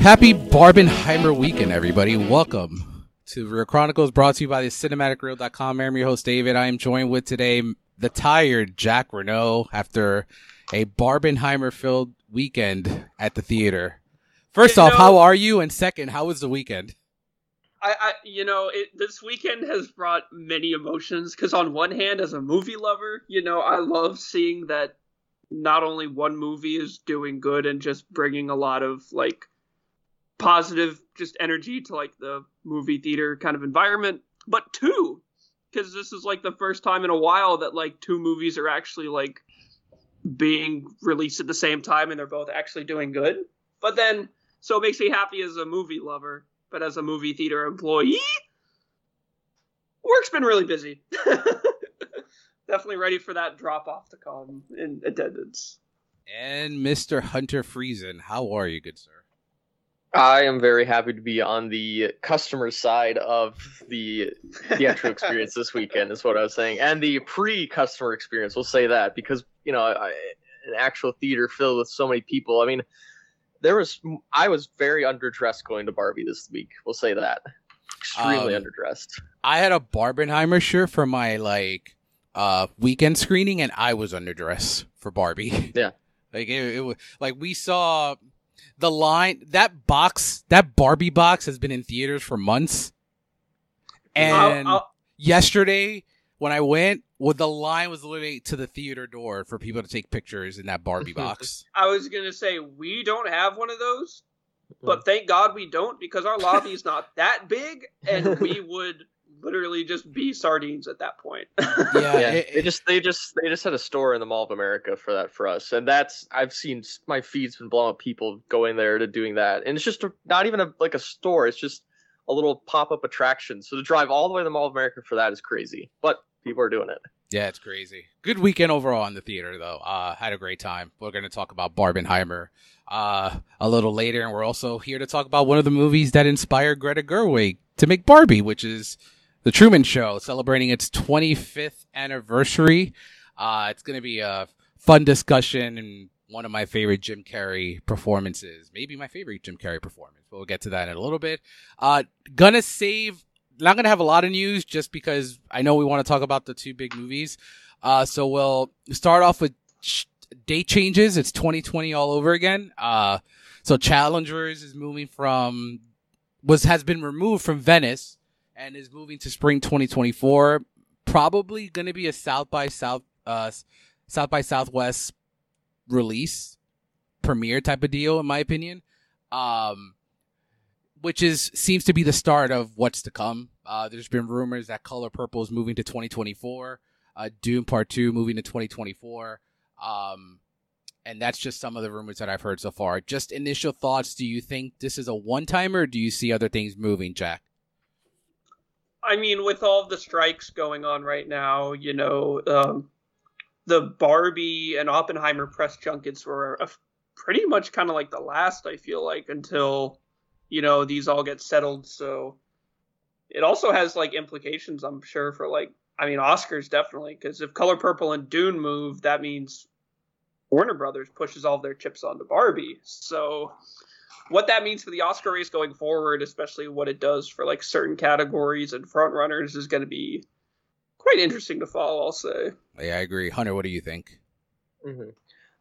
Happy Barbenheimer weekend, everybody. Welcome to Reel Chronicles brought to you by the cinematicreel.com. I'm your host, David. I am joined with today the tired Jack Renault after a Barbenheimer filled weekend at the theater. First You off, know- how are you? And second, how was the weekend? I, I you know, it, this weekend has brought many emotions because on one hand, as a movie lover, you know, I love seeing that not only one movie is doing good and just bringing a lot of like positive just energy to like the movie theater kind of environment, but two, because this is like the first time in a while that like two movies are actually like being released at the same time and they're both actually doing good. But then, so it makes me happy as a movie lover, but as a movie theater employee, work's been really busy. Definitely ready for that drop off to come in attendance. And Mr. Hunter Friesen, how are you, good sir? I am very happy to be on the customer side of the theatrical experience this weekend, is what I was saying, and the pre-customer experience. We'll say that because you know I, an actual theater filled with so many people. I mean, there was I was very underdressed going to Barbie this week. We'll say that extremely Um, underdressed. I had a Barbenheimer shirt for my like uh weekend screening, and I was underdressed for Barbie. Yeah. like it, it was like we saw the line that box that Barbie box has been in theaters for months, and I'll- I'll- yesterday when I went, well, the line was literally to the theater door for people to take pictures in that Barbie box. I was gonna say we don't have one of those, but thank God we don't because our lobby is not that big, and we would literally just be sardines at that point. Yeah, yeah, it- they just they just they just had a store in the Mall of America for that for us, and that's I've seen my feed's been blowing up people going there to doing that, and it's just a, not even a like a store; it's just a little pop up attraction. So to drive all the way to the Mall of America for that is crazy, but people are doing it. Yeah, it's crazy. Good weekend overall in the theater, though. Uh, had a great time. We're going to talk about Barbenheimer uh, a little later, and we're also here to talk about one of the movies that inspired Greta Gerwig to make Barbie, which is The Truman Show, celebrating its 25th anniversary. Uh, it's going to be a fun discussion and one of my favorite Jim Carrey performances. Maybe my favorite Jim Carrey performance. But We'll get to that in a little bit. Uh, gonna save not to have a lot of news just because I know we want to talk about the two big movies. Uh, so we'll start off with date changes. It's 2020 all over again. Uh, so Challengers is moving from was has been removed from Venice and is moving to spring 2024. Probably going to be a South by South uh South by Southwest release premiere type of deal in my opinion. Um which is seems to be the start of what's to come. Uh, there's been rumors that Color Purple is moving to 2024, uh, Dune Part Two moving to 2024, um, and that's just some of the rumors that I've heard so far. Just initial thoughts. Do you think this is a one timer? or Do you see other things moving, Jack? I mean, with all the strikes going on right now, you know, um, the Barbie and Oppenheimer press junkets were a, pretty much kind of like the last, I feel like, until, you know, these all get settled. So it also has like implications, I'm sure, for like, I mean, Oscars definitely, because if Color Purple and Dune move, that means Warner Brothers pushes all their chips onto Barbie. So what that means for the Oscar race going forward, especially what it does for like certain categories and front runners, is going to be quite interesting to follow. I'll say. Yeah, I agree. Hunter, what do you think? hmm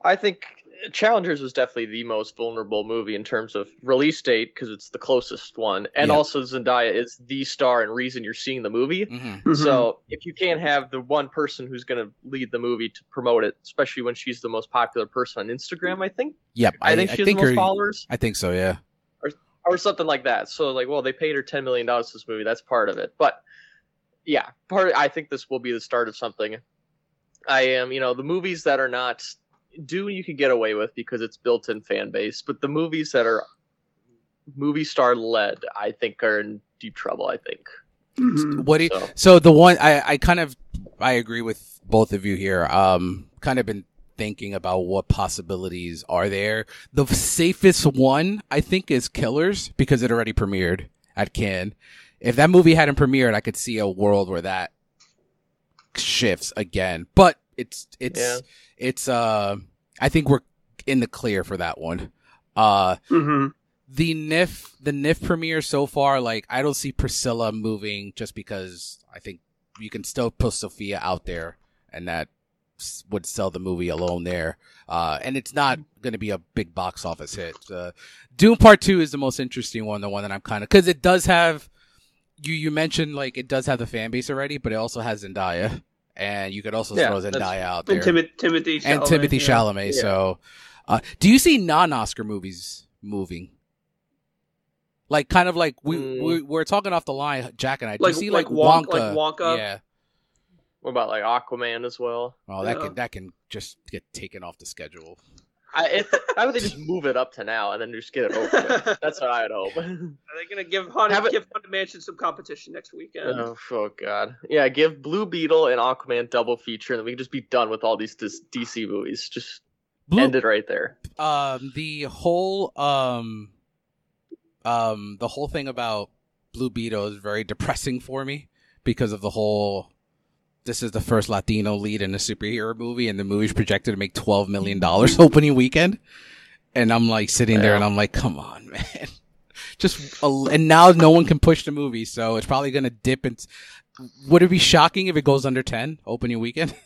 I think Challengers was definitely the most vulnerable movie in terms of release date because it's the closest one, and Yeah. also Zendaya is the star and reason you're seeing the movie. Mm-hmm. So if you can't have the one person who's going to lead the movie to promote it, especially when she's the most popular person on Instagram, I think. Yep, I, think she has the most you're- followers I think so. Yeah. or or something like that. So like, well, they paid her ten million dollars for this movie. That's part of it. But yeah, part. I think this will be the start of something. I am, you know, the movies that are not Dune you can get away with because it's built-in fan base, but the movies that are movie star led, I think, are in deep trouble. I think. Mhm. What do you, So- so the one I, I kind of I agree with both of you here. Um, kind of been thinking about what possibilities are there. The safest one, I think, is Killers because it already premiered at Cannes. If that movie hadn't premiered, I could see a world where that shifts again. But it's it's Yeah. it's uh I think we're in the clear for that one. Uh hmm the NIF the NIF premiere so far, like I don't see Priscilla moving just because I think you can still put Sofia out there and that would sell the movie alone there. Uh, and it's not going to be a big box office hit. Uh, Dune Part Two is the most interesting one, the one that I'm kind of because it does have you. You mentioned like it does have the fan base already, but it also has Zendaya, and you could also Yeah, throw that's- Zendaya out there And Timothée Timothée and Timothée yeah. Chalamet. Yeah. So, uh, do you see non-Oscar movies moving? Like kind of like we, Mm. we we're talking off the line, Jack and I. Do Like- you see like like, Wonk- Wonka? like Wonka? Yeah. What about like Aquaman as well? Oh, that Yeah. can that can just get taken off the schedule. I if, I would just move it up to now and then just get it over. with. That's what I'd hope. Are they gonna give Haunted, Have it- give Haunted Mansion some competition next weekend? Oh, oh god. Yeah, give Blue Beetle and Aquaman double feature, and then we can just be done with all these dis- DC movies. Just Blue, end it right there. um, the whole um, um, the whole thing about Blue Beetle is very depressing for me because of the whole. This is the first Latino lead in a superhero movie, and the movie's projected to make twelve million dollars opening weekend. And I'm like sitting there, and I'm like, "Come on, man!" Just a, and now no one can push the movie, so it's probably gonna dip. And would it be shocking if it goes under ten opening weekend?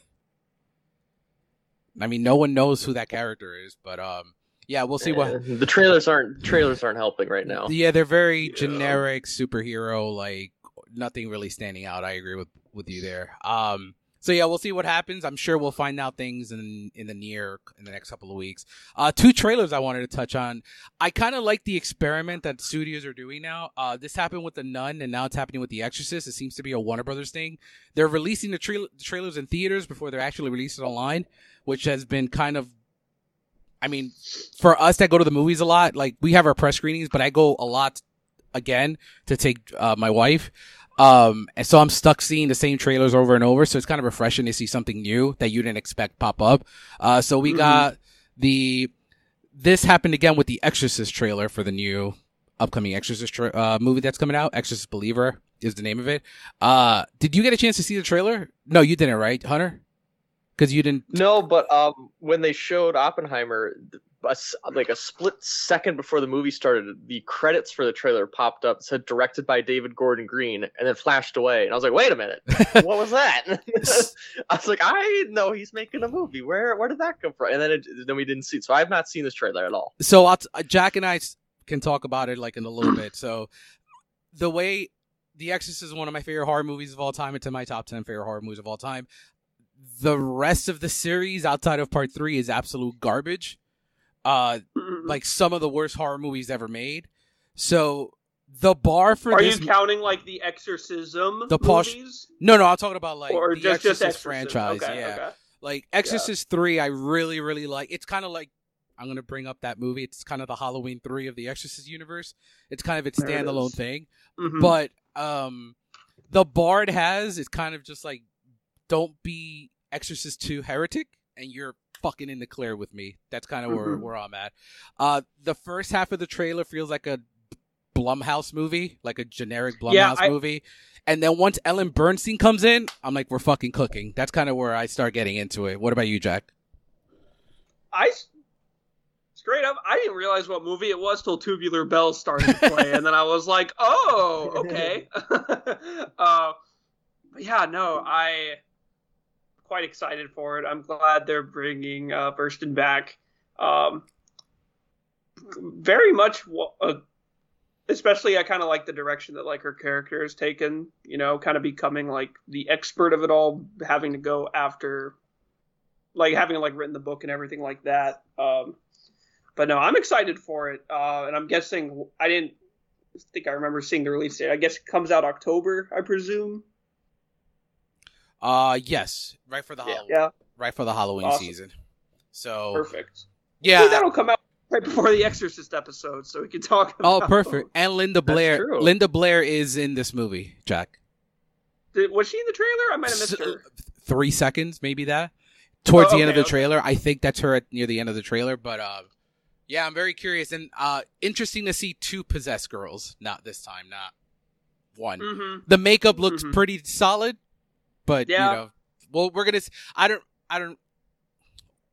I mean, no one knows who that character is, but um, yeah, we'll see what. The trailers aren't trailers aren't helping right now. Yeah, they're very Yeah. generic superhero, like nothing really standing out. I agree with with you there. Um, so yeah, we'll see what happens. I'm sure we'll find out things in in the near in the next couple of weeks. Uh, two trailers I wanted to touch on. I kind of like the experiment that studios are doing now. Uh, this happened with the Nun, and now it's happening with the Exorcist. It seems to be a Warner Brothers thing. They're releasing the, tra- the trailers in theaters before they're actually released online, which has been kind of I mean, for us that go to the movies a lot, like we have our press screenings, but I go a lot again to take uh, my wife. Um, and so I'm stuck seeing the same trailers over and over. So it's kind of refreshing to see something new that you didn't expect pop up. Uh, so we Mhm. got the, this happened again with the Exorcist trailer for the new upcoming Exorcist tra- uh, movie that's coming out. Exorcist Believer is the name of it. Uh, did you get a chance to see the trailer? No, you didn't, right, Hunter? Because you didn't. No, but um, when they showed Oppenheimer, a like a split second before the movie started, the credits for the trailer popped up, said directed by David Gordon Green, and then flashed away. And I was like, wait a minute, what was that? I was like, I know he's making a movie. Where where did that come from? And then it, then we didn't see it. So I have not seen this trailer at all. so I'll t- uh, Jack and I can talk about it like in a little bit. So the way The Exorcist is one of my favorite horror movies of all time. It's in my top 10 favorite horror movies of all time. The rest of the series outside of part 3 is absolute garbage. Uh Mhm. like some of the worst horror movies ever made. So the bar for Are this you counting like the Exorcism The posh- movies, No, no, I'm talking about like or the just Exorcist, just Exorcism? franchise, Okay, yeah. okay. Like Exorcist 3 I really really like. It's kind of like I'm going to bring up that movie. It's kind of the Halloween 3 of the Exorcist universe. It's kind of its it standalone is. thing. Mhm. But um the bar it has is kind of just like don't be Exorcist 2 heretic and you're fucking in the clear with me. That's kind of where Mhm. where I'm at. Uh the first half of the trailer feels like a Blumhouse movie, like a generic Blumhouse Yeah, I- movie. And then once Ellen Burstyn comes in, I'm like, we're fucking cooking. That's kind of where I start getting into it. What about you, Jack? I straight up, I didn't realize what movie it was till Tubular Bells started to play, and then I was like, "Oh, okay." uh, yeah, no, I quite excited for it. I'm glad they're bringing uh, Burstyn back. Um, very much, uh, especially I kind of like the direction that like her character has taken. You know, kind of becoming like the expert of it all, having to go after like having like written the book and everything like that. Um, but no, I'm excited for it, uh, and I'm guessing I didn't think I remember seeing the release date. I guess it comes out October, I presume. Uh yes, right for the Yeah. Halloween, Yeah, right for the Halloween Awesome. season. So perfect. yeah, Maybe that'll come out right before the Exorcist episode, so we can talk. oh About perfect. And Linda Blair, true. Linda Blair is in this movie, Jack. Did, was she in the trailer? I might have missed S- her. Three seconds, maybe that. towards Oh, the end of okay, the okay. trailer. I think that's her at near the end of the trailer, but uh, yeah, I'm very curious and uh, interesting to see two possessed girls. Not this time, not one. hmm The makeup looks Mhm. pretty solid, but Yeah. you know, well, we're gonna. I don't. I don't.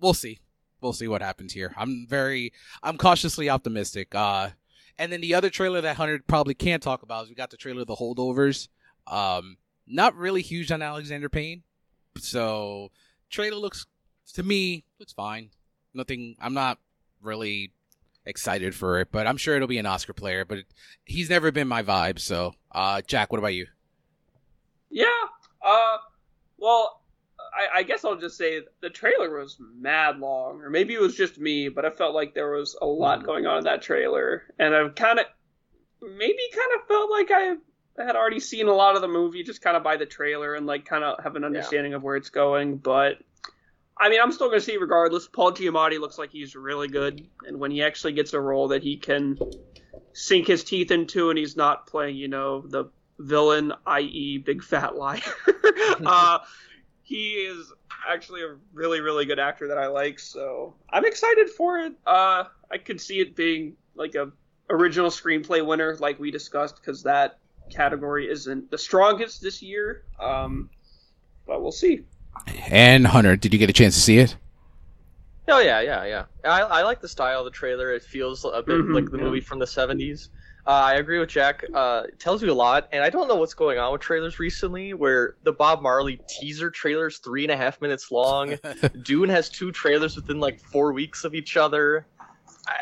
We'll see. We'll see what happens here. I'm very. I'm cautiously optimistic. Uh, and then the other trailer that Hunter probably can't talk about is we got the trailer of the holdovers. Um, not really huge on Alexander Payne, so trailer looks to me looks fine. Nothing. I'm not really excited for it, but I'm sure it'll be an Oscar player. But he's never been my vibe. So, uh, Jack, what about you? Yeah. Uh, well, I, I guess I'll just say the trailer was mad long, or maybe it was just me, but I felt like there was a lot going on in that trailer, and I've kind of, maybe kind of felt like I had already seen a lot of the movie just kind of by the trailer and like kind of have an understanding of where it's going, but. I mean, I'm still going to see regardless. Paul Giamatti looks like he's really good, and when he actually gets a role that he can sink his teeth into, and he's not playing, you know, the villain, i.e., big fat liar. uh, he is actually a really, really good actor that I like, so I'm excited for it. Uh, I could see it being like a original screenplay winner, like we discussed, because that category isn't the strongest this year. Um, but we'll see. And Hunter, did you get a chance to see it? Oh yeah, yeah, yeah. I, I like the style of the trailer. It feels a bit Mhm, like the yeah. movie from the '70s. Uh, I agree with Jack. Uh, it tells you a lot, and I don't know what's going on with trailers recently. Where the Bob Marley teaser trailer's three and a half minutes long. Dune has two trailers within like four weeks of each other.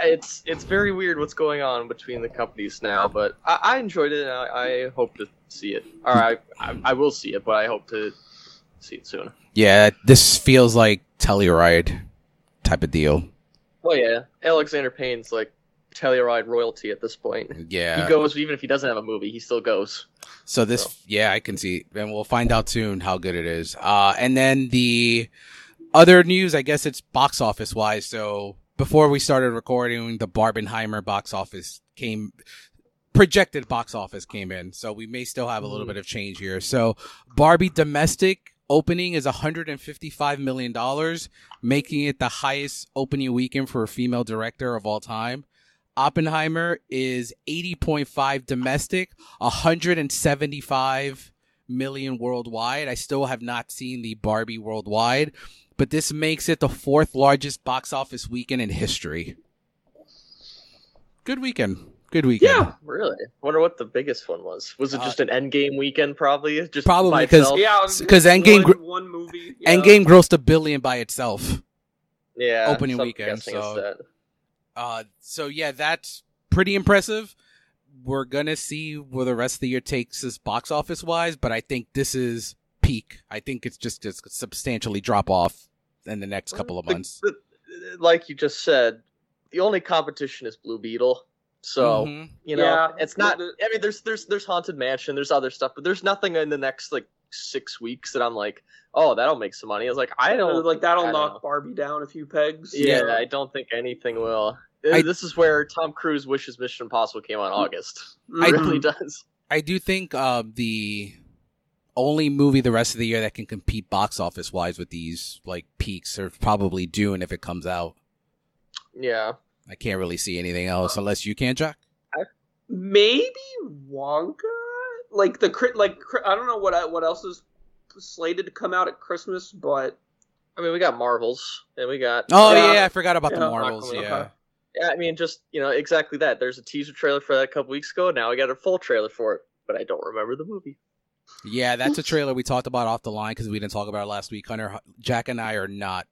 It's it's very weird what's going on between the companies now, but I, I enjoyed it, and I, I hope to see it. Or I, I I will see it, but I hope to see it soon. yeah, this feels like Telluride type of deal. Oh yeah, Alexander Payne's like Telluride royalty at this point. Yeah. He goes even if he doesn't have a movie, he still goes. So this, So. yeah, I can see, and we'll find out soon how good it is. Uh, and then the other news, I guess it's box office wise. So before we started recording, the Barbenheimer box office came, projected box office came in. So we may still have a little Mhm. bit of change here. So Barbie domestic opening is 155 million dollars, making it the highest opening weekend for a female director of all time. Oppenheimer is 80.5 domestic, 175 million worldwide. I still have not seen the Barbie worldwide, but this makes it the fourth largest box office weekend in history. Good weekend. Good weekend. Yeah. Really? Wonder what the biggest one was. Was it Uh, just an Endgame weekend? Probably. Just Probably, because itself? Yeah, it was 'Cause one- Endgame gr- one movie. yeah. Endgame grossed a billion by itself. yeah. opening weekend, so- that. Uh, so yeah, that's pretty impressive. We're gonna see where the rest of the year takes us box office wise, but I think this is peak. I think it's just just substantially drop off in the next couple of months. like you just said, the only competition is Blue Beetle. So Mhm. you know, Yeah. it's not. I mean, there's there's there's Haunted Mansion, there's other stuff, but there's nothing in the next like six weeks that I'm like, oh, that'll make some money. I was like, I don't like that'll I don't knock know. Barbie down a few pegs. Yeah, so- I don't think anything will. I- this is where Tom Cruise wishes Mission Impossible came out in August. I- It really does. I do think um, the only movie the rest of the year that can compete box office wise with these like peaks are probably Dune if it comes out. Yeah. I can't really see anything else unless you can, Jack. maybe Wonka. Like the crit, like I don't know what what else is slated to come out at Christmas, but I mean, we got Marvels, and we got. Oh Yeah. yeah, I forgot about the Marvels. Yeah. okay. Yeah, I mean, just you know, exactly that. There's a teaser trailer for that a couple weeks ago. Now we got a full trailer for it, but I don't remember the movie. Yeah, that's a trailer we talked about off the line because we didn't talk about it last week. Hunter, Jack, and I are not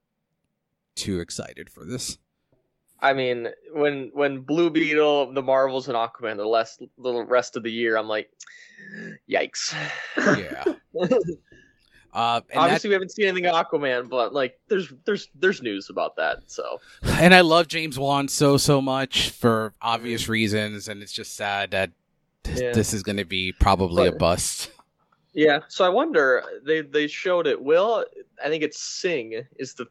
too excited for this. I mean, when when Blue Beetle, the Marvels, and Aquaman, the last the rest of the year, I'm like, yikes. Yeah. Uh, and, that, Obviously, we haven't seen anything of Aquaman, but like, there's there's there's news about that. So and I love James Wan so so much for obvious reasons, and it's just sad that this, Yeah. this is going to be probably a bust. yeah, so I wonder they they showed it. Will I think it's Sing is the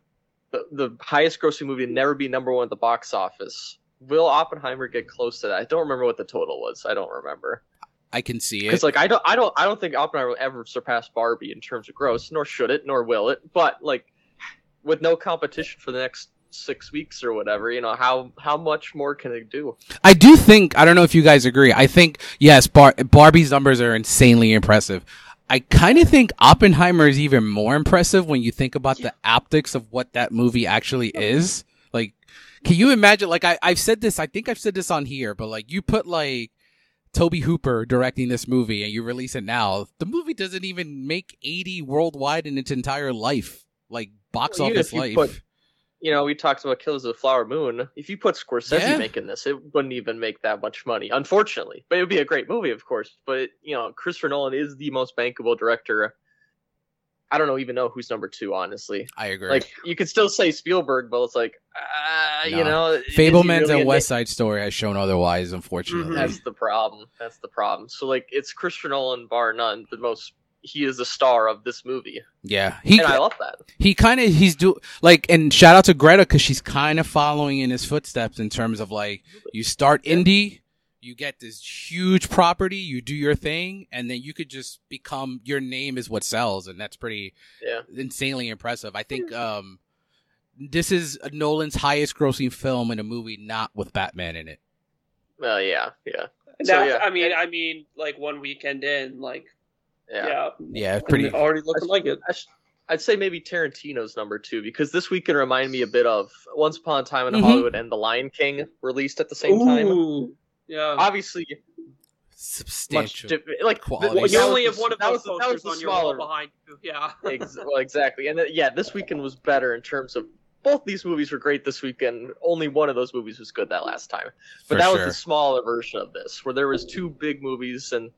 the, the highest grossing movie to never be number one at the box office. Will Oppenheimer get close to that? I don't remember what the total was. I don't remember. I can see it. Because like I don't I don't I don't think Oppenheimer will ever surpass Barbie in terms of gross, nor should it, nor will it. But like with no competition for the next six weeks or whatever, you know how how much more can it do? I do think I don't know if you guys agree. I think yes, Bar- Barbie's numbers are insanely impressive. I kind of think Oppenheimer is even more impressive when you think about the optics of what that movie actually is. Like, can you imagine? Like, I, I've said this, I think I've said this on here, but like, you put like Tobe Hooper directing this movie and you release it now, the movie doesn't even make 80 worldwide in its entire life. Like, box Well, office you life. put- You know, we talked about Killers of the Flower Moon. If you put Scorsese Yeah. making this, it wouldn't even make that much money, unfortunately. But it would be a great movie, of course. But you know, Christopher Nolan is the most bankable director. I don't know even know who's number two, honestly. I agree. Like you could still say Spielberg, but it's like, uh, you know, Fabelmans really and a- West Side Story has shown otherwise, unfortunately. That's the problem. That's the problem. So like, it's Christian Nolan, bar none, the most. He is the star of this movie, Yeah, he and I love that. he kind of he's do like and shout out to Greta because she's kind of following in his footsteps in terms of like you start indie, you get this huge property, you do your thing, and then you could just become your name is what sells, and that's pretty Yeah. insanely impressive. I think um this is Nolan's highest grossing film in a movie not with Batman in it. Well, yeah, yeah, Now, So, yeah. I mean, I mean, like one weekend in, like yeah. yeah, Yeah, pretty. already looking like it. I sh- I'd say maybe Tarantino's number two because this week can remind me a bit of Once Upon a Time in Mhm. Hollywood and The Lion King released at the same time. Ooh, yeah. Obviously, much Substantial. di- like quality. you only have one of that those was the- that posters was on your wall behind you. Yeah. Ex- well, exactly, and th- yeah, this weekend was better in terms of both these movies were great this weekend. Only one of those movies was good that last time, but For that sure. was the smaller version of this, where there was two big movies, and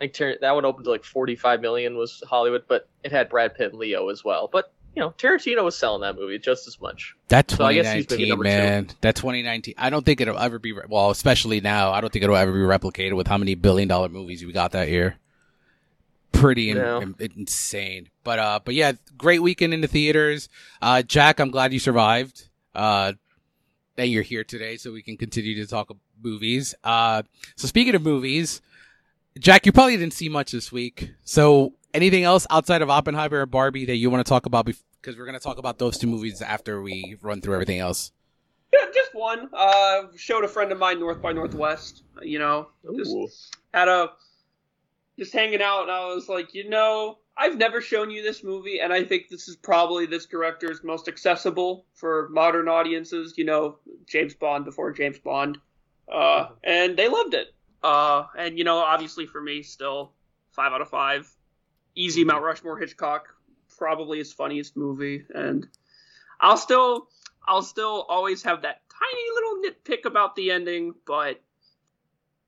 I think Tar- that one opened to like forty-five million was Hollywood, but it had Brad Pitt and Leo as well. But you know, Tarantino was selling that movie just as much. That So I guess he's 2019, maybe number two. man. That 2019. I don't think it'll ever be, re- well, especially now, I don't think it'll ever be replicated with how many billion dollar movies we got that year. Pretty in, No. in- insane. But, uh, but yeah, great weekend in the theaters. Uh, Jack, I'm glad you survived. Uh, and you're here today so we can continue to talk movies. Uh, so speaking of movies, Jack, you probably didn't see much this week. So anything else outside of Oppenheimer and Barbie that you want to talk about? Because we're going to talk about those two movies after we run through everything else. Yeah, just one. Uh, showed a friend of mine North by Northwest. You know, just Ooh. had a just hanging out, and I was like, you know, I've never shown you this movie, and I think this is probably this director's most accessible for modern audiences. You know, James Bond before James Bond, uh, and they loved it. Uh, and you know, obviously for me, still five out of five. Easy Mount Rushmore Hitchcock, probably his funniest movie, and I'll still, I'll still always have that tiny little nitpick about the ending, but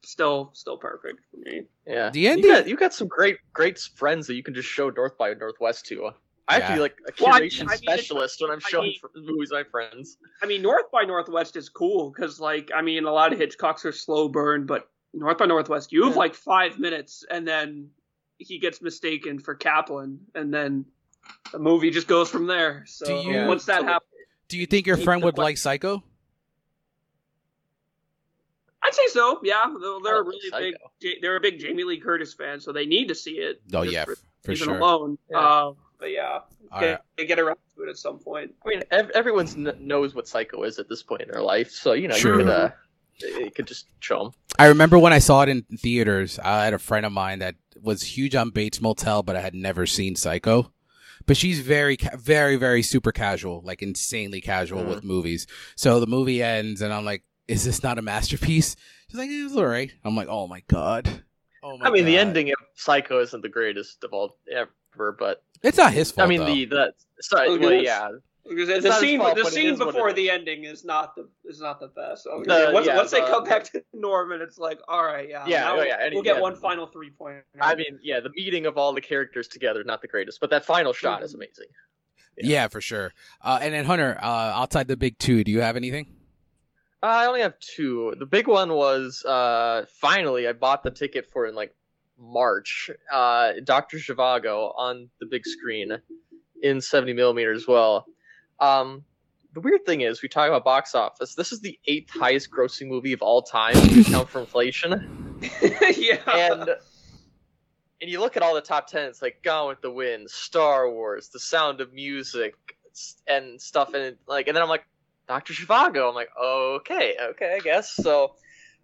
still, still perfect for me. Yeah, The You ending- got, you got some great, great friends that you can just show North by Northwest to. I have to be like a Well, I- curation I mean, specialist when I'm I showing mean- movies to my friends. I mean, North by Northwest is cool because, like, I mean, a lot of Hitchcocks are slow burn, but North by Northwest, you have Yeah. like five minutes, and then he gets mistaken for Kaplan, and then the movie just goes from there. So Do you- once that So- happens, Do you think your friend would like Psycho? I'd say so. Yeah, they're, they're I a like really big. They're a big Jamie Lee Curtis fan, so they need to see it. Oh yeah, for for sure. alone. Yeah. Uh, but yeah, All get, right. they get around to it at some point. I mean, ev- everyone kn- knows what Psycho is at this point in their life, so you know True. you could, uh, you could just show them. I remember when I saw it in theaters. I had a friend of mine that was huge on Bates Motel, but I had never seen Psycho. But she's very, very, very super casual, like insanely casual Mhm. with movies. So the movie ends, and I'm like, "Is this not a masterpiece?" She's like, "Yeah, "It's all right." I'm like, "Oh my god." Oh my I mean, the ending of Psycho isn't the greatest of all ever, but It's not his fault. I mean, though. the the sorry, well, yeah, Because It's the scene, fault, the scene is what it before the ending is not the is not the best. So, The- once, yeah, once they come back to Norman, it's like, all right, yeah, Yeah, oh, we'll- yeah, and- we'll get yeah. one final three point. I mean, yeah, the meeting of all the characters together not the greatest, but that final shot is Mhm. amazing. yeah. for sure. Uh, and then Hunter, uh, outside the big two, do you have anything? Uh, I only have two. The big one was uh, finally I bought the ticket for in like March. Uh, Doctor Zhivago on the big screen in 70 millimeter as well. Um, the weird thing is, we talk about box office. This is the eighth highest grossing movie of all time if you count for inflation. yeah, And and you look at all the top ten, it's like Gone with the Wind, Star Wars, The Sound of Music, and stuff, and like, and then I'm like, Doctor Zhivago. I'm like, okay, okay, I guess. So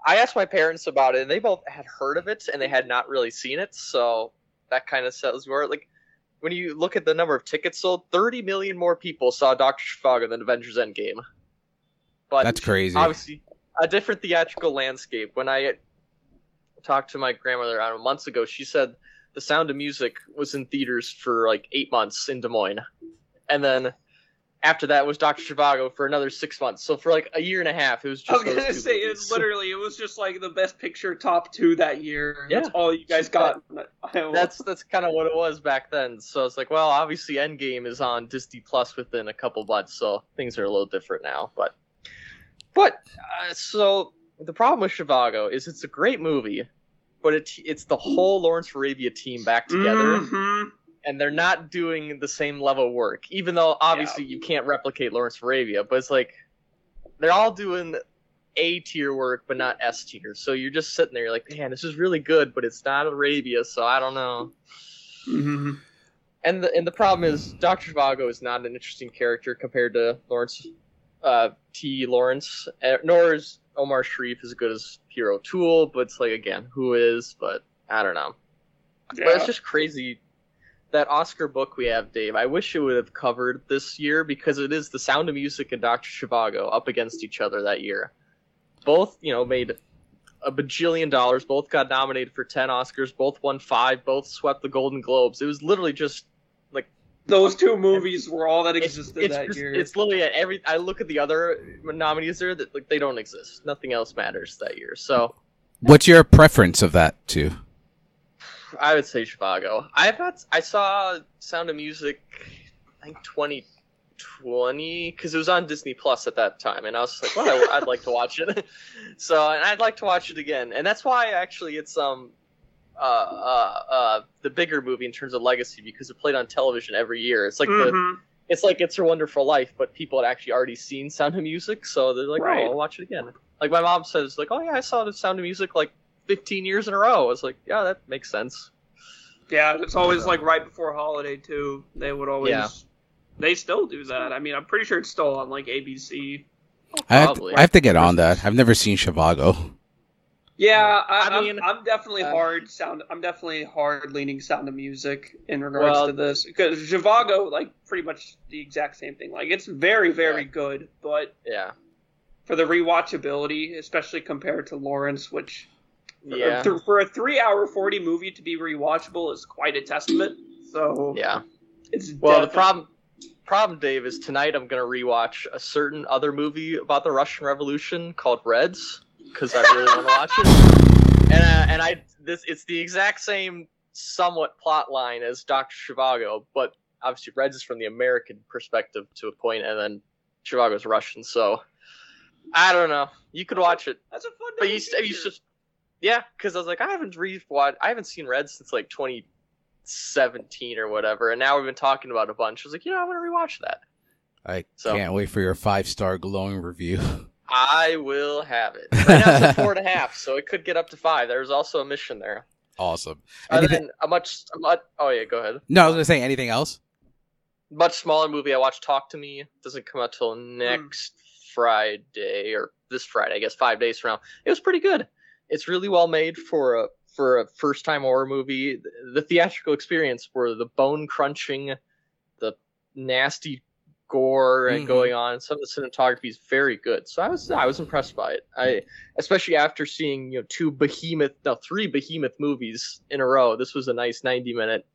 I asked my parents about it, and they both had heard of it, and they had not really seen it. So that kind of says where like when you look at the number of tickets sold, 30 million more people saw Doctor Zhivago than Avengers Endgame. But That's crazy. obviously a different theatrical landscape. When I talked to my grandmother know, months ago, she said The Sound of Music was in theaters for like eight months in Des Moines, and then after that was Doctor Zhivago for another six months. So for like a year and a half, it was just. I was gonna say it literally. It was just like the best picture top two that year. That's all you guys got. Iowa. That's that's kind of what it was back then. So it's like, well, obviously Endgame is on Disney Plus within a couple months, so things are a little different now. But but uh, so the problem with Zhivago is it's a great movie, but it it's the whole Lawrence Arabia team back together, Mhm. And they're not doing the same level of work. Even though obviously you can't replicate Lawrence Arabia, but it's like they're all doing A tier work, but not S tier. So you're just sitting there, you're like, man, this is really good, but it's not Arabia, so I don't know. Mhm. And the and the problem is Doctor Zhivago is not an interesting character compared to Lawrence uh, T. Lawrence, uh, nor is Omar Sharif as good as Peter O'Toole. But it's like again, who is? But I don't know. But it's just crazy that Oscar book we have, Dave. I wish it would have covered this year because it is The Sound of Music and Doctor Zhivago up against each other that year. Both, you know, made a bajillion dollars. Both got nominated for ten Oscars. Both won five. Both swept the Golden Globes. It was literally just like. Those two movies were all that it's, existed it's that just- year. it's literally at every. I look at the other nominees there that like they don't exist. Nothing else matters that year. So What's your preference of that too? I would say Chicago. I've had I saw Sound of Music, I think 2020 because it was on Disney Plus at that time, and I was like, well, I, I'd like to watch it. so and I'd like to watch it again, and that's why actually it's um uh uh uh the bigger movie in terms of legacy because it played on television every year. It's like the Mhm. it's like It's a Wonderful Life, but people had actually already seen Sound of Music, so they're like, Right. oh, I'll watch it again. Like my mom says, like, oh yeah, I saw the Sound of Music like 15 years in a row. I was like, yeah, that makes sense. Yeah, it's always like right before holiday too. They would always. Yeah. They still do that. I mean, I'm pretty sure it's still on like ABC. I have, Probably. I have to get on that. I've never seen Zhivago. Yeah, I, I I mean, am I'm definitely uh, hard sound. I'm definitely hard leaning Sound of Music in regards Well- to this because Zhivago, like pretty much the exact same thing. Like it's very very Yeah. good, but Yeah, for the rewatchability, especially compared to Lawrence, which for- yeah, for, for a three hour forty movie to be rewatchable is quite a testament. So yeah. it's Well, the problem, problem, Dave, is tonight I'm gonna rewatch a certain other movie about the Russian Revolution called Reds because I really want to watch it. And uh, and I this it's the exact same somewhat plot line as Doctor Zhivago, but obviously Reds is from the American perspective to a point, and then Zhivago's Russian. So I don't know. You could watch it, That's a fun. but you you. Just yeah, because I was like I haven't re I haven't seen Red since like 2017 or whatever, and now we've been talking about a bunch. I was like, you know, I'm gonna rewatch that. I So- can't wait for your five star glowing review. I will have it. Right now it's at four and a half, so it could get up to five. There's also a mission there. awesome. Other Anything- than a much, a much, oh yeah, go ahead. no, I was gonna say anything else. Much smaller movie. I watched Talk to Me. Doesn't come out Hmm. till next Friday or this Friday, I guess, five days from now. It was pretty good. It's really well made for a for a first time horror movie. The, the theatrical experience were the bone crunching, the nasty gore and Mhm. going on. Some of the cinematography is very good. So I was I was impressed by it. I especially after seeing you know two behemoth no three behemoth movies in a row. This was a nice ninety minute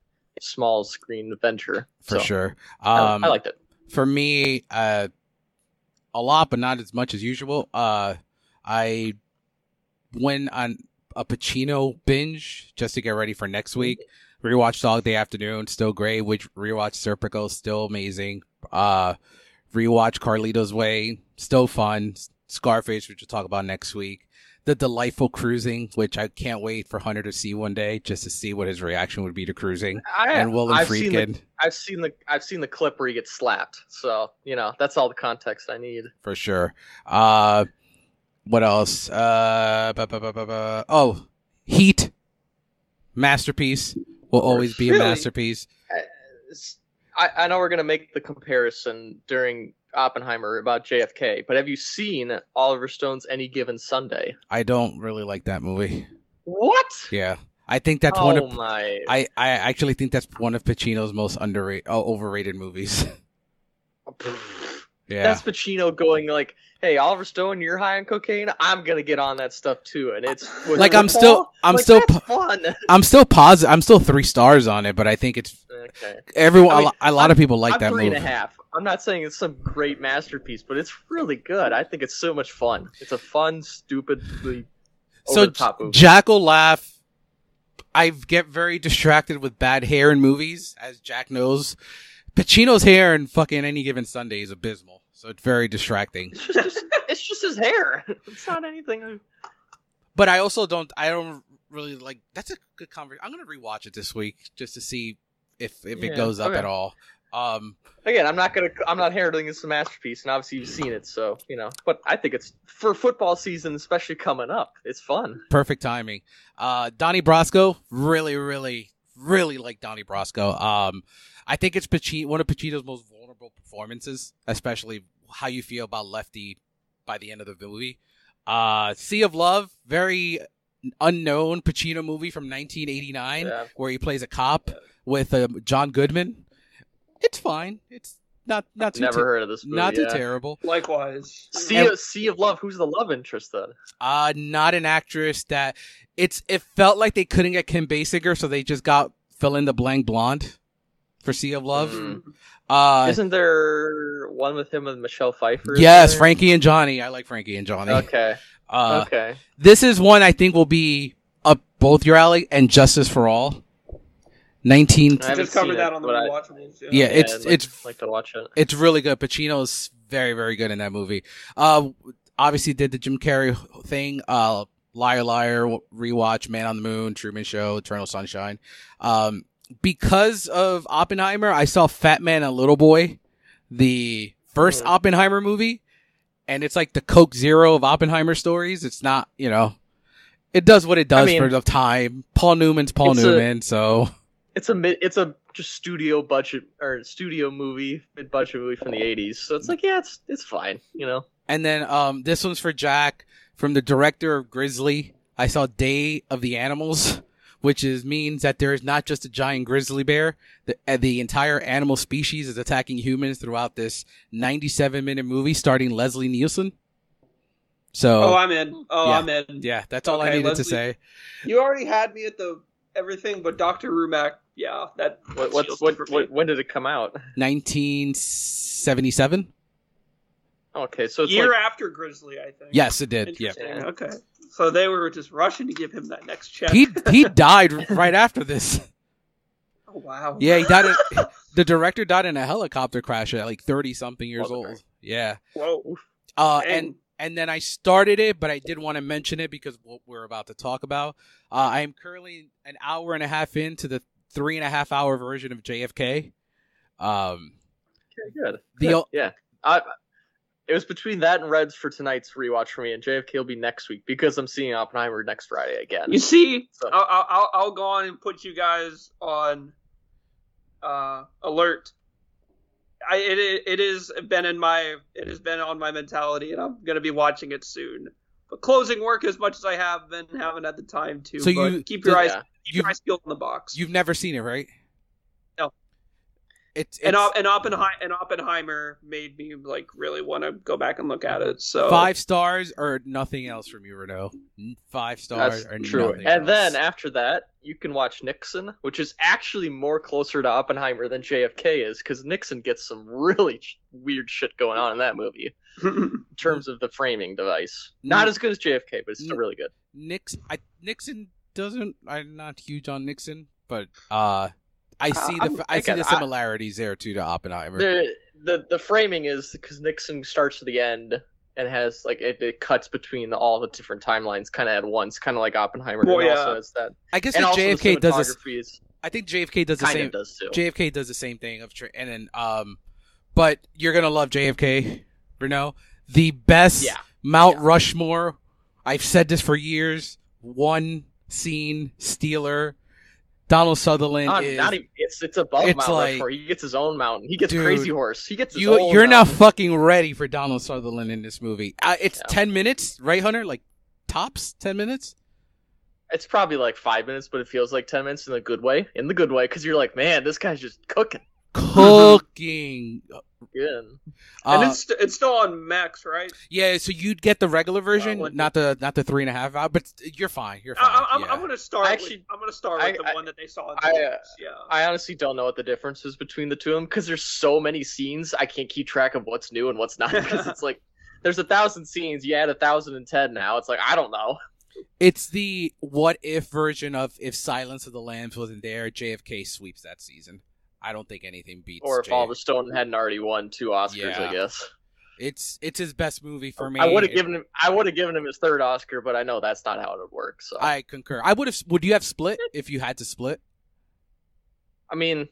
small screen adventure. For So, sure. I- Um, I liked it. for me, uh, a lot, but not as much as usual. Uh, I went on a Pacino binge just to get ready for next week. Rewatched Dog Day Afternoon, still great. Which rewatched Serpico, still amazing. Uh, rewatch Carlito's Way, still fun. Scarface, which we'll talk about next week. The Delightful Cruising, which I can't wait for Hunter to see one day, just to see what his reaction would be to cruising. I, and Willem I've seen the I've seen the I've seen the clip where he gets slapped. So you know that's all the context I need. for sure. Uh, what else? Uh, oh, Heat, masterpiece will always be a masterpiece. Uh, I, I know we're gonna make the comparison during Oppenheimer about JFK, but have you seen Oliver Stone's Any Given Sunday? I don't really like that movie. What? Yeah, I think that's oh one of my! I I actually think that's one of Pacino's most underrated, oh, overrated movies. yeah, That's Pacino going like, "Hey, Oliver Stone, you're high on cocaine. I'm gonna get on that stuff too." And it's Like, I'm football? still- I'm Like, still fun. I'm still positive. I'm still three stars on it, but I think it's okay. everyone. I mean, a, lo- a lot of people like I'm that three movie. and a half. I'm not saying it's some great masterpiece, but it's really good. I think it's so much fun. It's a fun, stupidly So top movie. Jack will laugh. I get very distracted with bad hair in movies, as Jack knows. Pacino's hair in fucking any given Sunday is abysmal, so it's very distracting. it's just it's just his hair. It's not anything. But I also don't. I don't really like. That's a good conversation. I'm gonna rewatch it this week just to see if if Yeah, it goes up okay. at all. Um, Again, I'm not gonna. I'm not heralding it's a masterpiece, and obviously you've seen it, so you know. But I think it's for football season, especially coming up. It's fun. perfect timing. Uh, Donnie Brasco, really, really, really like Donnie Brasco. Um, I think it's Pacino, one of Pacino's most vulnerable performances, especially how you feel about Lefty by the end of the movie. Uh, Sea of Love, very unknown Pacino movie from 1989, Yeah. where he plays a cop with uh, John Goodman. It's fine. It's not not too Never ter- heard of this movie. not too yeah. terrible. Likewise. Sea of, sea of Love. Who's the love interest then? Uh not an actress that it's it felt like they couldn't get Kim Basinger, so they just got fill in the blank blonde for Sea of Love. Mm. Uh Isn't there one with him with Michelle Pfeiffer? yes, there? Frankie and Johnny. I like Frankie and Johnny. Okay. Uh okay. this is one I think will be up both your alley and Justice for All. 19 I haven't Just covered seen that it, on the but I- rewatchables. Yeah, it's- I'd like, it's- like to watch it. it's really good. Pacino's very, very good in that movie. Uh, obviously did the Jim Carrey thing. Uh, Liar, Liar, rewatch, Man on the Moon, Truman Show, Eternal Sunshine. Um, because of Oppenheimer, I saw Fat Man and Little Boy, the first Mhm. Oppenheimer movie, and it's like the Coke Zero of Oppenheimer stories. It's not, you know, it does what it does mean, for the time. Paul Newman's Paul it's a- Newman, so It's a mid, it's a just studio budget or studio movie, mid budget movie from the '80s. So it's like, yeah, it's it's fine, you know. And then um, this one's for Jack from the director of Grizzly. I saw Day of the Animals, which is means that there is not just a giant grizzly bear. The, uh, the entire animal species is attacking humans throughout this 97 minute movie starring Leslie Nielsen. So Oh, I'm in. Oh, Yeah. I'm in. yeah, that's all I Okay, needed to say. You already had me at the everything, but Doctor Rumack, yeah, that. What what's what, it for me. what when did it come out? 1977. Okay, so it's year like after Grizzly, I think. Yes, it did. Yeah, Okay. So they were just rushing to give him that next check. he he died right after this. oh wow. Yeah, he died. In, the director died in a helicopter crash at like 30 something years Okay. old. Yeah. Whoa. Uh, Dang. and and then I started it, but I did want to mention it because what we're about to talk about. Uh, I am currently an hour and a half into the three and a half hour version of JFK. Um, okay, good. the Good, yeah, I, it was between that and Reds for tonight's rewatch for me, and JFK will be next week because I'm seeing Oppenheimer next Friday again. You see, So- I'll, I'll I'll- I'll go on and put you guys on uh, alert. I it i- it is been in my it has been on my mentality, and I'm gonna be watching it soon. But closing work as much as I have been, haven't had the time to. So but you- keep your eyes Yeah. Keep you've- your eyes peeled on the box. you've never seen it, right? No. It's, and, it's Op- and, Oppenheimer, and Oppenheimer made me like really want to go back and look at it. So five stars or nothing else from you, Renault. Five stars That's or true. nothing And else. then after that, you can watch Nixon, which is actually more closer to Oppenheimer than JFK is, because Nixon gets some really ch- weird shit going on in that movie in terms of the framing device. Not as good as JFK, but it's still really good. Nix, I, Nixon doesn't. I'm not huge on Nixon, but uh, I see the I'm- I see again, the I- similarities there too to Oppenheimer. The the the framing is because Nixon starts to the end and has like it, it cuts between all the different timelines kind of at once, kind of like Oppenheimer. Well, yeah. also has that. I guess And that also the JFK does this. cinematography is I think JFK does the kind same. of does too. JFK does the same thing of tra- and then um, but you're gonna love JFK, Renault. The best Yeah. Mount Yeah. Rushmore. I've said this for years. One scene stealer Donald Sutherland Not, is not even, it's it's above it's Mount like- Rushmore. He gets his own mountain. He gets Dude, Crazy Horse. He gets his you. own You're not fucking ready for Donald Sutherland in this movie. Uh, it's Yeah. ten minutes, right, Hunter? Like tops ten minutes. It's probably like five minutes, but it feels like ten minutes in a good way. In the good way, because you're like, man, this guy's just cooking. Cooking. Good. and Uh, it's it's still on Max, right? yeah, so you'd get the regular version, what- not the not the three and a half hour. But you're fine. You're fine. I, I'm, yeah. I'm gonna start. Actually, with, I'm gonna start with I- the I- one that they saw. In I, uh, yeah. I honestly don't know what the difference is between the two of them because there's so many scenes. I can't keep track of what's new and what's not because it's like there's a thousand scenes. You add a thousand and ten now. It's like I don't know. It's the what if version of if Silence of the Lambs wasn't there, JFK sweeps that season. I don't think anything beats. Or if Oliver Stone hadn't already won two Oscars, Yeah. I guess. it's it's his best movie for me. I would have given him. I would have given him his third Oscar, but I know that's not how it would work. So I, concur. I would have. Would you have split if you had to split? I mean,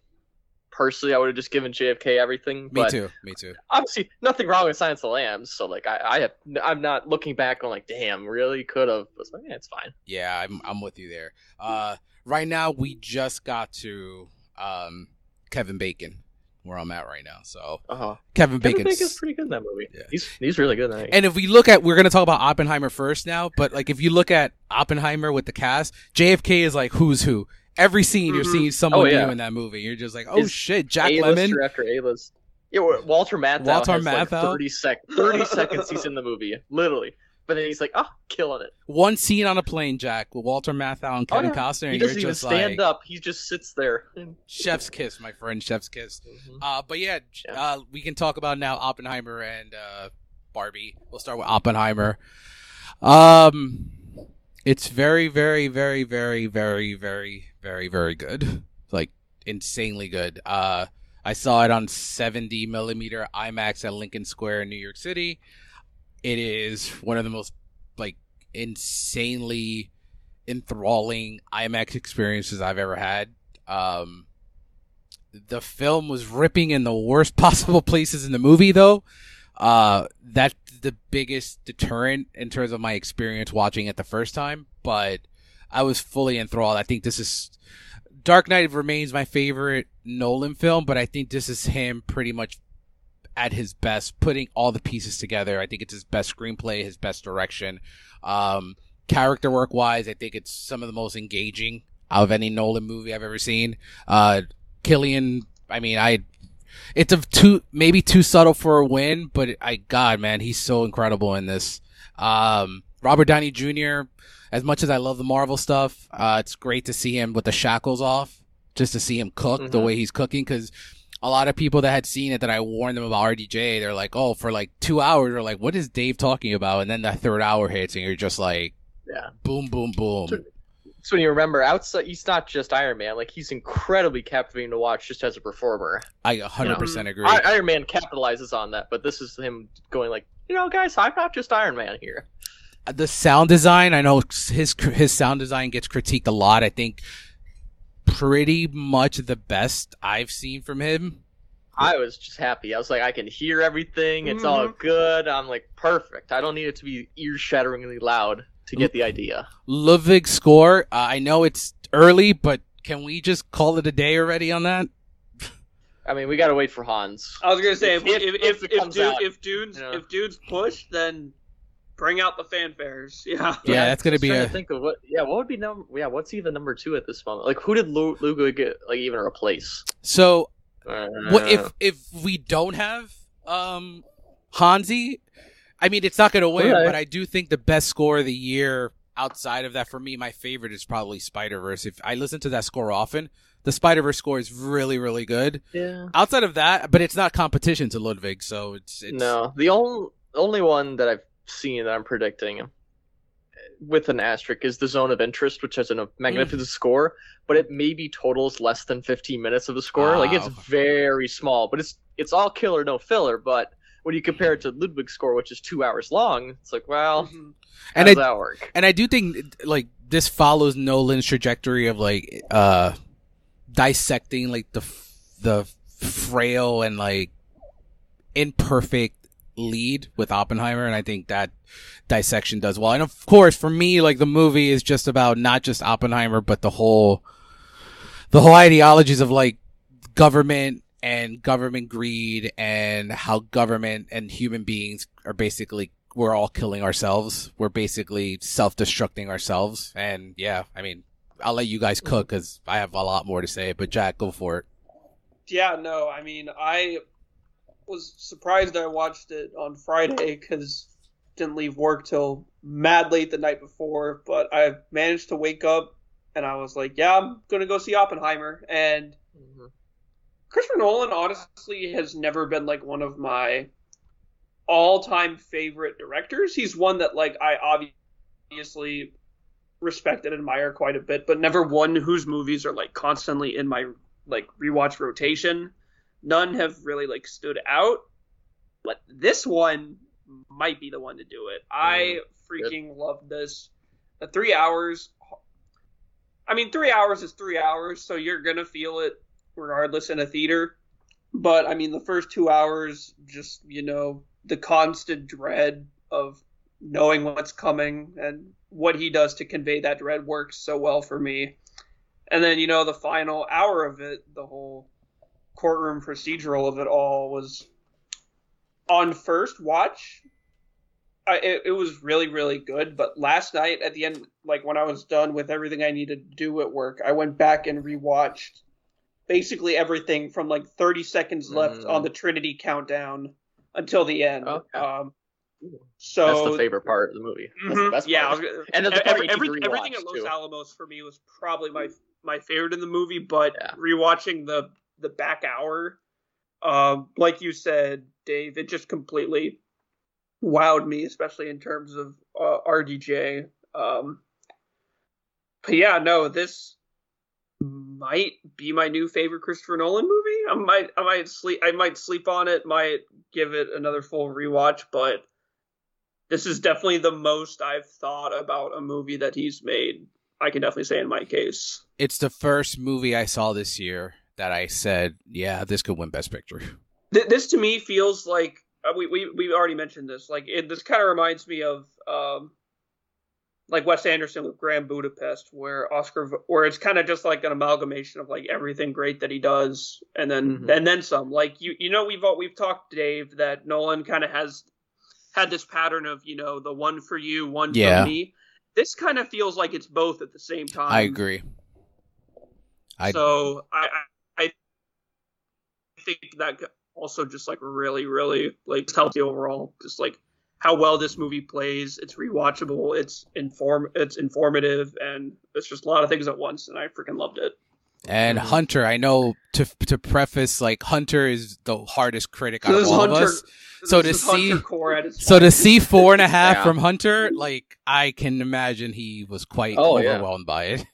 personally, I would have just given JFK everything. Me too. Me too. Obviously, nothing wrong with Silence of the Lambs. So like, I, I have. I'm not looking back on like, damn, really could have. It's like, yeah, it's fine. Yeah, I'm I'm with you there. Uh, right now we just got to um Kevin Bacon, where I'm at right now. So Uh-huh. Kevin Kevin Bacon's pretty good in that movie. Yeah. He's he's really good in that. And if we look at, we're gonna talk about Oppenheimer first now, but like if you look at Oppenheimer with the cast, JFK is like who's who. Every scene you're Mhm. seeing someone Oh, yeah. new in that movie. You're just like, oh Is shit, Jack Lemmon. after A-list. Yeah, Walter Matthau Walter has like Matthau? 30, sec- 30 seconds he's in the movie, literally. But then he's like, oh, killing it. One scene on a plane, Jack, with Walter Matthau and Oh, Kevin yeah. Costner, He doesn't even stand like, up. He just sits there. chef's kiss, my friend, chef's kiss. Mhm. Uh, but yeah, Yeah. uh, we can talk about now Oppenheimer and uh, Barbie. We'll start with Oppenheimer. Um, it's very, very, very, very, very, very, very, very good. Like insanely good. Uh, I saw it on 70 millimeter IMAX at Lincoln Square in New York City. It is one of the most like insanely enthralling IMAX experiences I've ever had. Um, the film was ripping in the worst possible places in the movie though uh that's the biggest deterrent in terms of my experience watching it the first time but i was fully enthralled i think this is dark knight remains my favorite nolan film but i think this is him pretty much at his best putting all the pieces together i think it's his best screenplay his best direction um character work wise i think it's some of the most engaging out of any nolan movie i've ever seen uh Cillian, I mean, I, it's a too, maybe too subtle for a win, but I, God, man, he's so incredible in this. Um, Robert Downey Jr., as much as I love the Marvel stuff, uh, it's great to see him with the shackles off, just to see him cook the Mhm. way he's cooking, cause a lot of people that had seen it that I warned them about RDJ, they're like, oh, for like two hours, they're like, what is Dave talking about? And then the third hour hits and you're just like, Yeah. boom, boom, boom. Sure. So when you remember, outside, he's not just Iron Man. Like, he's incredibly captivating to watch just as a performer. I 100% agree. I- Iron Man capitalizes on that, but this is him going like, you know, guys, I'm not just Iron Man here. the sound design i know his his sound design gets critiqued a lot i think pretty much the best i've seen from him I was just happy. I was like, I can hear everything. It's all good. I'm like, perfect. I don't need it to be ear shatteringly loud to get the idea. ludwig score uh, i know it's early but can we just call it a day already on that I mean, we got to wait for Hans. I was gonna say if If- if if if, it if, comes dude, if dudes you know. if dudes push, then bring out the fanfares. Yeah. Yeah, that's gonna be a- to think of what. Yeah, what would be number? Yeah, what's even number two at this moment? Like, who did Lu- Lugo get? Like, even replace? so Uh, what if if we don't have um hansi i mean it's not gonna win Okay. but i do think the best score of the year outside of that for me my favorite is probably spider-verse if i listen to that score often the spider-verse score is really really good Yeah. outside of that, but it's not competition to Ludwig, so it's, it's No, the only only one that I've seen that I'm predicting with an asterisk is the Zone of Interest, which has a magnificent score, but it maybe totals less than 15 minutes of the score. like it's very small, but it's it's all killer, no filler. But when you compare it to Ludwig's score, which is two hours long, it's like, well, Mhm. And does I- that work? and I do think like this follows Nolan's trajectory of like uh dissecting like the the frail and like imperfect lead with Oppenheimer, and I think that dissection does well. And of course, for me, like the movie is just about not just Oppenheimer, but the whole the whole ideologies of like government and government greed and how government and human beings are basically we're all killing ourselves. We're basically self-destructing ourselves. And yeah, I mean, I'll let you guys cook because I have a lot more to say. But Jack, go for it. Yeah, no, I mean, I was surprised I watched it on Friday because didn't leave work till mad late the night before. But I managed to wake up and I was like, yeah, I'm gonna go see Oppenheimer. And mm-hmm. Christopher Nolan honestly has never been like one of my all-time favorite directors. He's one that like I obviously respect and admire quite a bit, but never one whose movies are like constantly in my like rewatch rotation. None have really like stood out, but this one might be the one to do it. I mm, freaking good. love this. The three hours. I mean, three hours is three hours, so you're gonna feel it regardless in a theater. But I mean, the first two hours, just you know, the constant dread of knowing what's coming and what he does to convey that dread works so well for me. And then, you know, the final hour of it, the whole courtroom procedural of it all was on first watch. I, it, it was really, really good. But last night at the end, like when I was done with everything I needed to do at work, I went back and rewatched basically everything from like 30 seconds left mm. on the Trinity countdown until the end. Okay. Um, so that's the favorite part of the movie. Mm-hmm, the yeah, part. and the every, every, everything at Los too. Alamos for me was probably my my favorite in the movie. But yeah. rewatching the the back hour, um, like you said, Dave, it just completely wowed me, especially in terms of uh, RDJ. Um, but yeah, no, this might be my new favorite Christopher Nolan movie. I might I might sleep I might sleep on it, might give it another full rewatch, but this is definitely the most I've thought about a movie that he's made. I can definitely say in my case. It's the first movie I saw this year that I said, yeah, this could win Best Picture. This to me feels like uh, we we we already mentioned this. Like it, this kind of reminds me of um, like Wes Anderson with Grand Budapest, where Oscar, where it's kind of just like an amalgamation of like everything great that he does, and then mm-hmm. and then some. Like you, you know, we've all, we've talked, Dave, that Nolan kind of has had this pattern of you know the one for you, one yeah. for me. This kind of feels like it's both at the same time. I agree. I... So I, I I think that also just like really really like healthy overall, just like how well this movie plays. It's rewatchable. It's inform. It's informative, and it's just a lot of things at once. And I freaking loved it. And mm-hmm. Hunter, I know to to preface, like Hunter is the hardest critic out of all Hunter, of us. So to see, so to see four and a half yeah. from Hunter, like I can imagine he was quite oh, overwhelmed yeah. by it.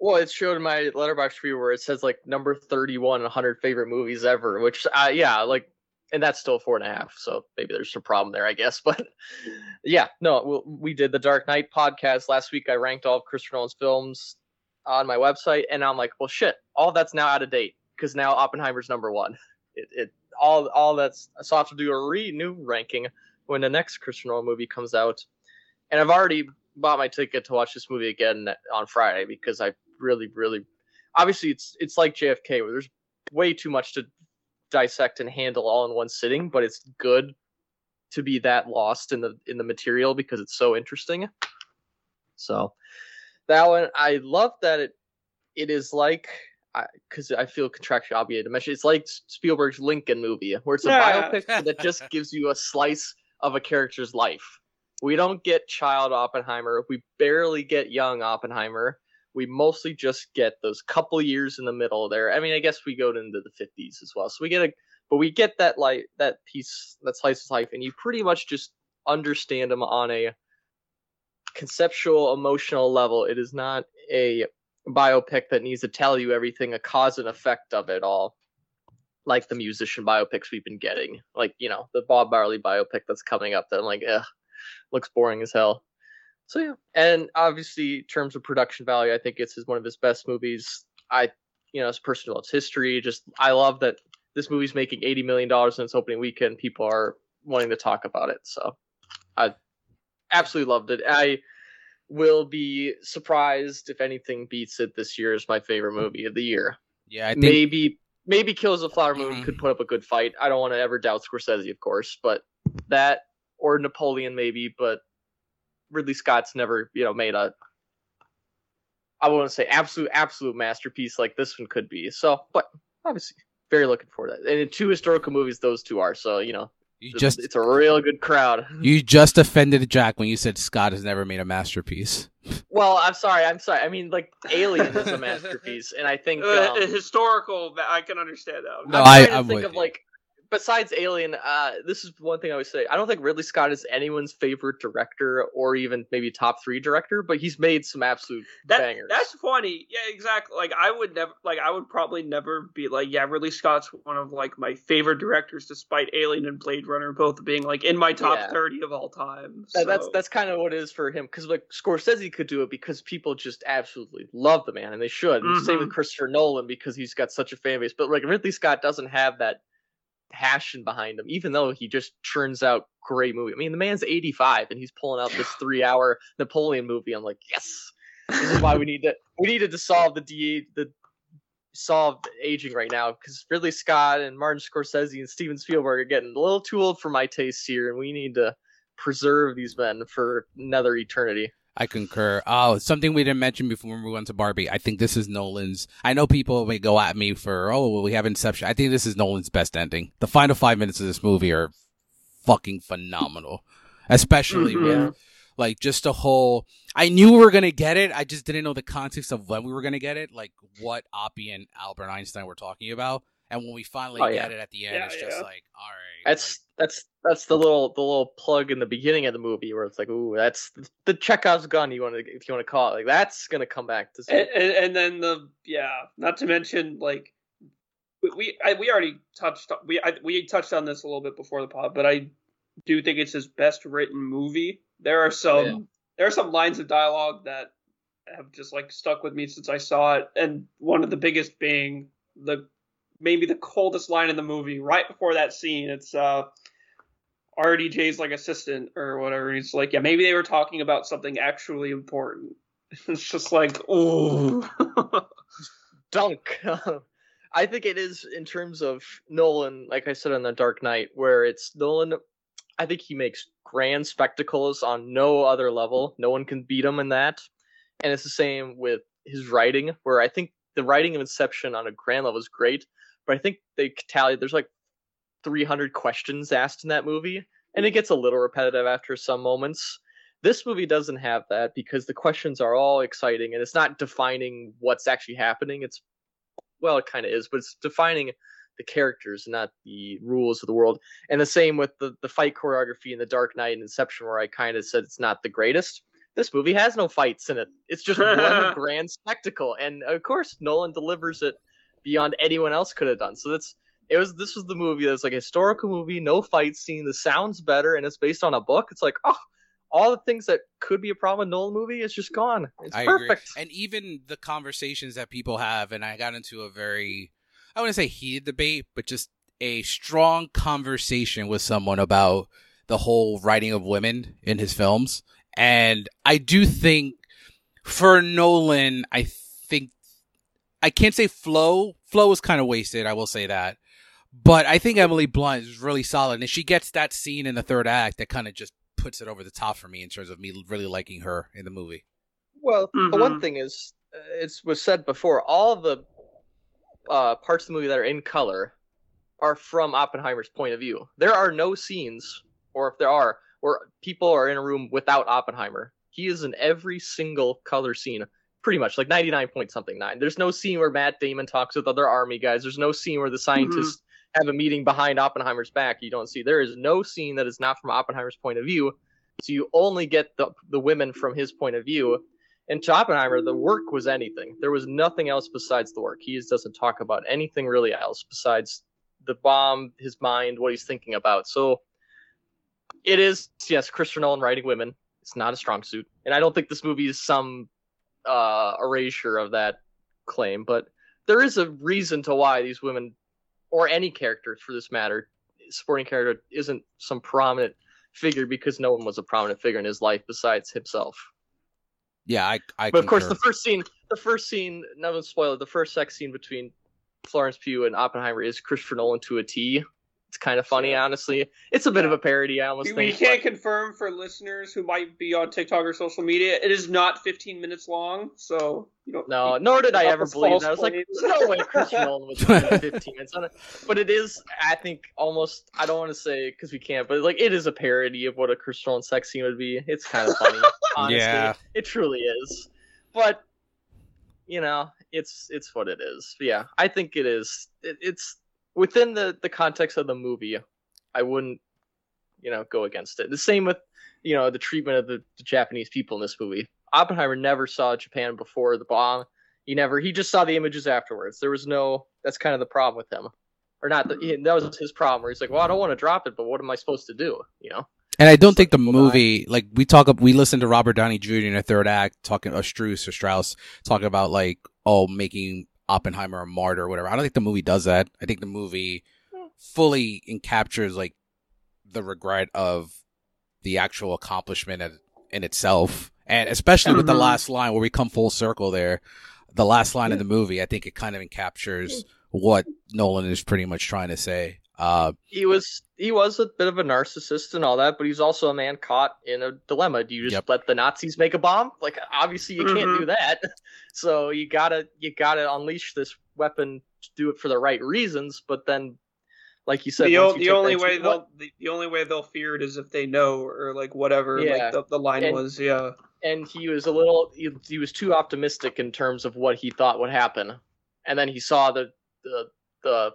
Well, it showed in my Letterboxd review where it says like number thirty-one, hundred favorite movies ever. Which, uh, yeah, like and that's still four and a half. So maybe there's a problem there, I guess. But yeah, no, we did the Dark Knight podcast last week. I ranked all of Christopher Nolan's films on my website, and I'm like, well, shit, all that's now out of date because now Oppenheimer's number one. It, it all all that's so I have to do a re new ranking when the next Christopher Nolan movie comes out, and I've already bought my ticket to watch this movie again on Friday because I really, really, obviously it's it's like JFK where there's way too much to dissect and handle all in one sitting, but it's good to be that lost in the in the material because it's so interesting. So that one, I love that it it is like because I, I, feel contractually obligated to mention it's like Spielberg's Lincoln movie, where it's a biopic that just gives you a slice of a character's life. We don't get child Oppenheimer. We barely get young Oppenheimer we mostly just get those couple years in the middle there. I mean, I guess we go into the 50s as well. So we get a, but we get that like that piece, that slice of life, and you pretty much just understand them on a conceptual, emotional level. It is not a biopic that needs to tell you everything, a cause and effect of it all, like the musician biopics we've been getting. Like, you know, the Bob Marley biopic that's coming up that I'm like, looks boring as hell. So yeah, and obviously, in terms of production value, I think it's one of his best movies. I, you know, as a person who loves history, just I love that this movie's making eighty million dollars in its opening weekend. People are wanting to talk about it, so I absolutely loved it. I will be surprised if anything beats it this year as my favorite movie of the year. Yeah, I think maybe maybe Killers of the Flower Moon Mhm. could put up a good fight. I don't want to ever doubt Scorsese, of course, but that or Napoleon maybe, but Ridley Scott's never, you know, made a I wouldn't say absolute absolute masterpiece like this one could be. So, but obviously very looking forward to that. And in two historical movies those two are, so you know, you just it's a real good crowd. you just offended Jack when you said Scott has never made a masterpiece. Well, I'm sorry, I'm sorry. I mean, like Alien is a masterpiece, and I think Uh, um, historical, I can understand that. No, I'm I- I'm think with of you. like besides Alien, uh, this is one thing I would say. I don't think Ridley Scott is anyone's favorite director or even maybe top three director, but he's made some absolute That, bangers. that's funny. Yeah, exactly. Like I would never like I would probably never be like, yeah, Ridley Scott's one of like my favorite directors despite Alien and Blade Runner both being like in my top Yeah. 30 of all time. That- that's that's kind of what it is for him because like Scorsese could do it because people just absolutely love the man and they should. And Same with Christopher Nolan because he's got such a fan base. But like Ridley Scott doesn't have that passion behind him, even though he just churns out great movie. I mean, the man's 85 and he's pulling out this three-hour Napoleon movie. I'm like, yes, this is why we need to we needed to solve the de the solve aging right now because Ridley Scott and Martin Scorsese and Steven Spielberg are getting a little too old for my tastes here, and we need to preserve these men for another eternity. I concur. Oh, something we didn't mention before we went to Barbie. I think this is Nolan's. I know people may go at me for, oh, well, we have Inception. I think this is Nolan's best ending. The final five minutes of this movie are fucking phenomenal, especially Mhm. with like just a whole. I knew we were gonna get it. I just didn't know the context of when we were gonna get it, like what Oppie and Albert Einstein were talking about. And when we finally Oh, get yeah. it at the end, Yeah, it's just yeah. like, all right, That's that's that's the little the little plug in the beginning of the movie where it's like, ooh, that's the Chekhov's gun. You want to if you want to call it like that's gonna come back to. and, and, and then the yeah, not to mention like we we, I, we already touched we I, we touched on this a little bit before the pod, but I do think it's his best written movie. There are oh, some Yeah. there are some lines of dialogue that have just like stuck with me since I saw it, and one of the biggest being the maybe the coldest line in the movie right before that scene. It's uh RDJ's like assistant or whatever. He's like, yeah, maybe they were talking about something actually important. It's just like, ooh. dunk. I think it is in terms of Nolan, like I said on The Dark Knight, where it's Nolan. I think he makes grand spectacles on no other level. No one can beat him in that. And it's the same with his writing, where I think the writing of Inception on a grand level is great, but I think they tally. There's like 300 questions asked in that movie, and it hmm. gets a little repetitive after some moments. This movie doesn't have that because the questions are all exciting and it's not defining what's actually happening. It's well, it kind of is, but it's defining the characters, not the rules of the world. And the same with the the fight choreography in The Dark Knight and Inception, where I kind of said it's not the greatest. This movie has no fights in it. It's just one grand spectacle, and of course Nolan delivers it beyond anyone else could have done. So that's it was this was the movie that's like a historical movie, no fight scene. The sound's better, and it's based on a book. It's like oh, all the things that could be a problem in Nolan movie is just gone. It's I perfect. agree. And even the conversations that people have, and I got into a very, I wouldn't say heated debate, but just a strong conversation with someone about the whole writing of women in his films. And I do think for Nolan, I think, I can't say Flo. Flo was kind of wasted. I will say that. But I think Emily Blunt is really solid. And she gets that scene in the third act that kind of just puts it over the top for me in terms of me really liking her in the movie. Well, the one thing is, uh, it was said before, all the uh, parts of the movie that are in color are from Oppenheimer's point of view. There are no scenes, or if there are, where people are in a room without Oppenheimer. He is in every single color scene, pretty much, like 99 point something nine. There's no scene where Matt Damon talks with other army guys. There's no scene where the scientists mm-hmm. have a meeting behind Oppenheimer's back. You don't see. There is no scene that is not from Oppenheimer's point of view. So you only get the the women from his point of view. And to Oppenheimer, the work was anything. There was nothing else besides the work. He just doesn't talk about anything really else besides the bomb, his mind, what he's thinking about. So it is, yes, Christopher Nolan writing women. It's not a strong suit. And I don't think this movie is some uh, erasure of that claim, but there is a reason to why these women, or any character for this matter, supporting character, isn't some prominent figure because no one was a prominent figure in his life besides himself. Yeah, I. I but of course, the first scene, the first scene, no spoiler, the first sex scene between Florence Pugh and Oppenheimer is Christopher Nolan to a T. It's kind of funny, honestly. It's a bit of a parody. I almost We, we think. can't confirm for listeners who might be on TikTok or social media. It is not 15 minutes long, so you don't. No, nor did I ever believe that. I was like, claims. there's no way Christopher Nolan was 15 minutes on it. But it is, I think, almost, I don't want to say because we can't, but like it is a parody of what a Chris Nolan sex scene would be. It's kind of funny, honestly. Yeah. It truly is. But, you know, it's it's what it is. But yeah, I think it is. It, it's within the, the context of the movie, I wouldn't, you know, go against it. The same with, you know, the treatment of the, the Japanese people in this movie. Oppenheimer never saw Japan before the bomb. He never. He just saw the images afterwards. There was no. That's kind of the problem with him, or not. The, that was his problem. Where he's like, "Well, I don't want to drop it, but what am I supposed to do?" You know. And I don't think the movie, like we talk, up, we listened to Robert Downey Jr. in the third act talking, uh, or Strauss or Strauss talking about like, oh, making Oppenheimer a martyr or whatever. I don't think the movie does that. I think the movie fully encaptures like the regret of the actual accomplishment in, itself. And especially with the Mhm. last line where we come full circle there, the last line of the movie, I think it kind of encaptures what Nolan is pretty much trying to say. Uh, he was he was a bit of a narcissist and all that, but he's also a man caught in a dilemma. Do you just Yep. let the Nazis make a bomb? Like obviously you can't Mhm. do that. So you gotta you gotta unleash this weapon to do it for the right reasons. But then, like you said, the, once o- you the only way they'll the, the only way they'll fear it is if they know or like whatever Yeah. like the, the line And- was yeah and he was a little he, he was too optimistic in terms of what he thought would happen and then he saw the the the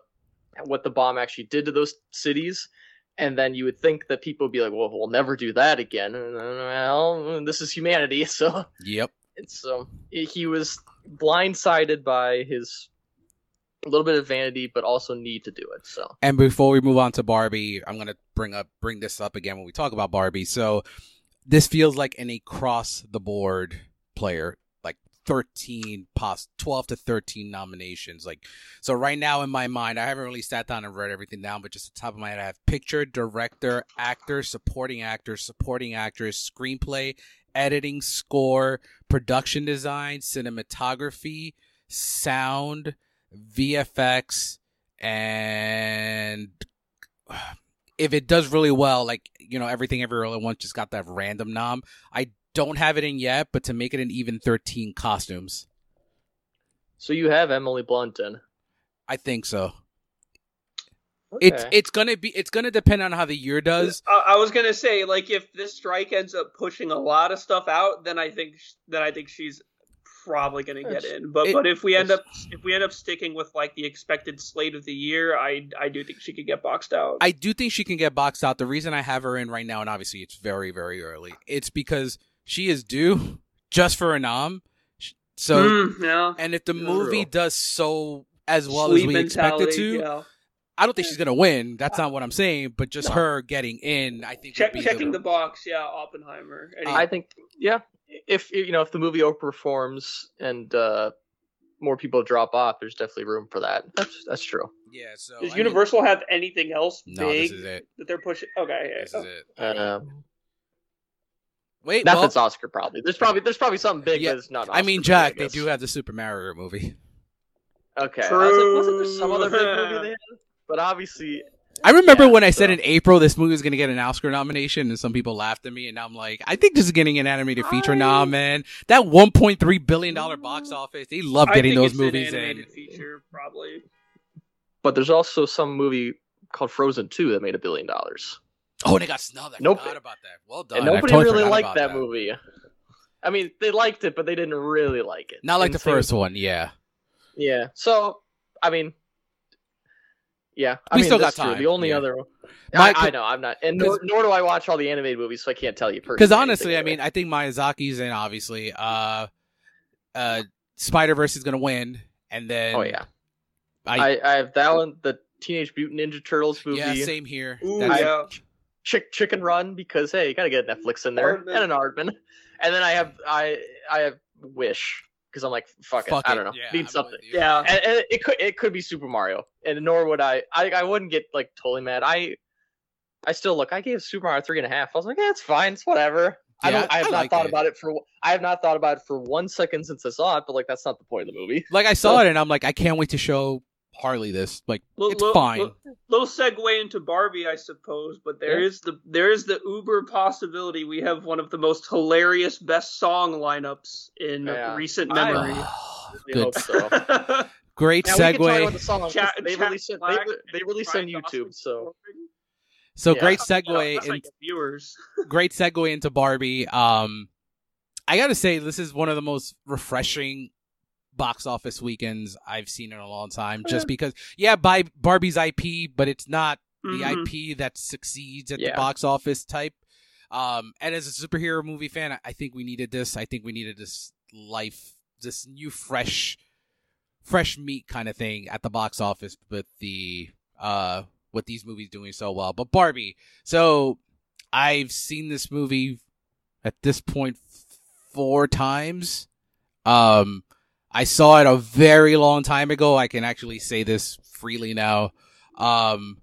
what the bomb actually did to those cities and then you would think that people would be like well we'll never do that again and, well this is humanity so yep. it's um he was blindsided by his a little bit of vanity but also need to do it so And before we move on to Barbie, I'm gonna bring up bring this up again when we talk about Barbie. So this feels like an across the board player, 13 pos 12 to 13 nominations. Like so right now in my mind, I haven't really sat down and read everything down, but just the top of my head, I have picture, director, actor, supporting actor, supporting actress, screenplay, editing, score, production design, cinematography, sound, VFX, and if it does really well, like you know, everything everywhere at once just got that random nom. I don't have it in yet, but to make it an even thirteen costumes, so you have emily blunt in I think so. It's Okay. it's gonna be it's gonna depend on how the year does. I, I was gonna say like if this strike ends up pushing a lot of stuff out then I think sh- then I think she's probably gonna get It's- in but it- but if we end up if we end up sticking with like the expected slate of the year I I do think she could get boxed out I do think she can get boxed out. The reason I have her in right now, and obviously it's very very early, it's because she is due just for a nom. So Mm, yeah and if the True. movie does so as well Sleep as we expect it to, yeah. I don't think she's gonna win. That's not what I'm saying. But just No. her getting in, I think Check, would be checking the box yeah Oppenheimer Any- I think, yeah, if you know if the movie overperforms and uh, more people drop off, there's definitely room for that. That's that's true. yeah. So does I mean- Universal have anything else no, big this is it. that they're pushing okay yeah, This is it. Um, Wait, not well, that's Oscar probably. There's probably there's probably something big, Yeah, but it's not. I mean, Jack, big, I they do have the Super Mario movie. Okay, I was like, wasn't there True. some other big movie they had? But obviously, I remember Yeah, when I said in April this movie was going to get an Oscar nomination, and some people laughed at me, and now I'm like, I think this is getting an animated feature I- nom, man. That 1.3 billion dollar mm-hmm. box office, they love I getting think those it's an movies in. animated feature probably but there's also some movie called Frozen Two that made a billion dollars, Oh, and it got snubbed. I Nope. forgot about that. Well done. and nobody totally really liked about that, movie. I mean, they liked it, but they didn't really like it. Not like And the first one, yeah. Yeah. So, I mean, yeah. I We mean, still got that's true. time, The only yeah. other. My- I, I know I'm not, and nor, nor do I watch all the animated movies, so I can't tell you personally. Because honestly, I mean, I think Miyazaki's in. Obviously, uh, uh, Spider Verse is going to win, and then oh yeah, I, I, I have that one, the Teenage Mutant Ninja Turtles movie, yeah, same here. Ooh, That's- yeah. Chick Chicken Run, because hey, you gotta get Netflix in there, Aardman. and an Aardman, and then I have I I have Wish because I'm like fuck, Fuck it, I don't know, yeah, need I'm something. yeah And, and it could it could be Super Mario, and nor would I. I I wouldn't get like totally mad. I I still look. I gave Super Mario three and a half. I was like, yeah, it's fine. It's whatever. I don't. I have I not liked thought it. about it for. I have not thought about it for one second since I saw it. But like, that's not the point of the movie. Like I saw So- it and I'm like, I can't wait to show Harley this. Like Little- it's little- fine. Little, little segue into Barbie, I suppose, but there Yeah. is the there is the uber possibility we have one of the most hilarious best song lineups in Yeah. recent memory. We Good. hope so. Great Now, we can talk segue. the song. 'cause Chat- they Chat released it. They, they released it on YouTube. So. So Yeah. great That's how- segue that's how in, you viewers. great segue into Barbie. Um, I gotta say this is one of the most refreshing box office weekends I've seen in a long time. Just because, yeah, by Barbie's IP, but it's not the Mhm. IP that succeeds at the box office type. Um, and as a superhero movie fan, I- I think we needed this. I think we needed this life, this new fresh, fresh meat kind of thing at the box office with the uh with these movies doing so well. But Barbie, so I've seen this movie at this point four times. Um, I saw it a very long time ago. I can actually say this freely now. Um,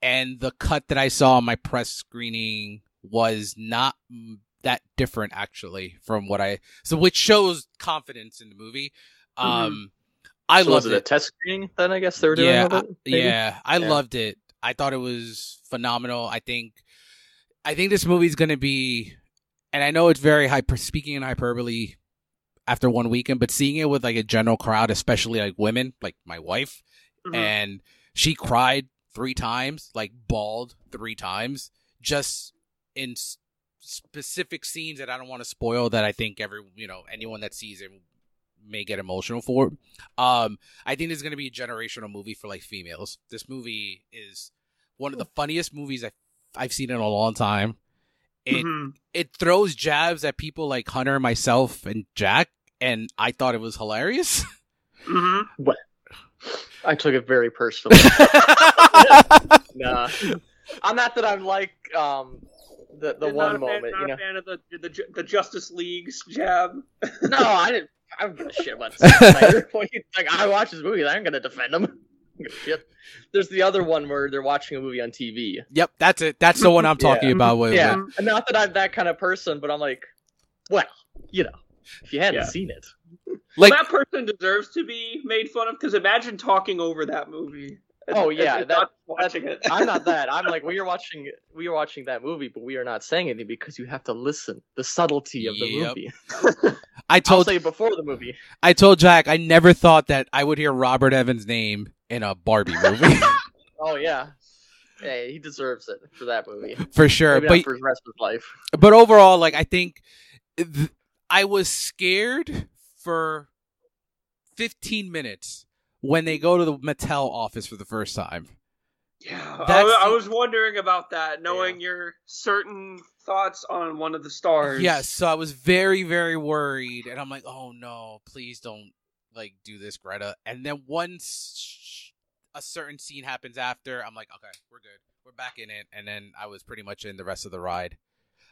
and the cut that I saw on my press screening was not that different actually from what I so which shows confidence in the movie. Um, I so loved was it, a test screening? Then I guess they were doing. yeah, it, yeah, I Yeah. loved it. I thought it was phenomenal. I think, I think this movie's gonna be, and I know it's very hyper. Speaking in hyperbole, after one weekend, but seeing it with like a general crowd, especially like women, like my wife, Mhm. and she cried three times, like bawled three times, just in s- specific scenes that I don't want to spoil. That I think every you know anyone that sees it may get emotional for. Um, I think is going to be a generational movie for like females. This movie is one of the funniest movies I've, I've seen in a long time. It Mhm. it throws jabs at people like Hunter, myself, and Jack, and I thought it was hilarious. Mhm. I took it very personally. nah, I'm not that I'm like um the the You're one not a fan, moment, not you know. a fan of the, the the Justice League's jab. No, I didn't. I don't give a shit about Zack Snyder. like I watch his movies, I'm gonna defend him. I don't give a Shit. There's the other one where they're watching a movie on TV. yep, that's it. That's the one I'm talking Yeah. about. With, Yeah, with- and not that I'm that kind of person, but I'm like, well, you know, if you hadn't Yeah. seen it, like that person deserves to be made fun of because imagine talking over that movie. Oh, yeah, that- not watching it. I'm not that. I'm like, we are watching, we are watching that movie, but we are not saying anything because you have to listen. The subtlety of the Yep. movie. I I'll told say before the movie. I told Jack I never thought that I would hear Robert Evans' name in a Barbie movie Oh yeah. Hey, he deserves it for that movie. for sure. Maybe But not for the rest of his life. but overall, like I think th- I was scared for 15 minutes when they go to the Mattel office for the first time. Yeah, I, That's I was wondering about that, knowing your certain thoughts on one of the stars. Yes, so I was very very worried, and I'm like, oh no, please don't like do this, Greta. And then once a certain scene happens after, I'm like, okay, we're good, we're back in it, and then I was pretty much in the rest of the ride.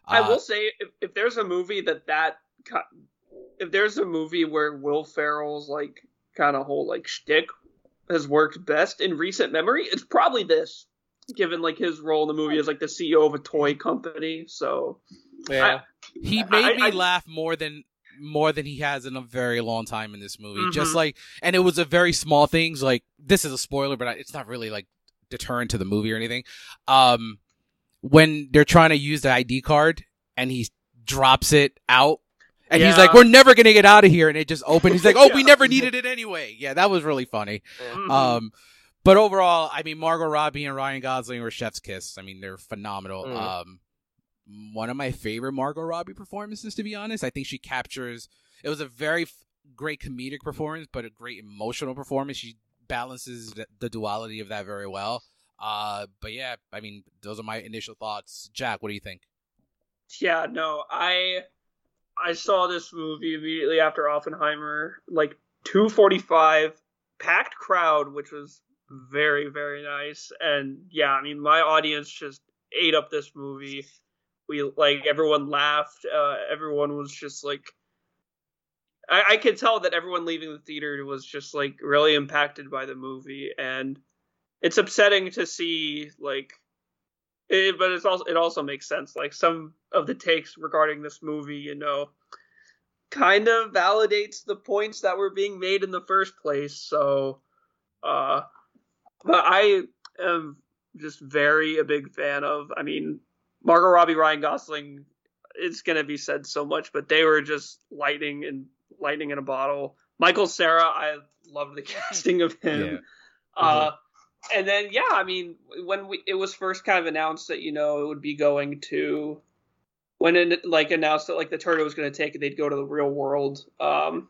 I Uh, will say if, if there's a movie that that ki- if there's a movie where Will Ferrell's like kind of whole like shtick has worked best in recent memory, it's probably this. Given like his role in the movie as like the CEO of a toy company, so Yeah. he I- made me I- laugh more than more than he has in a very long time in this movie. Mhm. Just like, and it was a very small things. Like this is a spoiler, but I- it's not really like deterrent to the movie or anything. Um, when they're trying to use the ID card and he drops it out. And he's like, "We're never gonna get out of here," and it just opened. He's like, "Oh, we never needed it anyway." Yeah, that was really funny. mhm. Um, but overall, I mean, Margot Robbie and Ryan Gosling were chef's kiss. I mean, they're phenomenal. Mm. Um, one of my favorite Margot Robbie performances, to be honest. I think she captures. It was a very f- great comedic performance, but a great emotional performance. She balances the, the duality of that very well. Uh, but yeah, I mean, those are my initial thoughts. Jack, what do you think? Yeah, no, I I saw this movie immediately after Oppenheimer, like 245, packed crowd, which was very very nice. And yeah, I mean, my audience just ate up this movie. We like everyone laughed. Uh, everyone was just like. I, I could tell that everyone leaving the theater was just like really impacted by the movie, and it's upsetting to see like It, but it's also it also makes sense. Like some of the takes regarding this movie, you know, kind of validates the points that were being made in the first place. So, uh, but I am just very a big fan of. I mean, Margot Robbie, Ryan Gosling. It's gonna be said so much, but they were just lightning and lightning in a bottle. Michael Cera, I loved the casting of him. Yeah. Uh, mm-hmm. And then yeah, I mean, when we, it was first kind of announced that you know it would be going to when it like announced that like the turtle was going to take it, they'd go to the real world. Um,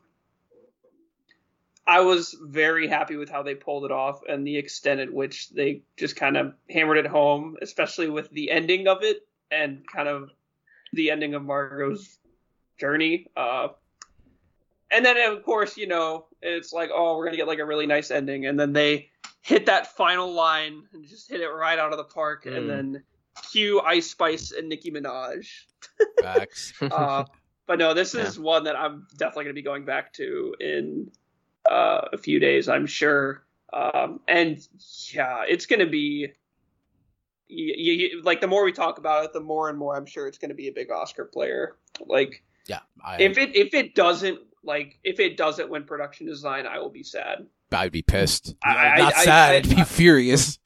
I was very happy with how they pulled it off and the extent at which they just kind of hammered it home, especially with the ending of it and kind of the ending of Margot's journey. Uh, and then of course, you know, it's like, oh, we're gonna get like a really nice ending, and then they hit that final line and just hit it right out of the park, mm. and then cue Ice Spice and Nicki Minaj. Facts. uh, but no, this is yeah. one that I'm definitely gonna be going back to in uh, a few days, I'm sure. Um, and yeah, it's gonna be. You, you, like the more we talk about it, the more and more I'm sure it's going to be a big Oscar player. Like, yeah, I, if it if it doesn't like if it doesn't win production design, I will be sad. I'd be pissed. I, Not I, sad. I, would be furious.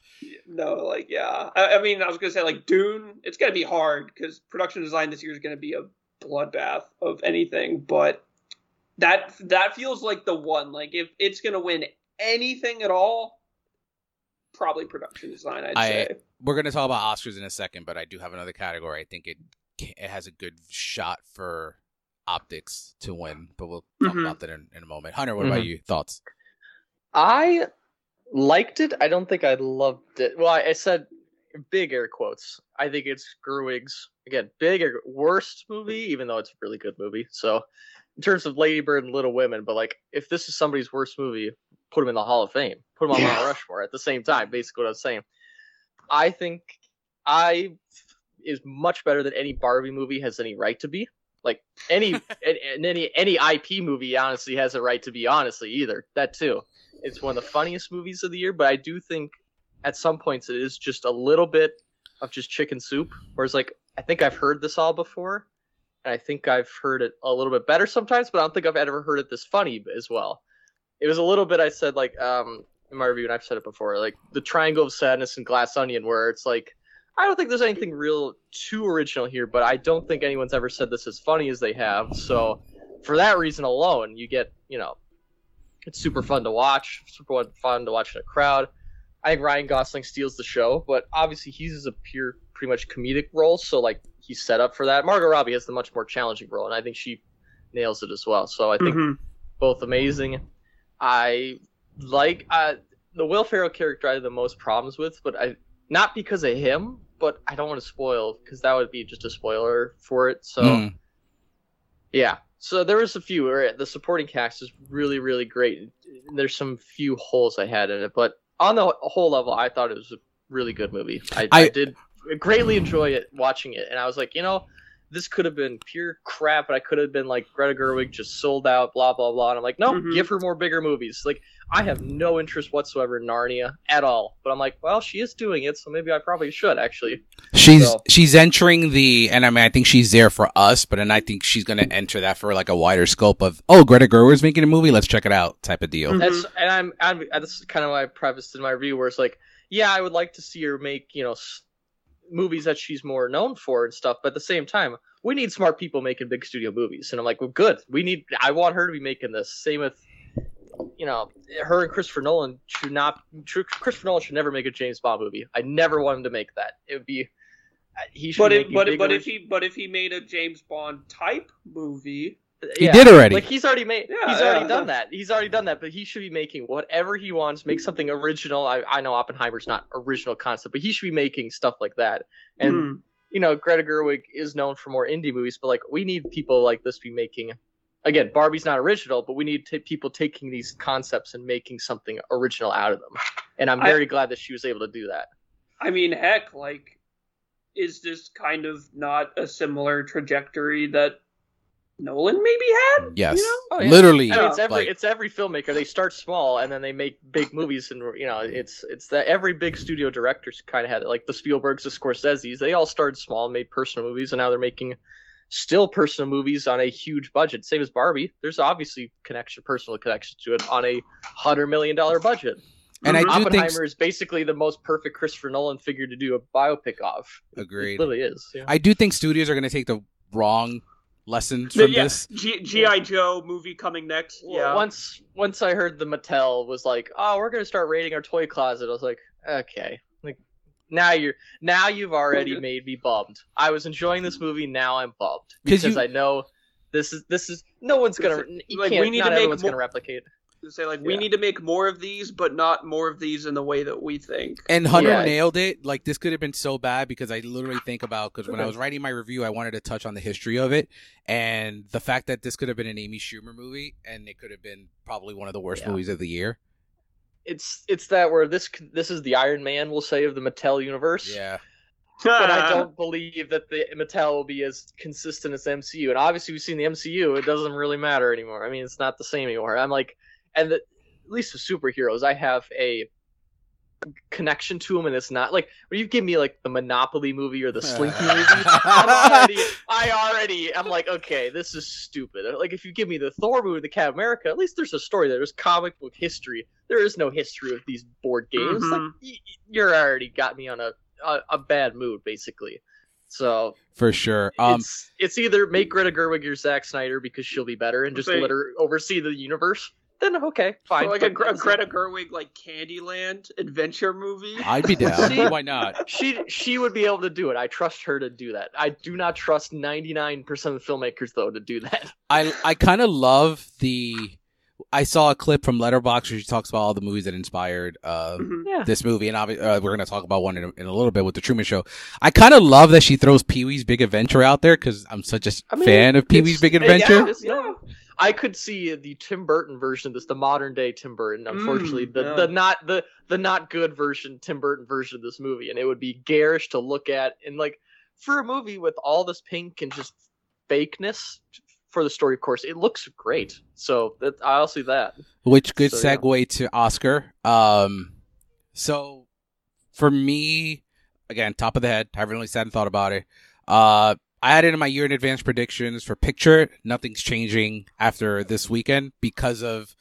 No, like yeah. I, mean, I was gonna say like Dune. It's gonna be hard because production design this year is gonna be a bloodbath of anything. But that that feels like the one. Like if it's gonna win anything at all, probably production design. I'd say. We're gonna talk about Oscars in a second, but I do have another category. I think it it has a good shot for optics to win, but we'll talk mm-hmm. about that in, in, a moment. Hunter, what mm-hmm. about you? Thoughts? I liked it. I don't think I loved it. Well, I, I said big air quotes. I think it's Gerwig's again big air, worst movie, even though it's a really good movie. So, in terms of Lady Bird and Little Women, but like if this is somebody's worst movie, put him in the Hall of Fame. Put him on yeah. Mount Rushmore at the same time. Basically, what I was saying. I think I is much better than any Barbie movie has any right to be. Like any and any any IP movie honestly has a right to be honestly either. That too. It's one of the funniest movies of the year, but I do think at some points it is just a little bit of just chicken soup. Whereas like I think I've heard this all before, and I think I've heard it a little bit better sometimes, but I don't think I've ever heard it this funny as well. It was a little bit I said like um in my review, and I've said it before, like the triangle of sadness and glass onion, where it's like I don't think there's anything real too original here, but I don't think anyone's ever said this as funny as they have. So for that reason alone, you get, you know, it's super fun to watch, super fun to watch in a crowd. I think Ryan Gosling steals the show, but obviously he's a pure, pretty much comedic role, so like he's set up for that. Margot Robbie has the much more challenging role, and I think she nails it as well. So I think mm-hmm. both amazing. I like uh, the Will Ferrell character I have the most problems with, but I not because of him, but I don't want to spoil because that would be just a spoiler for it. So, mm. yeah. So there was a few the supporting cast is really, really great. There's some few holes I had in it, but on the whole level, I thought it was a really good movie. I, I, I did greatly enjoy it watching it, and I was like, you know, this could have been pure crap, but I could have been like Greta Gerwig just sold out, blah blah blah. And I'm like, no, mm-hmm. give her more bigger movies. Like I have no interest whatsoever in Narnia at all. But I'm like, well, she is doing it, so maybe I probably should actually. She's so. she's entering the, and I mean, I think she's there for us, but then I think she's going to enter that for like a wider scope of, oh, Greta Gerwig's making a movie, let's check it out, type of deal. Mm-hmm. That's and I'm, I'm that's kind of why I prefaced in my review where it's like, yeah, I would like to see her make you know movies that she's more known for and stuff, but at the same time, we need smart people making big studio movies. And I'm like, well, good. We need. I want her to be making this. Same with, you know, her and Christopher Nolan should not. True Christopher Nolan should never make a James Bond movie. I never want him to make that. It would be. He should. But if, but, but if he but if he made a James Bond type movie, he yeah. did already. Like he's already made. Yeah, he's already yeah, done that. He's already done that. But he should be making whatever he wants. Make something original. I, I know Oppenheimer's not original concept, but he should be making stuff like that. And mm. you know, Greta Gerwig is known for more indie movies, but like we need people like this to be making. Again, Barbie's not original, but we need t- people taking these concepts and making something original out of them. And I'm very I, glad that she was able to do that. I mean, heck, like, is this kind of not a similar trajectory that Nolan maybe had. Yes, You know? Oh, yeah. literally. I mean, it's every like, it's every filmmaker. They start small and then they make big movies, and you know, it's it's that every big studio directors kind of had it. Like the Spielbergs, the Scorsese's, they all started small, made personal movies, and now they're making still personal movies on a huge budget. Same as Barbie. There's obviously connection, personal connection to it on a hundred million dollar budget. and I do think Oppenheimer is basically the most perfect Christopher Nolan figure to do a biopic of. It agreed. literally is. yeah. I do think studios are going to take the wrong lessons from yeah, this. G- GI Joe movie coming next. Well, Yeah. Once once I heard the Mattel was like, "Oh, we're gonna start raiding our toy closet," I was like, "Okay." Like now you're now you've already made me bummed. I was enjoying this movie. Now I'm bummed because you- I know this is this is no one's gonna Like, we need not to make everyone's more- gonna replicate. To say like we need to make more of these, but not more of these in the way that we think. And Hunter Yeah. nailed it. Like this could have been so bad because I literally think about because when I was writing my review, I wanted to touch on the history of it and the fact that this could have been an Amy Schumer movie and it could have been probably one of the worst Yeah. movies of the year. It's it's that where this this is the Iron Man we'll say of the Mattel universe. Yeah, but I don't believe that the Mattel will be as consistent as MCU. And obviously, we've seen the MCU; it doesn't really matter anymore. I mean, it's not the same anymore. I'm like, and the, at least with superheroes, I have a connection to them, and it's not like when you give me like the Monopoly movie or the Slinky movie. I'm already, I already, I'm like, okay, this is stupid. Like, if you give me the Thor movie, the Cap America, at least there's a story there. There's comic book history. There is no history of these board games. Like, Mhm. y- y- you're already got me on a, a, a bad mood, basically. So for sure. Um, it's it's either make Greta Gerwig your Zack Snyder because she'll be better and just Say- let her oversee the universe. Then okay, fine. So like a, Gre- a Greta Gerwig like Candyland adventure movie. I'd be down. See? Why not? she she would be able to do it. I trust her to do that. I do not trust 99% of the filmmakers though to do that. I I kind of love the. I saw a clip from Letterboxd where she talks about all the movies that inspired uh, Mhm. Yeah. this movie, and obvi- uh, we're going to talk about one in a, in a little bit with the Truman Show. I kind of love that she throws Pee Wee's Big Adventure out there because I'm such a I mean, fan of Pee Wee's Big Adventure. it's- yeah. I could see the Tim Burton version of this, the modern day Tim Burton. Unfortunately, Mm, the, yeah. the not the the not good version, Tim Burton version of this movie, and it would be garish to look at. And like for a movie with all this pink and just fakeness for the story, of course, it looks great. So that I'll see that. Which good So, yeah. segue to Oscar. Um, so for me, again, top of the head, I haven't really sat and thought about it. Uh, I added in my year in advance predictions for picture. Nothing's changing after this weekend because of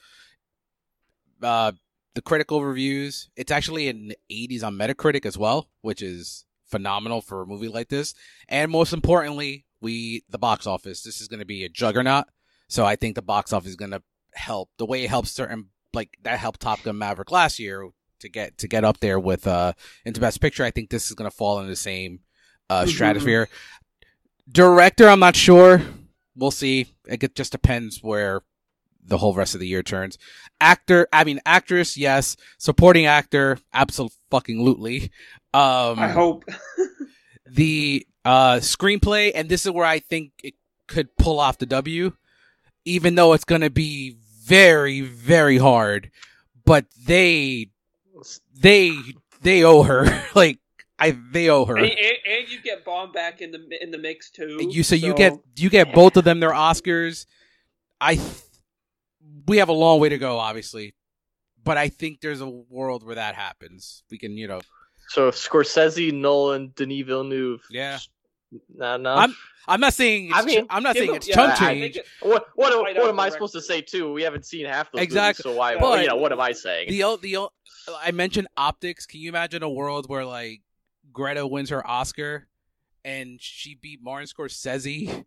uh the critical reviews. It's actually in the 80s on Metacritic as well, which is phenomenal for a movie like this. And most importantly, we the box office. This is going to be a juggernaut. So I think the box office is going to help the way it helps certain like that helped Top Gun Maverick last year to get to get up there with uh into Best Picture. I think this is going to fall in the same uh Mhm. stratosphere. Director, I'm not sure. We'll see. It just depends where the whole rest of the year turns. Actor, I mean actress, yes. Supporting actor, absolutely. Um, I hope. the uh screenplay and this is where i think it could pull off the w even though it's going to be very very hard but they they they owe her like i they owe her and, and, and you get Baumbach in the in the mix too. you so you get you get both of them their oscars i th- we have a long way to go obviously but i think there's a world where that happens we can you know So Scorsese, Nolan, Denis Villeneuve. Yeah. Nah, nah. I'm- i'm not saying it's I mean, ch- i'm not Give saying it's yeah, chunk change it- What what, Right what am I supposed to say too? We haven't seen half those Exactly. movies, so why? But- you know, what am I saying? The o- the I mentioned optics. Can you imagine a world where like Greta wins her Oscar and she beat Martin Scorsese,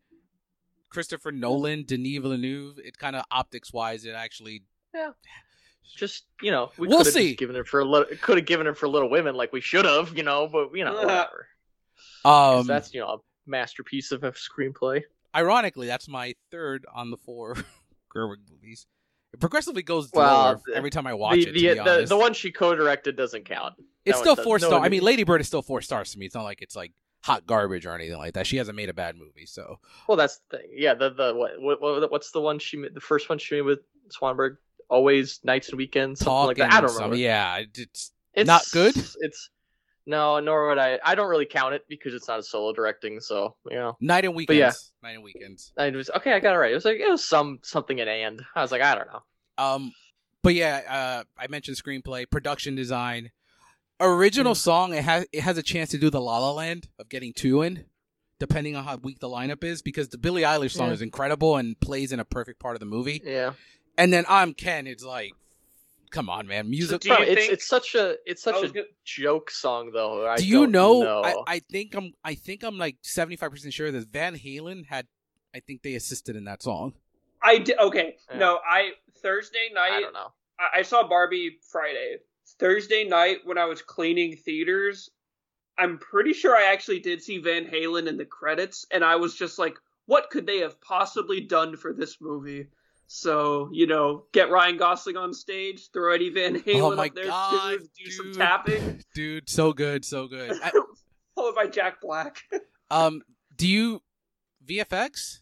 Christopher Nolan, Denis Villeneuve? It kind of optics wise, it actually. Yeah. just you know, we We'll could have see. given it for a little. Could have given it for Little Women, like we should have, you know. But you know, whatever. 'Cause Um, that's you know a masterpiece of a screenplay. ironically, that's my third on the four Gerwig movies. It progressively goes Well, lower the- every time I watch The it. To the, be the honest. the one she co-directed doesn't count. it's that still four no star. I mean, Lady Bird is still four stars to me. It's not like it's like hot garbage or anything like that. She hasn't made a bad movie, so Well, that's the thing. Yeah, the the what, what, what what's the one she made? The first one she made with Swanberg. Always nights and weekends, something like that. I don't some- yeah, it's It's not good? It's No, nor would I. I don't really count it because it's not a solo directing. So you know, Night and weekends. But yeah. Night and weekends. I was okay. I got it right. It was like it was some something in and. I was like, I don't know. Um, but yeah, uh, I mentioned screenplay, production design, original song. It has it has a chance to do the La La Land of getting two in, depending on how weak the lineup is. Because the Billie Eilish song Yeah. is incredible and plays in a perfect part of the movie. Yeah, And then I'm Ken. It's like, come on, man, music. do you Bro, it's think- it's such a it's such a gonna- joke song though. I do you don't know? I, I think I'm. I think I'm like 75 percent sure that Van Halen had. I think they assisted in that song. I did okay. Yeah. No, I Thursday night I don't know. I, I saw Barbie Friday. Thursday night when I was cleaning theaters, I'm pretty sure I actually did see Van Halen in the credits, and I was just like, what could they have possibly done for this movie? So, you know, get Ryan Gosling on stage, throw Eddie Van Halen oh my up there god, too, do some dude. tapping, dude, so good, so good. I, followed by Jack Black. um, do you VFX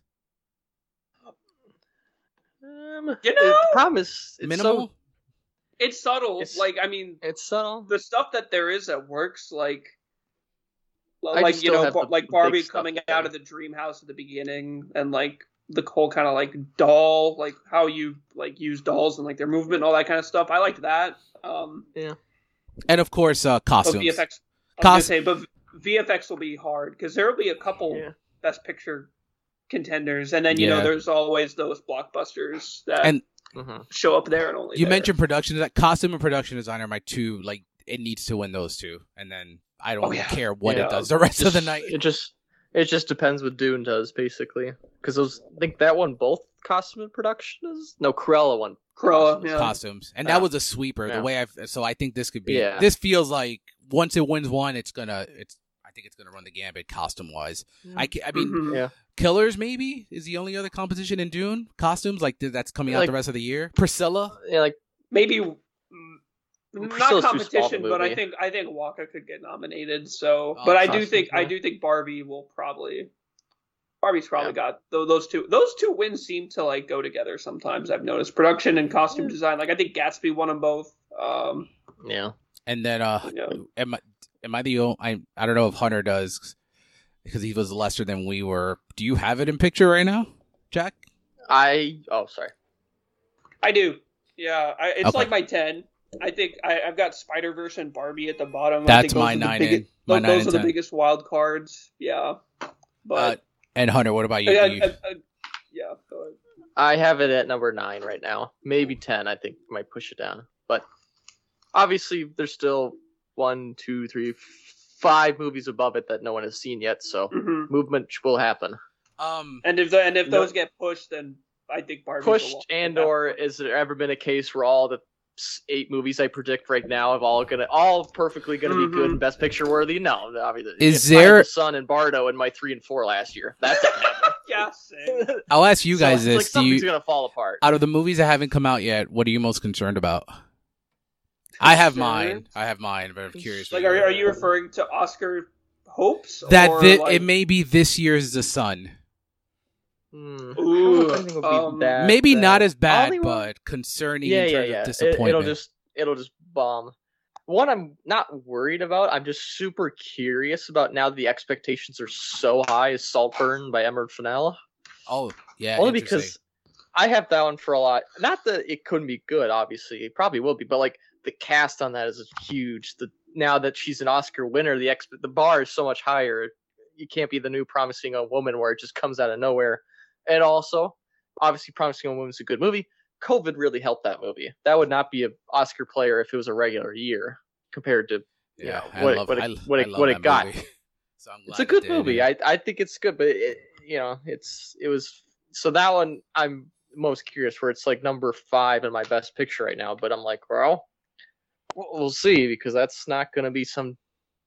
Um, You the know? problem is it's minimal? So, It's subtle. It's- like, I mean, it's subtle. the stuff that there is that works, like, I like you know, Bar- the like Barbie coming out of the dream house at the beginning, and like the whole kind of like doll, like how you like use dolls and like their movement and all that kind of stuff. I liked that. Um, yeah, and of course, uh, but costumes. VFX, I was say, but VFX will be hard because there will be a couple Yeah. Best Picture contenders, and then you know there's always those blockbusters that And- Mhm. show up there and only You there. mentioned production that costume and production design are my two. Like, it needs to win those two, and then I don't Oh, yeah. care what Yeah. it does the rest of the night. It just it just depends what Dune does basically. Because those I think that one both costume and production is no Cruella one. Cruella, costumes. yeah. costumes, and Yeah. that was a sweeper. Yeah. The way I've so I think this could be. Yeah. This feels like once it wins one, it's gonna. It's. I think it's gonna run the gambit costume wise. I. ca- I mean, Mhm. Yeah. Killers maybe is the only other competition in Dune costumes like that's coming out Like- the rest of the year. Priscilla. Yeah, like maybe not Priscilla's too small of a competition, but I think I think Wonka could get nominated. So, Oh, but I do costumes, think I do think Barbie will probably. Barbie's probably Yeah. got tho- those two. Those two wins seem to like go together sometimes. I've noticed production and costume design. Like I think Gatsby won them both. Um, yeah. And then uh you know, am I am I the only I I don't know if Hunter does because he was lesser than we were. Do you have it in picture right now, Jack? I oh sorry. I do. Yeah, I, it's Okay. like my ten. I think I, I've got Spider Verse and Barbie at the bottom. I That's think my nine biggest- and my those, nine are the ten. biggest wild cards. Yeah, Uh, but and Hunter, what about you? I- Do you- I- I- yeah. Go ahead. I have it at number nine right now. Maybe ten. I think might push it down. But obviously, there's still one, two, three, five movies above it that no one has seen yet. So Mhm. movement will happen. um, And if the, and if No. those get pushed, then I think Barbie Pushed and or is there ever been a case where all the s- eight movies I predict right now have all gonna all perfectly gonna be good Mhm. and best picture worthy? No, obviously. Is there- the Son and Bardo in my three and four last year? That's yeah, same. I'll ask you guys so it's Like this: Do something's you gonna fall apart. out of the movies that haven't come out yet, what are you most concerned about? I have mine. I have mine, but I'm curious. Like, are, you- are you referring to Oscar hopes? that or, thi- like, it may be this year's The Son? Hmm. Ooh, I don't think it'll be um, that Maybe bad. not as bad, Hollywood- but concerning yeah, in yeah, terms yeah. of It, disappointment. it'll just it'll just bomb. One I'm not worried about. I'm just super curious about now that the expectations are so high. Is Saltburn by Emerald Fennell? oh, yeah. Only because I have that one for a lot. Not that it couldn't be good. Obviously, it probably will be. But like the cast on that is huge. The now that she's an Oscar winner, the exp- the bar is so much higher. You can't be the new promising young woman where it just comes out of nowhere. And also, obviously, promising young woman is a good movie. COVID really helped that movie. That would not be an Oscar player if it was a regular year compared to. yeah, what- love, what it- I, what it- what it got. so I'm It's a good did, movie. I I think it's good, but it, you know, it's it was so that one I'm most curious where it's like number five in my best picture right now. But I'm like, well, we'll see because that's not going to be some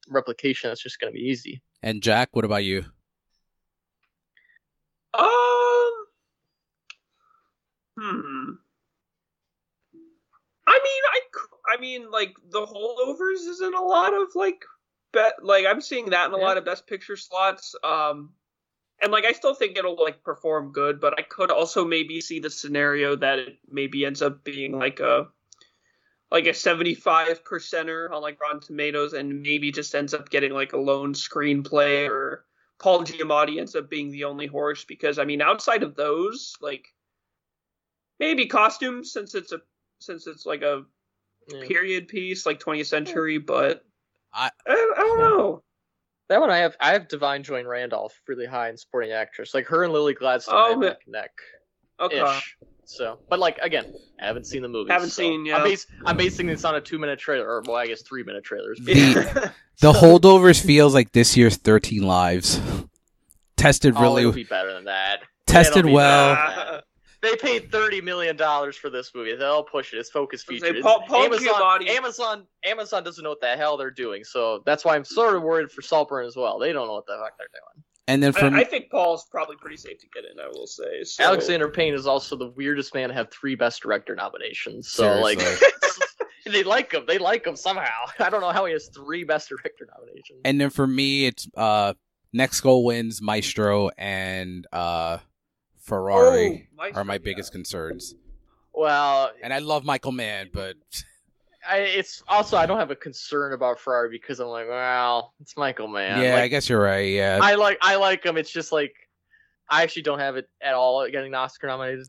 replication. That's just going to be easy. And Jack, what about you? Um. Hmm. I mean, I, I mean, like the holdovers is in a lot of like bet. Like I'm seeing that in a Yeah. lot of best picture slots. Um, and like I still think it'll like perform good, but I could also maybe see the scenario that it maybe ends up being like a like a 75 percenter on like Rotten Tomatoes and maybe just ends up getting like a lone screenplay or Paul Giamatti ends up being the only horse because I mean outside of those like maybe costumes since it's a since it's like a Yeah. period piece like 20th century but I- I, I don't know That one I have I have Da'Vine Joy Randolph really high in supporting actress. Like her and Lily Gladstone Oh, I have ma- neck neck okay ish. So, but like again, I haven't seen the movie. Haven't so seen, yeah. I'm, bas- I'm basing this on a two minute trailer, or well, I guess three minute trailers. The- The holdovers feels like this year's 13 Lives. Tested Oh, it'll really be better than that. tested It'll be well. Better than that. They paid thirty million dollars for this movie. They'll push it. It's focus I feature. gonna Paul- Paul Amazon, Giamatti- Amazon, Amazon doesn't know what the hell they're doing. So that's why I'm sort of worried for Saltburn as well. They don't know what the fuck they're doing. And then from I, I think Paul's probably pretty safe to get in I will say so. Alexander Payne is also the weirdest man to have three Best Director nominations. So like, they like him. They like him somehow. I don't know how he has three Best Director nominations. and then for me it's uh next goal wins Maestro and uh Ferrari Oh, Maestro, are my yeah. biggest concerns. well, And I love Michael Mann, but I, it's also I don't have a concern about Ferrari because I'm like, well, it's Michael Mann. yeah, Like, I guess you're right. Yeah. I like I like him. It's just like I actually don't have it at all getting Oscar nominated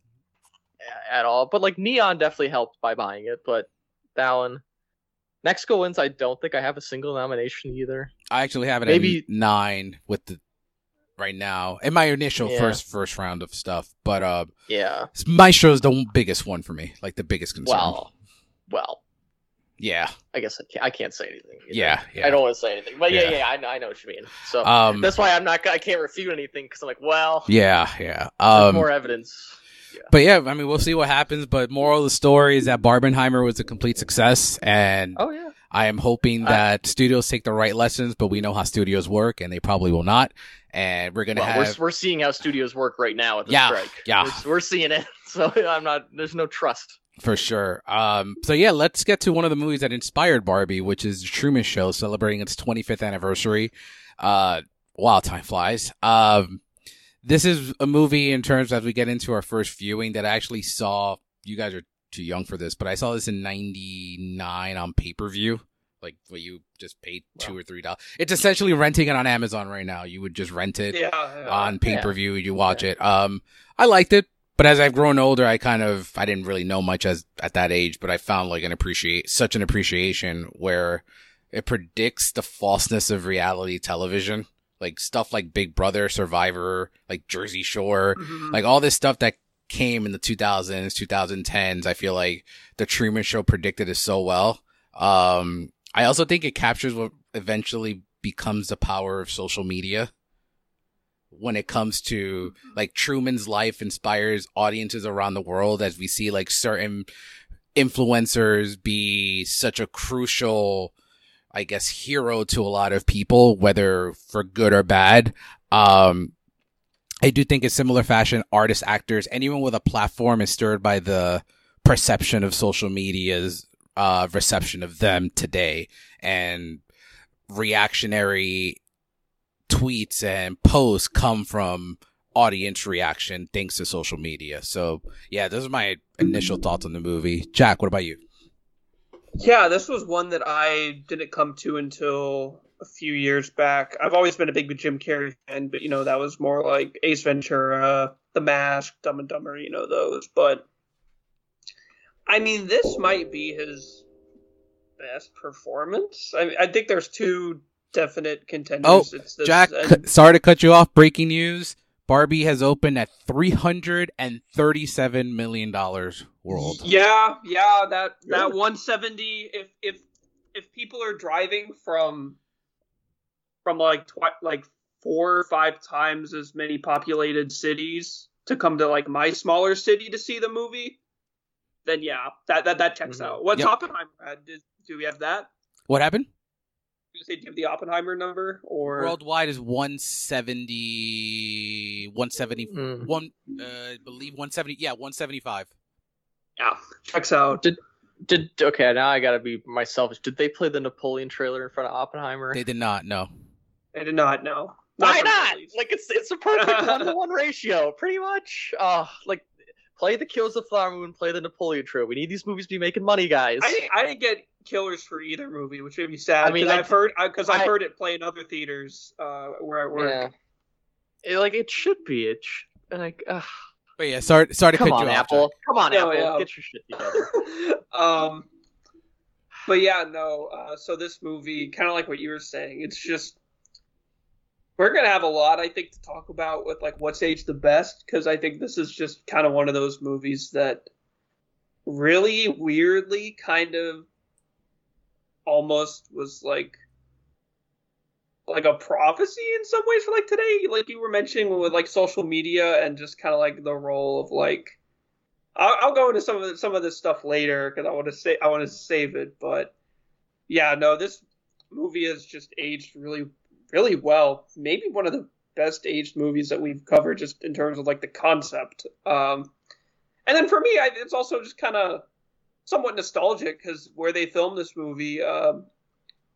at all. But like Neon definitely helped by buying it. But that one, next go wins. I don't think I have a single nomination either. I actually have it Maybe- at nine with the right now in my initial Yeah. first first round of stuff. But uh, Yeah. is the biggest one for me, like the biggest concern. Well, well, yeah, I guess I can't, I can't say anything. yeah, yeah. I don't want to say anything. But yeah, Yeah. yeah, I, know- I know what you mean. So Um, that's why I'm not. I can't refute anything because I'm like, well, yeah, yeah. Um, more evidence. but yeah, I mean, we'll see what happens. But moral of the story is that Barbenheimer was a complete success, and Oh yeah. I am hoping I- that studios take the right lessons. But we know how studios work, and they probably will not. And we're gonna Well, have we're, we're seeing how studios work right now at the Yeah, strike. yeah. We're, we're seeing it. So I'm not. There's no trust. For sure. Um, so yeah, let's get to one of the movies that inspired Barbie, which is The Truman Show, celebrating its 25th anniversary. Uh, wow, time flies. Um, this is a movie in terms as we get into our first viewing that I actually saw. You guys are too young for this, but I saw this in '99 on pay per view. Like where you just pay two Wow. or three dollars. It's essentially renting it on Amazon right now. You would just rent it yeah, yeah. on pay per view. You watch it. Um, I liked it, but as I've grown older, I kind of I didn't really know much as at that age, but I found like an appreciate such an appreciation where it predicts the falseness of reality television, like stuff like Big Brother, Survivor, like Jersey Shore, Mhm. like all this stuff that came in the 2000s, 2010s. I feel like the Truman Show predicted it so well. Um, I also think it captures what eventually becomes the power of social media. When it comes to like Truman's life inspires audiences around the world as we see like certain influencers be such a crucial I guess hero to a lot of people whether for good or bad. Um I do think in similar fashion artists actors anyone with a platform is stirred by the perception of social media's uh reception of them today and reactionary tweets and posts come from audience reaction thanks to social media. So yeah, those are my initial thoughts on the movie. Jack, what about you? Yeah, this was one that I didn't come to until a few years back. I've always been a big Jim Carrey fan, but you know that was more like Ace Ventura, The Mask, Dumb and Dumber, you know those. But I mean, this might be his best performance. I, I think there's two definite contenders. Oh, it's this, Jack, and- cu- sorry to cut you off. Breaking news. Barbie has opened at three hundred and thirty-seven million dollars world. Yeah, yeah, that that Good. 170. If if if people are driving from from like twi- like four or five times as many populated cities to come to like my smaller city to see the movie, then yeah, that that that checks Mhm. out. What's Yep. Oppenheimer? at? Did, do we have that? What happened? Do you say do you have the Oppenheimer number or Worldwide is 170, 170, Mm. one, uh, I believe 170. Yeah, 175. yeah, checks out. Did did okay? Now I gotta be myself. Did they play the Napoleon trailer in front of Oppenheimer? They did not. No. they did not know. Why from the not? Like it's it's a perfect one to one ratio, pretty much. Uh like Play the Killers of the Flower Moon. Play the Napoleon Trio. We need these movies to be making money, guys. I didn't, I didn't get killers for either movie, which made me sad. I mean, because I- I've heard because I've heard it play in other theaters uh, where I work. yeah. It- like it should be. It sh- like, ugh. But yeah, sorry, sorry to come cut on, you off. Apple. Jack. Come on, No, Apple. yeah. Get your shit together. um, but yeah, no. Uh, so this movie, kind of like what you were saying, it's just we're gonna have a lot, I think, to talk about with like what's aged the best, because I think this is just kind of one of those movies that really weirdly kind of almost was like like a prophecy in some ways for like today. Like you were mentioning with like social media and just kind of like the role of like I'll, I'll go into some of the, some of this stuff later because I want to say I want to save it but yeah no this movie has just aged really really well maybe one of the best aged movies that we've covered just in terms of like the concept um and then for me I, it's also just kind of somewhat nostalgic because where they filmed this movie, um,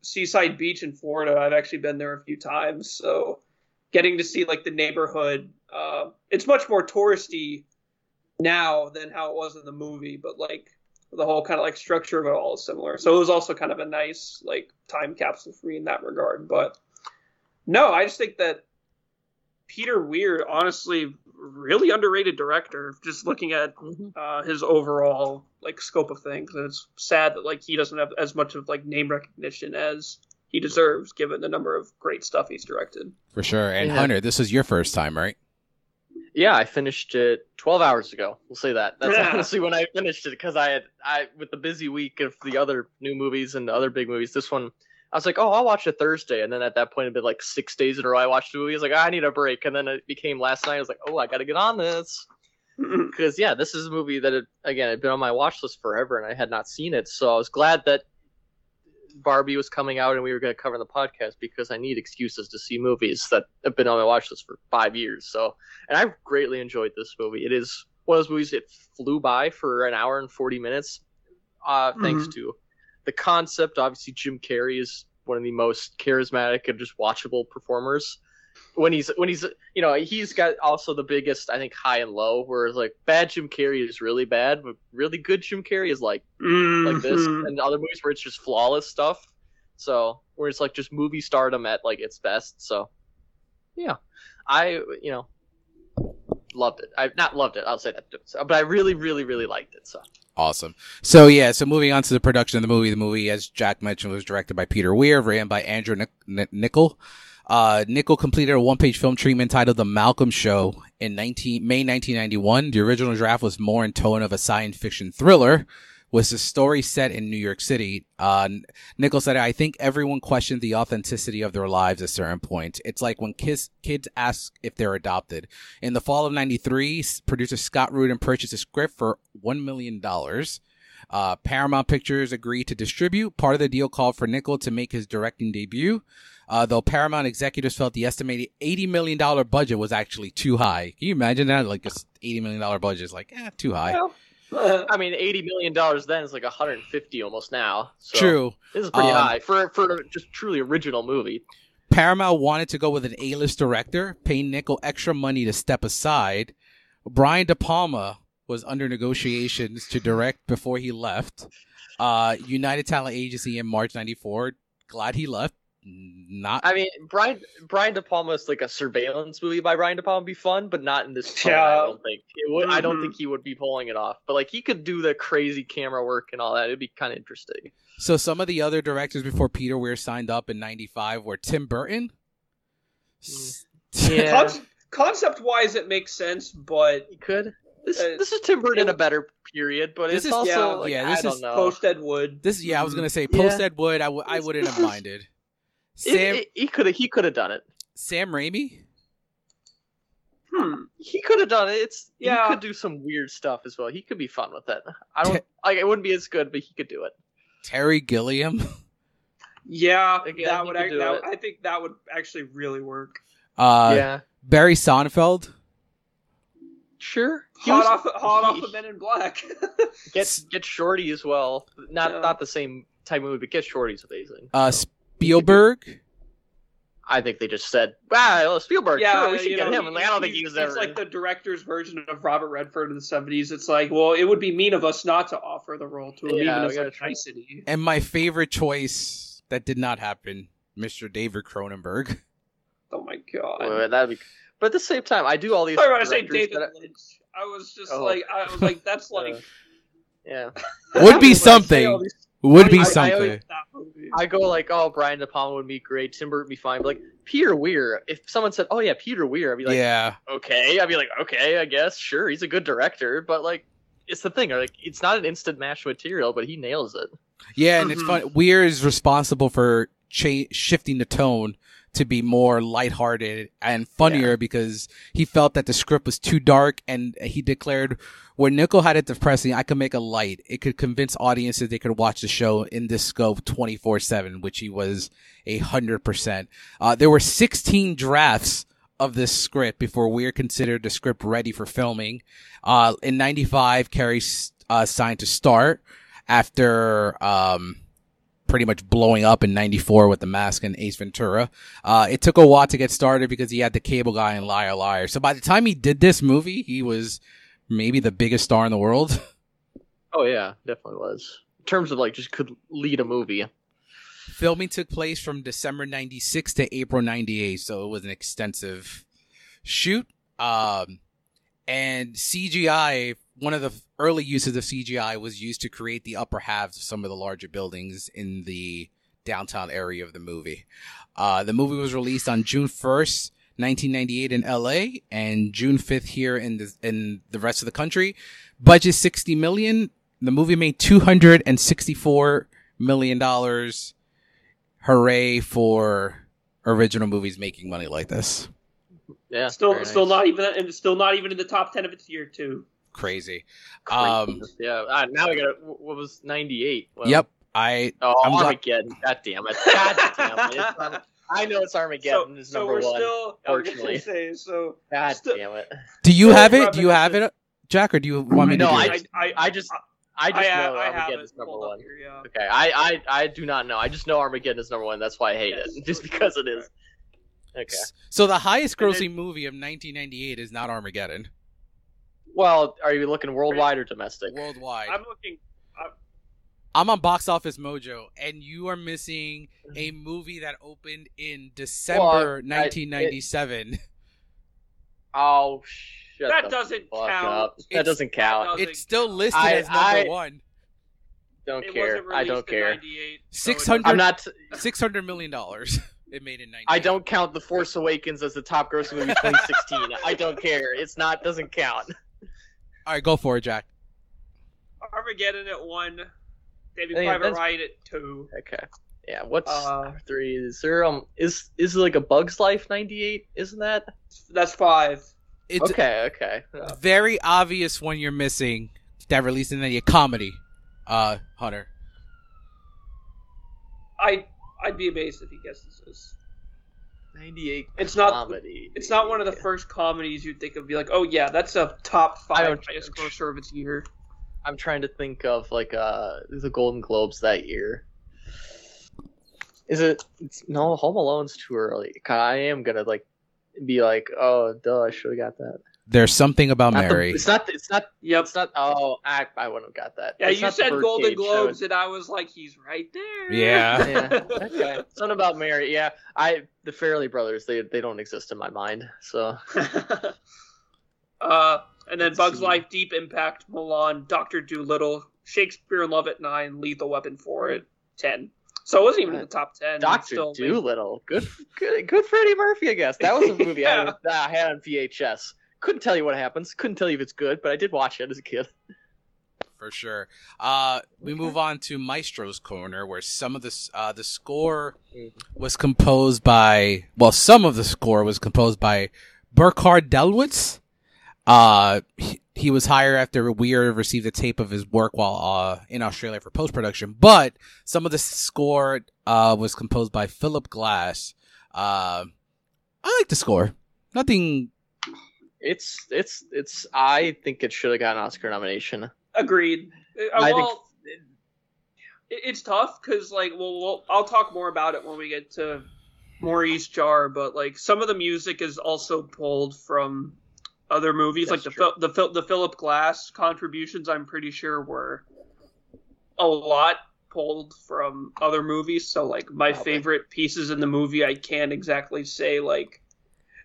Seaside Beach in Florida, I've actually been there a few times. So getting to see like the neighborhood, uh, it's much more touristy now than how it was in the movie, but like the whole kind of like structure of it all is similar. So it was also kind of a nice like time capsule for me in that regard. But no, I just think that Peter Weir, honestly, really underrated director. Just looking at uh, his overall like scope of things, and it's sad that like he doesn't have as much of like name recognition as he deserves, given the number of great stuff he's directed. For sure. And Yeah. Hunter, this is your first time, right? Yeah, I finished it 12 hours ago. We'll say that. That's Yeah. honestly when I finished it because I had I with the busy week of the other new movies and the other big movies. This one, I was like, oh, I'll watch it Thursday, and then at that point, it'd been like six days in a row. I watched the movie. I was like, I need a break, and then it became last night. I was like, oh, I got to get on this because yeah, this is a movie that it, again had been on my watch list forever, and I had not seen it. So I was glad that Barbie was coming out and we were going to cover the podcast because I need excuses to see movies that have been on my watch list for five years. So, and I've greatly enjoyed this movie. It is one of those movies that flew by for an hour and 40 minutes, uh, thanks to the concept. Obviously, Jim Carrey is one of the most charismatic and just watchable performers. When he's when he's you know he's got also the biggest I think high and low. Whereas like bad Jim Carrey is really bad, but really good Jim Carrey is like like this Mhm. and other movies where it's just flawless stuff. So where it's like just movie stardom at like its best. So yeah, I you know loved it. I've not loved it. I'll say that, but I really, really, really liked it. So Awesome. So yeah, so moving on to the production of the movie. The movie, as Jack mentioned, was directed by Peter Weir, written by Andrew Nic- Nic- Niccol. Uh, Niccol completed a one-page film treatment titled "The Malcolm Show" in 19 May 1991. The original draft was more in tone of a science fiction thriller, with the story set in New York City. Uh, Niccol said, "I think everyone questioned the authenticity of their lives at a certain point. It's like when kids kids ask if they're adopted." In the fall of '93, producer Scott Rudin purchased a script for one million dollars. Uh, Paramount Pictures agreed to distribute. Part of the deal called for Niccol to make his directing debut. Uh, though Paramount executives felt the estimated $80 million budget was actually too high. Can you imagine that? Like, this $80 million budget is like, eh, too high. Well, I mean, eighty million dollars then is like hundred and fifty almost now. So True. This is pretty Um, high for for just truly original movie. Paramount wanted to go with an A-list director, paying Niccol extra money to step aside. Brian De Palma was under negotiations to direct before he left. Uh, United Talent Agency in March 94. Glad he left. Not I mean, Brian Brian De Palma is like a surveillance movie by Brian De Palma would be fun, but not in this tone. I don't think it would. I don't think he would be pulling it off. But like he could do the crazy camera work and all that. It'd be kind of interesting. So some of the other directors before Peter Weir signed up in '95 were Tim Burton. S- Yeah. concept wise, it makes sense, but He could. This Uh, this is Tim Burton in a better period, but This it's is- also yeah, like, yeah, this don't is post Ed Wood. This, yeah, I was gonna say post Ed Wood. I, w- I wouldn't have minded. It- Sam it- he could have he could have done it. Sam Raimi. Hmm. He could have done it. It's Yeah. he could do some weird stuff as well. He could be fun with it. I don't Te- like it wouldn't be as good, but he could do it. Terry Gilliam. Yeah, Again, that would. could act- that. I think that would actually really work. Uh, yeah, Barry Sonnenfeld. sure. He Hot was- off, hot he- off of Men in Black. Get get Shorty as well. Not Yeah. not the same type movie, but Get Shorty's amazing. Uh, So, Spielberg. I think they just said, "Wow, Spielberg, yeah, sure, we should get know, him." And like, I don't think he was it's ever. like the director's version of Robert Redford in the '70s. It's like, well, it would be mean of us not to offer the role to him, Yeah, even we as gotta nicety. And my favorite choice that did not happen, Mr. David Cronenberg. Oh my god! Well, that'd be. But at the same time, I do all these. Sorry, when I say David I- Lynch, I was just Oh. like, I was like, that's like Uh, yeah, Would be When I say all something. Would be I- I something. movie. I go like, "Oh, Brian De Palma would be great. Tim Burton would be fine." But like Peter Weir, if someone said, "Oh yeah, Peter Weir," I'd be like, yeah. "Okay," I'd be like, "Okay, I guess, sure, he's a good director." But like, it's the thing, like, it's not an instant match material, but he nails it. Yeah, and it's Mhm. fun. Weir is responsible for cha- shifting the tone to be more lighthearted and funnier because he felt that the script was too dark and he declared when Niccol had it depressing, I could make a light. It could convince audiences they could watch the show in this scope 24-7, which he was a hundred percent. Uh, there were 16 drafts of this script before Weir considered the script ready for filming. Uh, in 95, Carrey, uh, signed to start after, um, pretty much blowing up in 94 with the mask and Ace Ventura. Uh, it took a while to get started because he had the cable guy and Liar Liar. So by the time he did this movie, he was maybe the biggest star in the world. Oh yeah, definitely was. In terms of like, just could lead a movie. Filming took place from December 96 to April 98. So it was an extensive shoot. Um, and CGI, one of the early uses of CGI was used to create the upper halves of some of the larger buildings in the downtown area of the movie. Uh, the movie was released on June 1st, 1998 in LA and June 5th here in the, in the rest of the country. Budget 60 million. The movie made 264 million dollars. Hooray for original movies making money like this. Yeah, still, still nice. not even, and still not even in the top ten of its year too. Crazy. Crazy. Um, yeah. Uh, now we got what was ninety eight? Yep. I Oh, I'm not- Armageddon. God damn it. God damn it. It's I know it's Armageddon so, is so number we're one. still. I was gonna fortunately. Say, so God still- damn it. do you have it? Do you have it, Jack, or do you want me to No, do I- it? I, I, I just I just have, know I have Armageddon it is number pulled up one. Here, yeah. Okay, I, I I do not know. I just know Armageddon is number one. That's why I hate Yes, it, just because it is. Okay. So the highest And grossing movie of 1998 is not Armageddon. Well, are you looking worldwide or domestic? Worldwide. I'm looking. I'm on Box Office Mojo, and you are missing a mm-hmm. movie that opened in December Well, I- 1997. Oh, shut That the doesn't fuck count. up. That It's- doesn't count. doesn't it's still listed I- as number I- one. Don't It care. wasn't I don't care. 98, so it 600 I'm not. 600 million dollars. It made in 98. I don't count The Force Awakens as the top grossing movie 2016. I don't care. It's not. Doesn't count. All right, go for it, Jack. Armageddon at one. Saving Hey, Private that's- Ryan at two. Okay. Yeah. What's Uh, three? Is there um? Is is it like a Bug's Life 98? Isn't that? That's five. It's okay. Okay. very obvious when you're missing that released in a comedy. Uh, Hunter. I I'd be amazed if he guesses this. 98. It's not- comedy. It's not one of the first comedies you'd think of. Be like, oh yeah, that's a top five highest grosser of its year. I'm trying to think of like uh the Golden Globes that year. Is it? It's, no, Home Alone's too early. I am gonna like be like, oh, duh, I should have got that. There's something about Not the- Mary. it's not. It's not. Yep. It's not. Oh, I, I wouldn't have got that. Yeah, It's you said Golden Birdcage, so Globes, and I was like, he's right there. Yeah. Yeah. Okay. Something about Mary. Yeah, I the Farrelly brothers. They they don't exist in my mind. So uh, and then Let's Bugs see. Life, Deep Impact, Mulan, Doctor Doolittle, Shakespeare in Love at nine, Lethal Weapon four at ten. So it wasn't even in the top ten. Doctor Still- Doolittle. Good. Good. Good for Eddie Murphy. I guess that was a movie I, Yeah. that I had on VHS. Couldn't tell you what happens. Couldn't tell you if it's good, but I did watch it as a kid. for sure. Uh, we move on to Maestro's Corner, where some of the uh, the score was composed by, well, some of the score was composed by Burkhard Dallwitz. Uh, he, he was hired after Weir received a tape of his work while, uh, in Australia for post-production, but some of the score, uh, was composed by Philip Glass. Uh, I like the score. Nothing, It's it's it's. I think it should have got an Oscar nomination. Agreed. Uh, I think- it, it's tough because like, well, we'll, I'll talk more about it when we get to Maurice Jarre, but like some of the music is also pulled from other movies, That's like the. The Phil- the Philip Glass contributions. I'm pretty sure were a lot pulled from other movies. So like my Probably. favorite pieces in the movie, I can't exactly say like.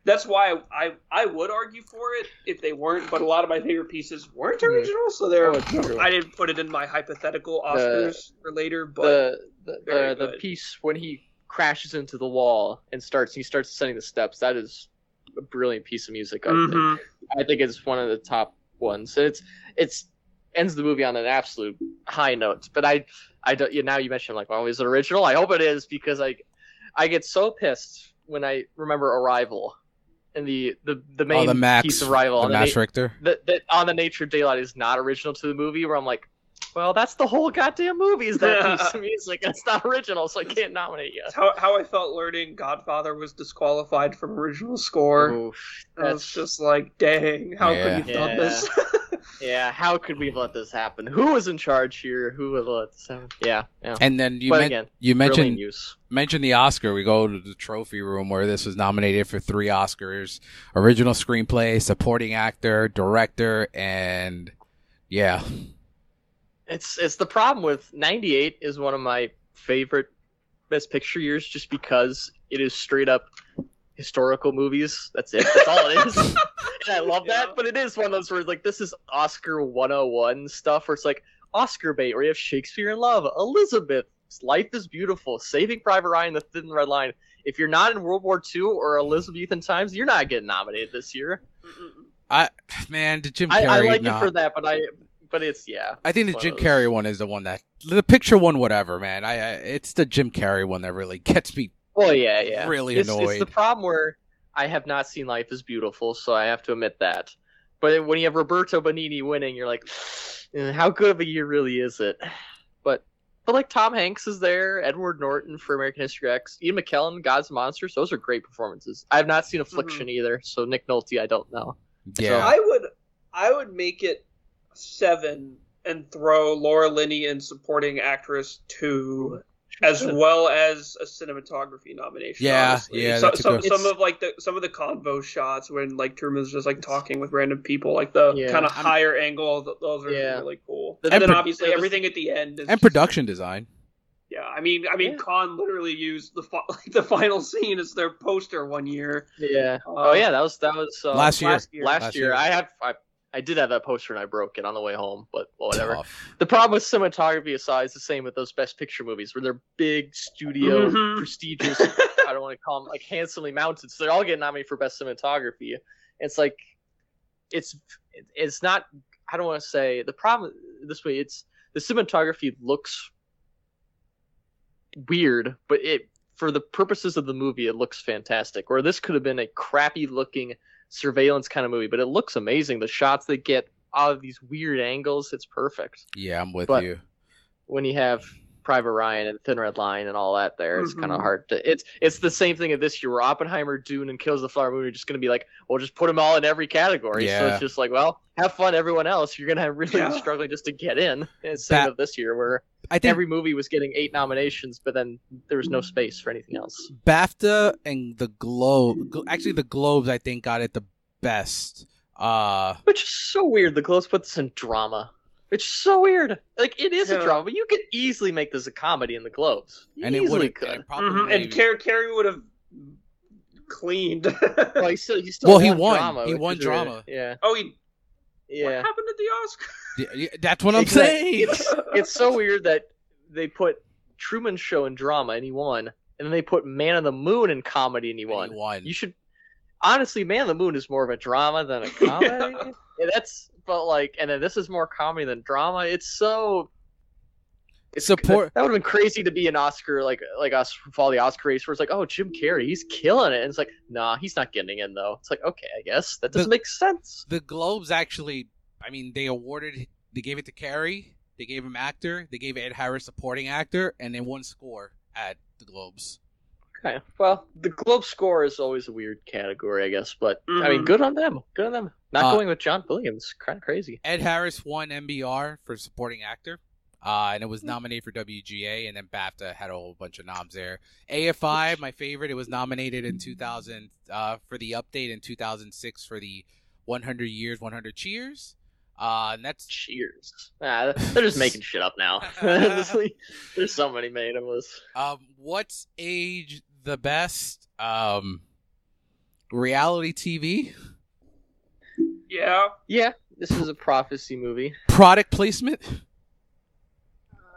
That's why I, I would argue for it if they weren't, but a lot of my favorite pieces weren't original, so they're Oh. I didn't put it in my hypothetical Oscars for later, but the the very the, the piece when he crashes into the wall and starts he starts ascending the steps that is a brilliant piece of music I think. Mhm. I think it's one of the top ones it's it's ends the movie on an absolute high note but I I don't you now you mentioned like well is it original I hope it is because I I get so pissed when I remember Arrival and the the the main oh, the Max, piece of rival the on the Max na- Richter. that that on the nature of daylight is not original to the movie where i'm like well that's the whole goddamn movie is that piece of music and it's not original so i can't nominate you That's how how I felt learning Godfather was disqualified from original score. Oof, that's just like, dang, how Yeah. could you have done Yeah. this? yeah how could we have let this happen who was in charge here who would let this happen yeah yeah And then you but men- again you mentioned use mentioned the Oscar. We go to the trophy room where this was nominated for three Oscars: original screenplay, supporting actor, director, and yeah, it's it's the problem with 98 is one of my favorite best picture years just because it is straight up historical movies that's it that's all it is and i love Yeah. that but it is one of those where it's like this is oscar 101 stuff where it's like oscar bait where you have shakespeare in love elizabeth life is beautiful saving private ryan the thin red line if you're not in world war ii or elizabethan times you're not getting nominated this year I man, did Jim I, Carrey. I like nah. it for that but i but it's yeah I think the Jim. Carrey one is the one that the picture one, whatever, man. I, I it's the Jim Carrey one that really gets me. Well, yeah, yeah. Really it's, It's annoyed. the problem where I have not seen Life is Beautiful, so I have to admit that. But when you have Roberto Benigni winning, you're like, "Eh, how good of a year really is it? But but like Tom Hanks is there, Edward Norton for American History X, Ian McKellen, God's Monsters. Those are great performances. I have not seen Affliction either, so Nick Nolte, I don't know. Yeah, I would I would make it seven and throw Laura Linney in supporting actress two as well as a cinematography nomination. Yeah, honestly. yeah, So- some, good- some of like the some of the convo shots when like Truman's just like talking with random people, like the Yeah. kind of higher angle. Those are Yeah. really cool. The- And, then pro- obviously was- everything at the end is and just- production design. Yeah, I mean, I mean, Yeah. Cannes literally used the fi- like the final scene as their poster one year. Yeah. Uh, oh yeah, that was that was uh, Last year. last year. Last, Last year. year. I have I, I did have that poster and I broke it on the way home, but whatever. Tough. The problem with cinematography aside is the same with those best picture movies where they're big, studio, Mhm. prestigious. I don't want to call them like handsomely mounted. So they're all getting nominated for best cinematography. It's like, it's it's not. I don't want to say the problem this way. It's the cinematography looks weird, but it for the purposes of the movie, it looks fantastic. Or this could have been a crappy looking surveillance kind of movie, but it looks amazing. The shots they get out of these weird angles, it's perfect. Yeah, I'm with But- you. When you have Private Ryan and Thin Red Line and all that, there, it's kind of mm-hmm. hard to. It's it's the same thing of this year where Oppenheimer, Dune, and Kills the Flower Moon are just going to be like, well, just put them all in every category. Yeah. So it's just like, well, have fun, everyone else. You're gonna have really Yeah. struggling just to get in. Instead same That- of this year where I think every movie was getting eight nominations, but then there was no space for anything else. BAFTA and the Globe, actually the Globes, I think got it the best. Uh, Which is so weird. The Globes put this in drama. It's so weird. Like it is a drama, but you could easily make this a comedy in the Globes. You and it easily would could. and it probably Mhm, And Car- Carrey would have cleaned. Well, he still, he still Well, he won, won. Drama, He won is weird. drama. Yeah, oh, he, what yeah. happened at the Oscar? Yeah, yeah, that's what I'm Exact- saying. It's, it's so weird that they put Truman Show in drama and he won, and then they put Man on the Moon in comedy and he And won. he won. You should honestly, Man on the Moon is more of a drama than a comedy. Yeah, that's but like, and then this is more comedy than drama. It's so. It's Support- that would have been crazy to be an Oscar like like us follow the Oscar race where it's like oh Jim Carrey he's killing it and it's like nah he's not getting in though it's like okay I guess that doesn't The- make sense the Globes actually, I mean, they awarded, they gave it to Carrey, they gave him actor, they gave Ed Harris supporting actor, and then one score at the Globes. okay well the Globe score is always a weird category I guess but I mean Mhm. good on them good on them not Uh, going with John Williams kind of crazy Ed Harris won NBR for supporting actor. Uh, and it was nominated for WGA, and then BAFTA had a whole bunch of noms there. AFI, my favorite, it was nominated in 2000 uh, for the update in 2006 for the 100 Years, 100 Cheers. Uh, and that's Cheers. Ah, they're just making shit up now. There's so many made of us. um, what's age the best? Um, reality TV, Yeah. Yeah, this is a prophecy movie. product placement.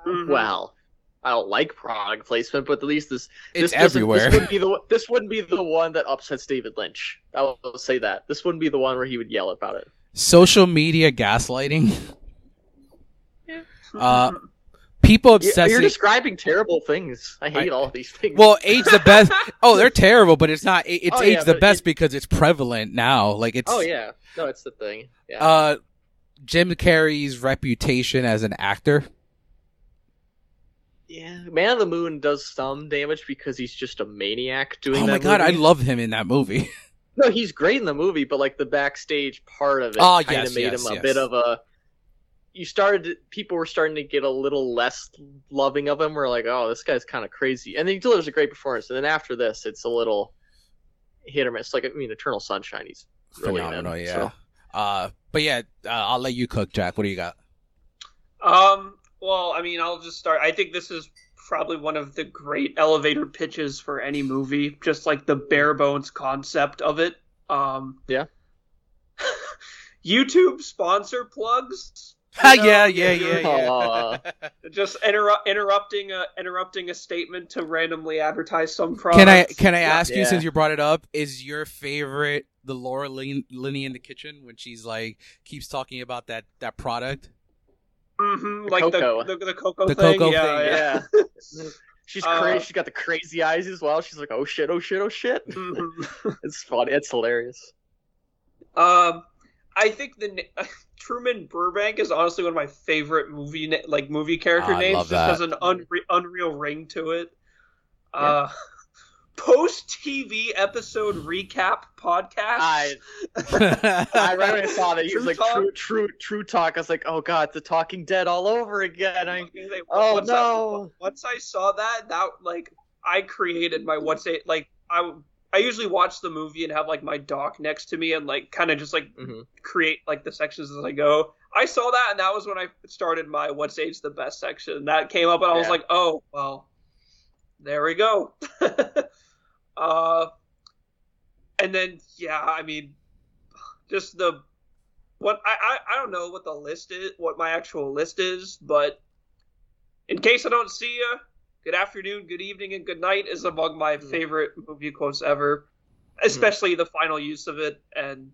Mhm. Well, I don't like product placement, but at least this It's this everywhere. This wouldn't be the this wouldn't be the one that upsets David Lynch. I will say that this wouldn't be the one where he would yell about it. Social media gaslighting. Yeah. Uh, People obsessing. You're describing terrible things. I hate I- all these things. Well, age the best. Oh, they're terrible, but it's not. It's Oh, age yeah, the best it- because it's prevalent now. Like it's. oh yeah, no, it's the thing. Yeah. Uh, Jim Carrey's reputation as an actor. Yeah, Man of the Moon does some damage because he's just a maniac doing Oh that my god, I love him in that movie. No, he's great in the movie, but like the backstage part of it Oh, kind of yes, made yes, him a yes. bit of a. You started. People were starting to get a little less loving of him. We're like, oh, this guy's kind of crazy, and then he delivers a great performance. And then after this, it's a little hit or miss. Like I mean, Eternal Sunshine, he's really in it, Phenomenal, yeah. so. Uh, but yeah, uh, I'll let you cook, Jack. What do you got? Um, well, I mean, I'll just start. I think this is probably one of the great elevator pitches for any movie, just like the bare bones concept of it. Um, Yeah. YouTube sponsor plugs. you know, yeah, yeah, yeah, yeah. Just interrupt, interrupting a interrupting a statement to randomly advertise some product. Can I can I Yeah. ask you since you brought it up? Is your favorite the Laura Lin- Linney in the kitchen when she's like keeps talking about that that product? Mhm, The like cocoa. the the, the cocoa The thing? cocoa yeah, thing, yeah. Yeah. She's Uh, crazy. She's got the crazy eyes as well. She's like, oh shit, oh shit, oh shit. Mhm. It's funny. It's hilarious. Um, I think the na- Truman Burbank is honestly one of my favorite movie like movie character Oh, I names. love just has an unre- unreal ring to it. Uh, post TV episode recap podcast. I I right when I saw that he was like Talk? true true true talk. I was like, oh god, the Talking Dead all over again. I, oh once no. I, once I saw that, that like I created my what's it like I. I usually watch the movie and have like my doc next to me and like kind of just like Mhm. create like the sections as I go. I saw that and that was when I started my what's age the best section. That came up and I was like, oh well, there we go. uh, and then yeah, I mean, just the what I, I I don't know what the list is, what my actual list is, but in case I don't see you, good afternoon, good evening, and good night is among my Mm. favorite movie quotes ever, especially the final use of it. And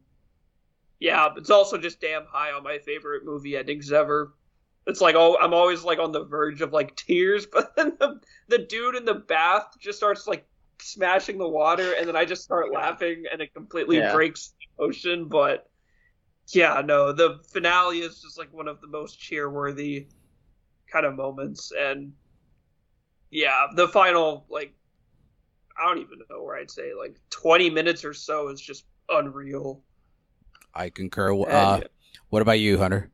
yeah, it's also just damn high on my favorite movie endings ever. It's like oh, I'm always like on the verge of like tears, but then the, the dude in the bath just starts like smashing the water, and then I just start laughing, and it completely Yeah. breaks the emotion. But yeah, no, the finale is just like one of the most cheer-worthy kind of moments, and yeah, the final like I don't even know where I'd say like 20 minutes or so is just unreal. I concur. And, Uh, what about you, Hunter?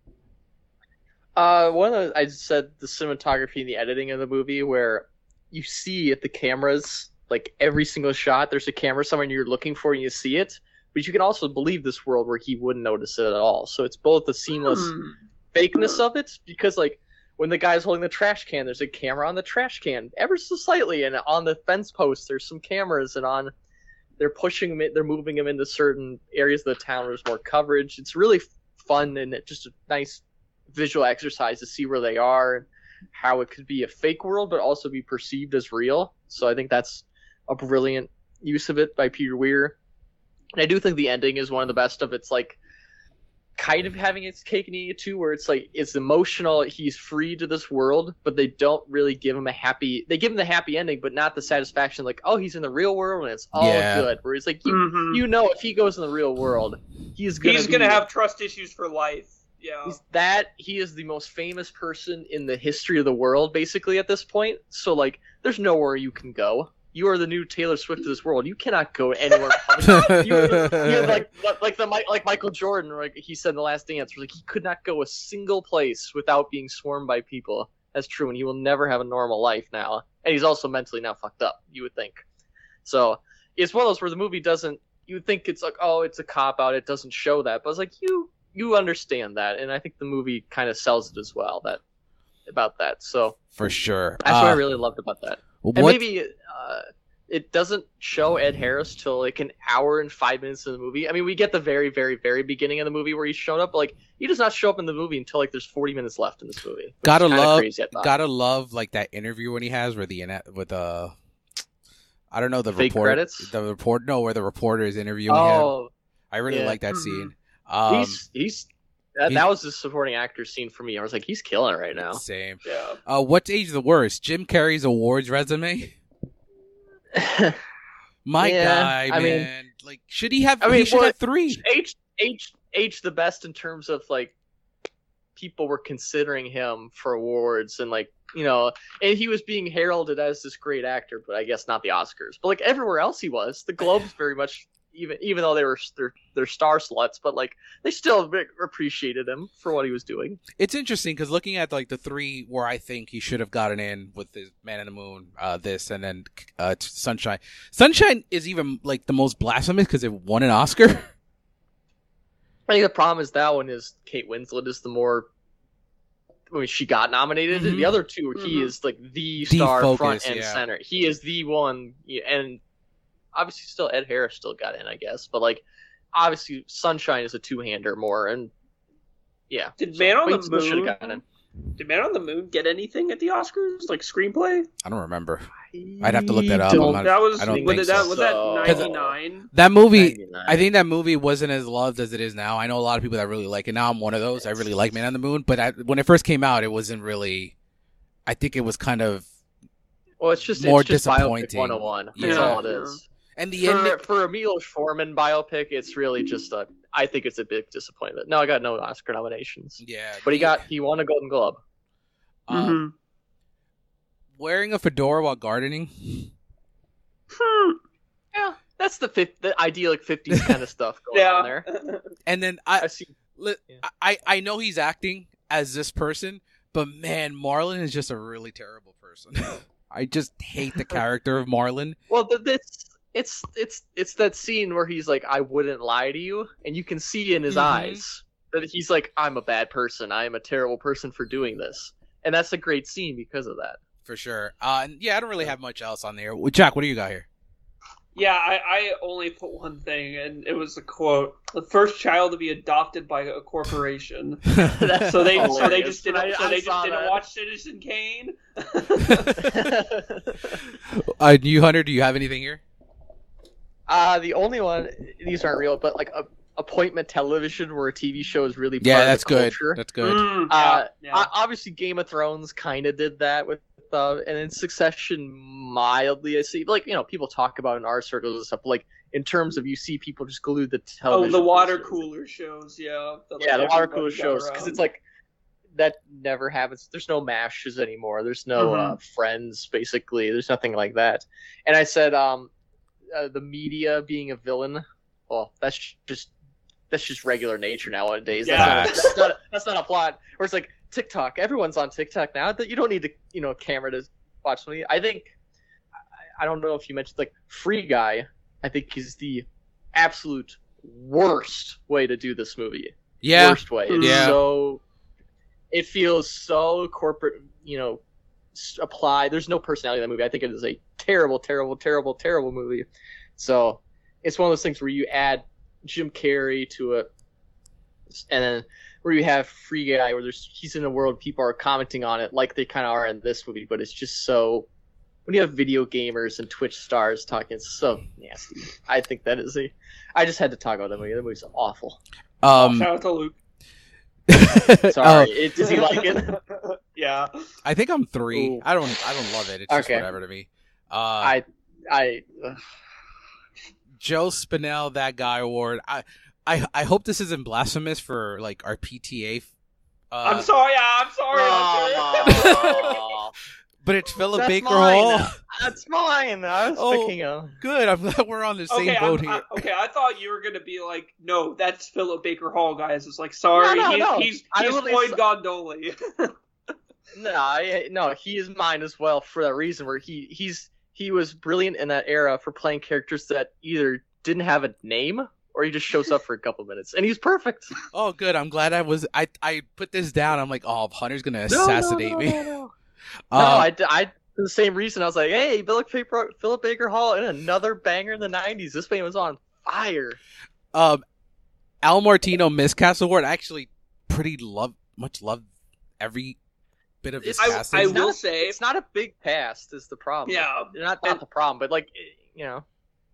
Uh, one of the, I said the cinematography and the editing of the movie where you see at the cameras like every single shot. There's a camera somewhere and you're looking for and you see it, but you can also believe this world where he wouldn't notice it at all. So it's both the seamless Hmm. fakeness of it because like when the guy's holding the trash can, there's a camera on the trash can ever so slightly, and on the fence post there's some cameras, and on they're pushing him, they're moving him into certain areas of the town where there's more coverage. It's really fun and just a nice visual exercise to see where they are and how it could be a fake world but also be perceived as real. So I think that's a brilliant use of it by Peter Weir. And I do think the ending is one of the best of its like kind of having its cake and eating it too, where it's like it's emotional. He's free to this world, but they don't really give him a happy. They give him the happy ending, but not the satisfaction. Like, oh, he's in the real world and it's all Yeah. good. Where he's like you, Mhm. you know, if he goes in the real world, he's gonna he's be- gonna have trust issues for life. Yeah. He's that he is the most famous person in the history of the world, basically at this point. So like, there's nowhere you can go. You are the new Taylor Swift of this world. You cannot go anywhere. you, you like like the like Michael Jordan, like he said in the Last Dance, like he could not go a single place without being swarmed by people. That's true, and he will never have a normal life now. And he's also mentally now fucked up. You would think. So it's one of those where the movie doesn't. You would think it's like, oh, it's a cop out. It doesn't show that, but it's like you you understand that, and I think the movie kind of sells it as well. That about that. So for sure. that's what I Uh, really loved about that. And what- maybe uh, it doesn't show Ed Harris till like an hour and five minutes in the movie. I mean, we get the very, very, very beginning of the movie where he's shown up, but like he does not show up in the movie until like there's 40 minutes left in this movie. Gotta love- crazy, gotta love like that interview when he has where the with uh I don't know the Fake report credits? the report no where the reporter is interviewing him. oh, I really yeah. like that Mhm. scene. Um, he's he's that, that was the supporting actor scene for me. I was like, he's killing it right now. same. Yeah. Uh, what's age the worst? Jim Carrey's awards resume. My Yeah, guy, I mean- like, should he have? I mean, he should what- have three. H H H the best in terms of like people were considering him for awards and like you know and he was being heralded as this great actor but i guess not the oscars but like everywhere else he was the globes very much even even though they were they're, they're star sluts but like they still appreciated him for what he was doing It's interesting because looking at like the three where I think he should have gotten in with the Man in the Moon, uh, this, and then uh, Sunshine. Sunshine is even like the most blasphemous because it won an Oscar. i think the problem is that one is kate winslet is the more I mean, she got nominated. Mhm. The other two, he Mhm. is like the The star focus, front and yeah. center. He is the one, and obviously, still Ed Harris still got in, I guess. But like, obviously, Sunshine is a two-hander more, and yeah. Did Man on the Winslet should've Moon- gotten in. Did Man on the Moon get anything at the Oscars? Like screenplay? I don't remember. I'd have to look that up. Don't I'm not- that was I don't was think that so. was that ninety nine? That movie, 99. I think that movie wasn't as loved as it is now. I know a lot of people that really like it. Now I'm one of those. I really like Man on the Moon, but I, when it first came out, it wasn't really. I think it was kind of, Well, it's just more it's just disappointing. 101. That's all it is. And the For, ending. for a Milos Forman biopic, it's really just a. I think it's a big disappointment. No, I got no Oscar nominations, Yeah, but he got he won a Golden Globe. um, Mhm. wearing a fedora while gardening. Hmm. Yeah, that's the fifth, the idyllic '50s kind of stuff going on there. And then I, I see. li- Yeah. I, I know he's acting as this person, but man, Marlon is just a really terrible person. I just hate the character of Marlon. Well, this it's it's it's that scene where he's like, "I wouldn't lie to you," and you can see in his Mhm. eyes that he's like, "I'm a bad person. I am a terrible person for doing this," and that's a great scene because of that. For sure. Uh, and yeah, I don't really have much else on there. Well, Jack, what do you got here? Yeah, I, I only put one thing, and it was a quote: "The first child to be adopted by a corporation." That's So they, so they just didn't, I- so I they just didn't that. watch Citizen Kane. uh, you Hunter, do you have anything here? Uh, the only one these aren't real, but like a appointment television where a TV show is really part Yeah, of that's the good. culture. That's good. Mm, Uh, yeah, O- obviously, Game of Thrones kind of did that with, uh, and in Succession, mildly. I see, like you know, people talk about in our circles and stuff. But, like in terms of you see people just glue the yeah. Oh, the water versus- cooler shows, yeah. that, like, Yeah, the water cooler shows because it's like that never happens. There's no mashes anymore. There's no Mm-hmm. uh, friends. Basically, there's nothing like that. And I said, um, uh, the media being a villain. Well, that's just that's just regular nature nowadays. Yeah. That's, not, that's not that's not a plot. Where it's like TikTok. Everyone's on TikTok now. That you don't need to you know camera to watch something. I think I, don't know if you mentioned like Free Guy. I think is the absolute worst way to do this movie Yeah. worst way. It's Yeah. so it feels so corporate, you know, apply. There's no personality in that movie. I think it is a terrible, terrible, terrible, terrible movie. So it's one of those things where you add Jim Carrey to it, and then where you have Free Guy, where there's he's in a world people are commenting on it like they kind of are in this movie, but it's just so. When you have video gamers and Twitch stars talking, it's so nasty. I think that is a. I just had to talk about that movie. That movie's awful. Um, Shout out to Luke. Sorry, uh, it, does he like it? yeah. I think I'm three. Ooh. I don't. I don't love it. It's just whatever to me. Uh, I, I, ugh. Joe Spinell, that guy award. I, I, I hope this isn't blasphemous for like our PTA. Uh, I'm sorry. Yeah, I'm sorry. Hunter. Oh, but it's Philip That's Baker mine. Hall. that's mine. I was Oh. thinking of. Good. I'm glad we're on the same okay, boat I'm- here. I, okay. I thought you were gonna be like, no, that's Philip Baker Hall, guys. It's like, sorry, No, no, he's no. he's, I he's Floyd saw- Gondoli. No, I, no, he is mine as well for that reason. Where he he's he was brilliant in that era for playing characters that either didn't have a name or he just shows up for a couple minutes, and he's perfect. Oh, good. I'm glad I was. I I put this down. I'm like, oh, Hunter's gonna assassinate no, no, me. No, no, Uh, no I, I for the same reason. I was like, hey, Philip Baker, Philip Baker Hall in another banger in the '90s. This man was on fire. um, Al Martino miscast award. I actually pretty love much love every bit of his I- I will not- say- it's not a big past. Is the problem? Yeah, not not And- the problem, but like you know,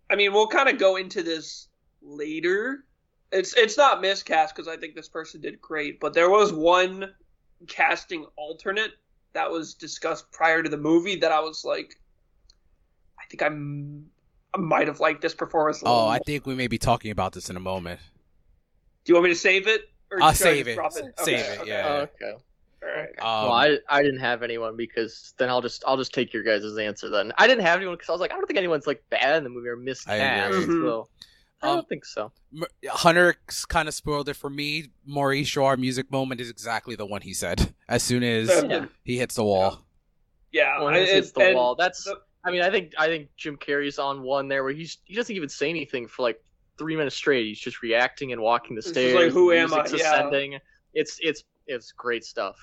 I mean, we'll kind of go into this later. It's it's not miscast because I think this person did great, but there was one casting alternate that was discussed prior to the movie that I was like, I think I'm I might have liked this performance. A oh, little I think we may be talking about this in a moment. Do you want me to save it? Or I'll save just it. Save Okay, it, okay. yeah. Oh, okay. All right. Um, well, I I didn't have anyone because then I'll just I'll just take your guys' answer then. I didn't have anyone because I was like I don't think anyone's like bad in the movie or miscast. agree. So I Um, don't think so. M- Hunter kind of spoiled it for me. Maurice Shaw music moment is exactly the one he said as soon as Yeah. he hits the wall. Yeah, When I- it hits the and wall, that's. the- I mean, I think I think Jim Carrey's on one there where he's he doesn't even say anything for like three minutes straight. He's just reacting and walking the It's stairs. like, who am I? music's Yeah. ascending. It's it's it's great stuff.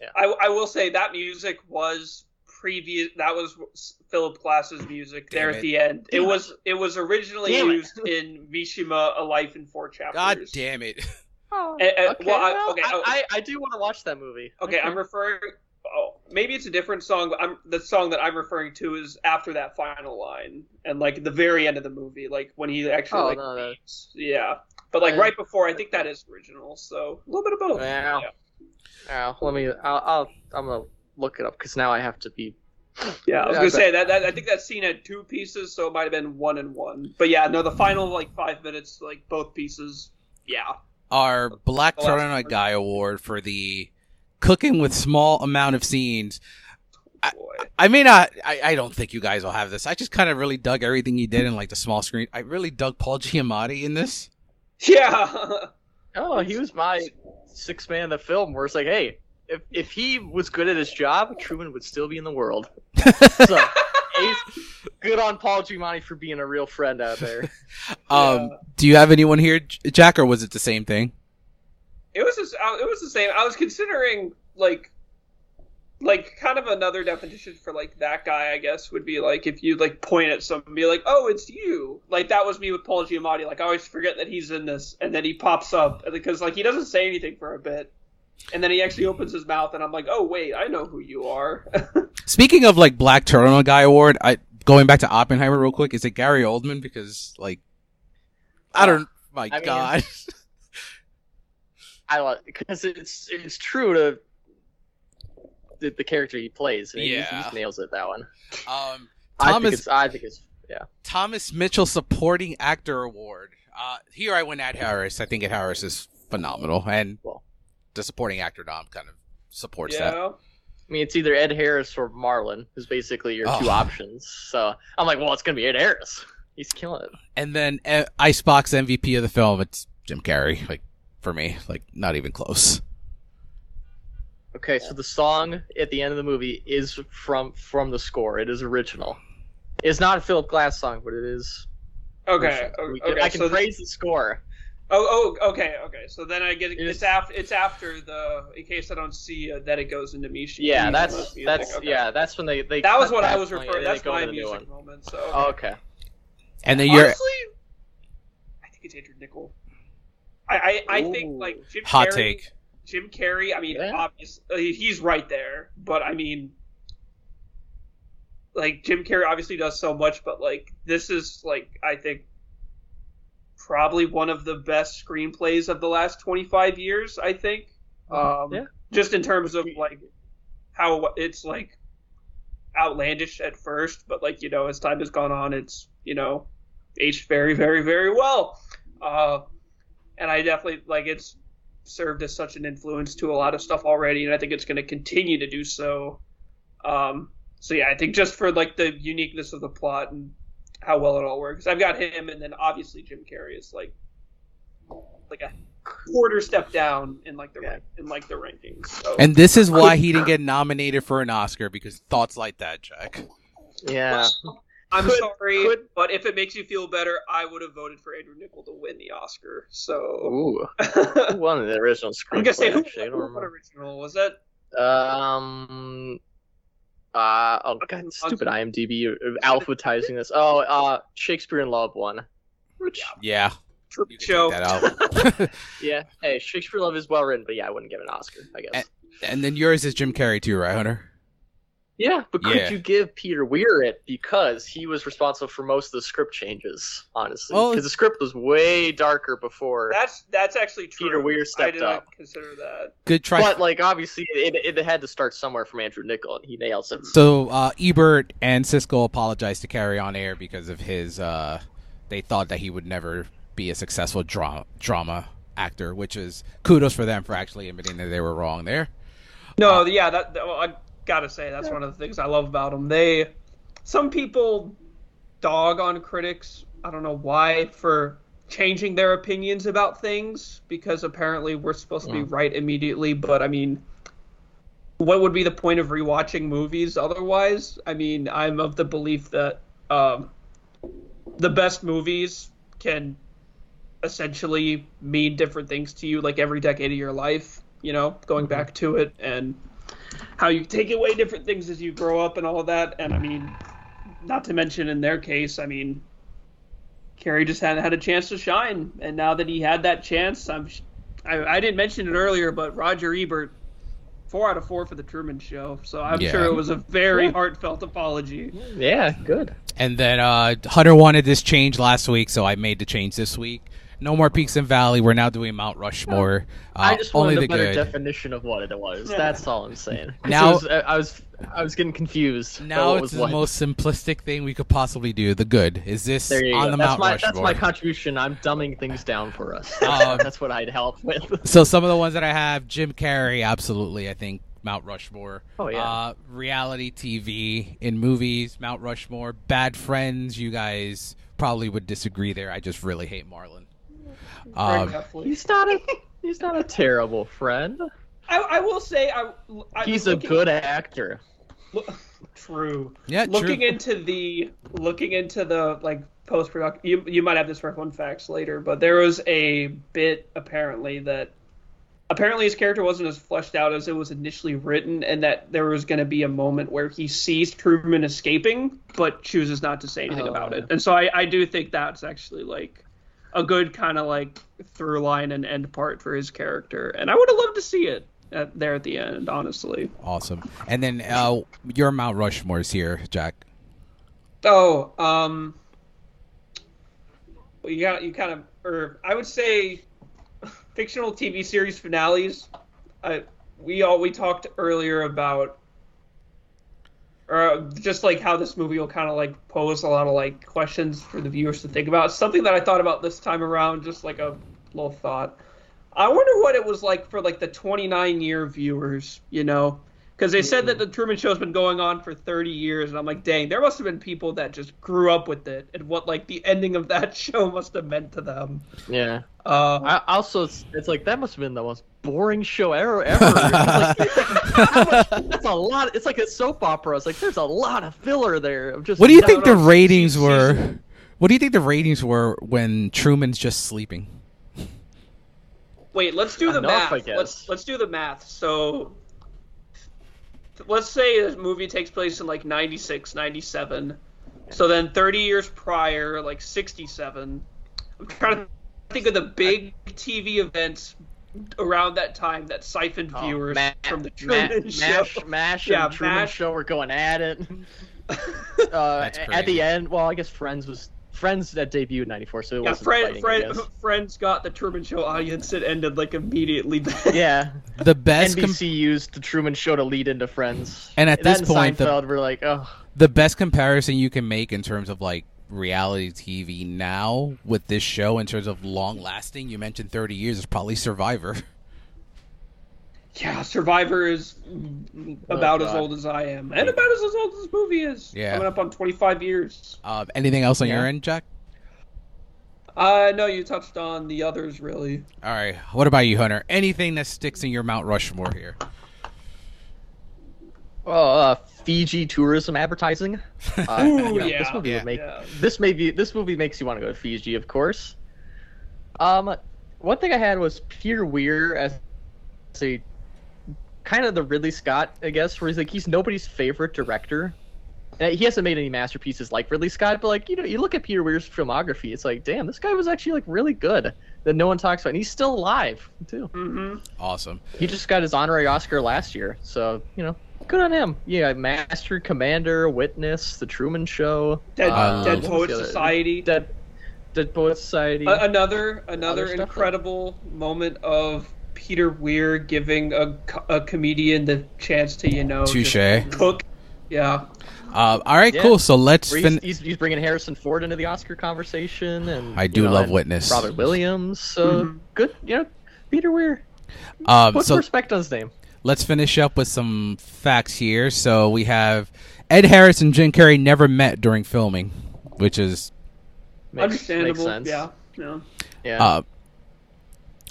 Yeah. I, I will say that music was previous. That was Philip Glass's music Damn there it. at the end. It Damn it. was it was originally Damn it. used in Mishima: A Life in Four Chapters. God damn it! Oh, Eh, eh, okay, well, I- well, okay, I, oh. I, I do want to watch that movie. Okay, I'm referring. Oh, maybe it's a different song, but I'm the song that I'm referring to is after that final line and like the very end of the movie, like when he actually Oh, like no, no. yeah. But like right before, I think that is original. So a little bit of both. Yeah. Yeah, let me. I'll, I'll I'm gonna look it up because now I have to be. Yeah, I was Yeah, gonna but- say that, that. I think that scene had two pieces, so it might have been one and one. But yeah, no, the final like five minutes, like both pieces. Yeah, Our Black The last Turner one. Guy Award for the cooking with small amount of scenes. Oh, boy. I may not. I, I don't think you guys will have this. I just kind of really dug everything he did in like the small screen. I really dug Paul Giamatti in this. Yeah, Oh, he was my sixth man in the film. Where it's like, hey, if if he was good at his job, Truman would still be in the world. So, he's good on Paul Giamatti for being a real friend out there. Um, Yeah. do you have anyone here, Jack, or was it the same thing? it was just, uh, it was the same. I was considering like, like kind of another definition for like that guy. I guess would be like if you like point at someone and be like, "Oh, it's you." Like that was me with Paul Giamatti. Like I always forget that he's in this, and then he pops up because like he doesn't say anything for a bit. And then he actually opens his mouth, and I'm like, "Oh wait, I know who you are." Speaking of like Black Turtle Guy Award, I going back to Oppenheimer real quick. Is it Gary Oldman? Because like, I don't. My I mean- God. I like because it's it's true to the, the character he plays. and he- he, nails it that one. um, I think Thomas it's I think it's yeah. Thomas Mitchell Supporting Actor Award. Uh, here I went at Harris. I think Ed Harris is phenomenal, and Well. the supporting actor nom kind of supports yeah. that. I mean, it's either Ed Harris or Marlon, is basically your two options. So I'm like, well, it's gonna be Ed Harris. He's killing it. And then uh, Icebox MVP of the film. It's Jim Carrey. Like for me, like not even close. Okay, so the song at the end of the movie is from from the score. It is original. It's not a Philip Glass song, but it is. Okay. original. Okay. I can so praise the score. Oh, oh, okay, okay. So then I get It it's is- after it's after the in case I don't see uh, that it goes into Mishi. Yeah, that's that's okay. yeah, that's when they they. That was cut what I was referring. and That's they go my into music moment. So Oh, okay. And then you're honestly, I think it's Andrew Niccol. I I, I think like Jim hot Carrey, take. Jim Carrey. I mean, Yeah. obviously he's right there, but I mean, like Jim Carrey obviously does so much, but like this is like I think probably one of the best screenplays of the last 25 years. I think. Um, Yeah. Just in terms of like how it's like outlandish at first, but like you know as time has gone on, it's you know aged very very very well. Uh, and I definitely like it's served as such an influence to a lot of stuff already, and I think it's going to continue to do so. Um, so yeah, I think just for like the uniqueness of the plot and how well it all works, I've got him, and then obviously Jim Carrey is like like a quarter step down in like the Yeah. in like the rankings. So. And this is why he didn't get nominated for an Oscar because thoughts like that, Jack. Yeah. I'm Could- sorry, could- but if it makes you feel better, I would have voted for Andrew Niccol to win the Oscar. So Ooh. I'm Who won the original screenplay? gonna say who, actually? I who don't won original? Was that Um. Uh oh god, stupid IMDb alphabetizing this. Oh, uh, Shakespeare in Love one. Which Yeah, Truman Show? that out. yeah, hey, Shakespeare in Love is well written, but yeah, I wouldn't give an Oscar. I guess. and then yours is Jim Carrey too, right, Hunter? Yeah, but could Yeah. you give Peter Weir it because he was responsible for most of the script changes? Honestly, Oh. because the script was way darker before. That's that's actually true. Peter Weir I stepped didn't up. consider that. Good try. But like, obviously, it, it had to start somewhere from Andrew Niccol, and he nails it. So uh, Ebert and Siskel apologized to Carrey on air because of his. Uh, they thought that he would never be a successful drama drama actor, which is kudos for them for actually admitting that they were wrong there. No, yeah, that, that- well, I gotta say that's one of the things I love about them. They, some people, dog on critics. I don't know why for changing their opinions about things because apparently we're supposed to be right immediately. But I mean, what would be the point of rewatching movies otherwise? I mean, I'm of the belief that um, the best movies can essentially mean different things to you like every decade of your life you know going back to it and how you take away different things as you grow up and all of that and i mean not to mention in their case i mean Carrey just hadn't had a chance to shine and now that he had that chance i'm I, I didn't mention it earlier but roger ebert four out of four for the truman show so i'm Yeah. sure it was a very heartfelt apology Yeah, good. And then uh, Hunter wanted this change last week, so I made the change this week. No more Peaks and Valley. We're now doing Mount Rushmore. Uh, I just only wanted the a better good. definition of what it was. Yeah. That's all I'm saying. Now- was- I was I was getting confused. now it's was the what. most simplistic thing we could possibly do. The good is this There you on go. the That's Mount my Rushmore. that's my contribution. I'm dumbing things down for us. Um, that's what I'd help with. So some of the ones that I have, Jim Carrey, absolutely. I think Mount Rushmore. Oh, yeah. Uh, reality TV in movies, Mount Rushmore. Bad Friends. You guys probably would disagree there. I just really hate Marlon. Very Um. He's not a he's not a terrible friend. I, I will say I, I He's a looking- good actor. Lo- True. Yeah, looking true. into the looking into the like post production, you you might have this for fun facts later, but there was a bit apparently that apparently his character wasn't as fleshed out as it was initially written, and that there was going to be a moment where he sees Truman escaping, but chooses not to say anything Oh. about it. And so I I do think that's actually like a good kind of like through line and end part for his character, and I would have loved to see it at, there at the end, honestly. Awesome. And then uh, your Mount Rushmore's here, Jack. Oh, um, you got you kind of, or I would say, fictional TV series finales. I we all we talked earlier about, or just like how this movie will kind of like pose a lot of like questions for the viewers to think about. Something that I thought about this time around, just like a little thought. I wonder what it was like for like the 29 year viewers, you know, because they said that the Truman Show's been going on for 30 years, and I'm like, dang, there must have been people that just grew up with it, and what like the ending of that show must have meant to them. Yeah. Uh, I, also, it's, it's like that must have been the most boring show ever. ever. Like, how much- that's a lot. It's like a soap opera. It's like there's a lot of filler there. Of just What do you think the ratings season- were? What do you think the ratings were when Truman's just sleeping? wait, let's do the Enough, math. I guess. Let's let's do the math. So, let's say this movie takes place in like 96, 97. So then 30 years prior, like 67. I'm trying to think of the big TV events around that time that siphoned Oh, viewers Ma- from the Ma- Truman Show. Mash, Mash, Yeah, and Truman MASH. Show were going at it. Uh, That's at the end, well, I guess Friends was Friends that debuted in '94, so it Yeah, wasn't friend, fighting, friend, friends got the Truman Show audience. It ended like immediately. Yeah, The best, com- NBC used the Truman Show to lead into Friends. And at that this and point, the- Seinfeld were like, oh, the best comparison you can make in terms of like reality TV now with this show in terms of long lasting. You mentioned thirty years is probably Survivor. yeah, Survivor is about as old as I am, and about as old as this movie is. Yeah. coming up on 25 years. Um, anything else on Yeah. your end, Jack? Uh, no, you touched on the others really. All right. What about you, Hunter? Anything that sticks in your Mount Rushmore here? Oh, uh, Fiji tourism advertising. Uh, Ooh, you know, yeah. This movie Yeah. make Yeah. this maybe this movie makes you want to go to Fiji, of course. Um, one thing I had was Peter Weir as a kind of the Ridley Scott, I guess, where he's like he's nobody's favorite director. And he hasn't made any masterpieces like Ridley Scott, but like you know, you look at Peter Weir's filmography, it's like, damn, this guy was actually like really good that no one talks about, and he's still alive too. hmm Awesome. He just got his honorary Oscar last year, so you know, good on him. Yeah, Master Commander, Witness, The Truman Show, Dead, Uh, Dead what was the Poet Society. Dead, Dead Poet Society. A- another another Other stuff, incredible moment of Peter Weir giving a, a comedian the chance to you know just Touche. cook. Yeah, Uh, all right, Yeah. cool. So let's Where he's, fin- he's, he's bringing Harrison Ford into the Oscar conversation, and I you do know, love Witness. Robert Williams. So Mhm. good, you know, Peter Weir. Um, Put so respect on his name. Let's finish up with some facts here. So we have Ed Harris and Jim Carrey never met during filming, which is Makes, understandable. Makes sense. Yeah, yeah. yeah. uh,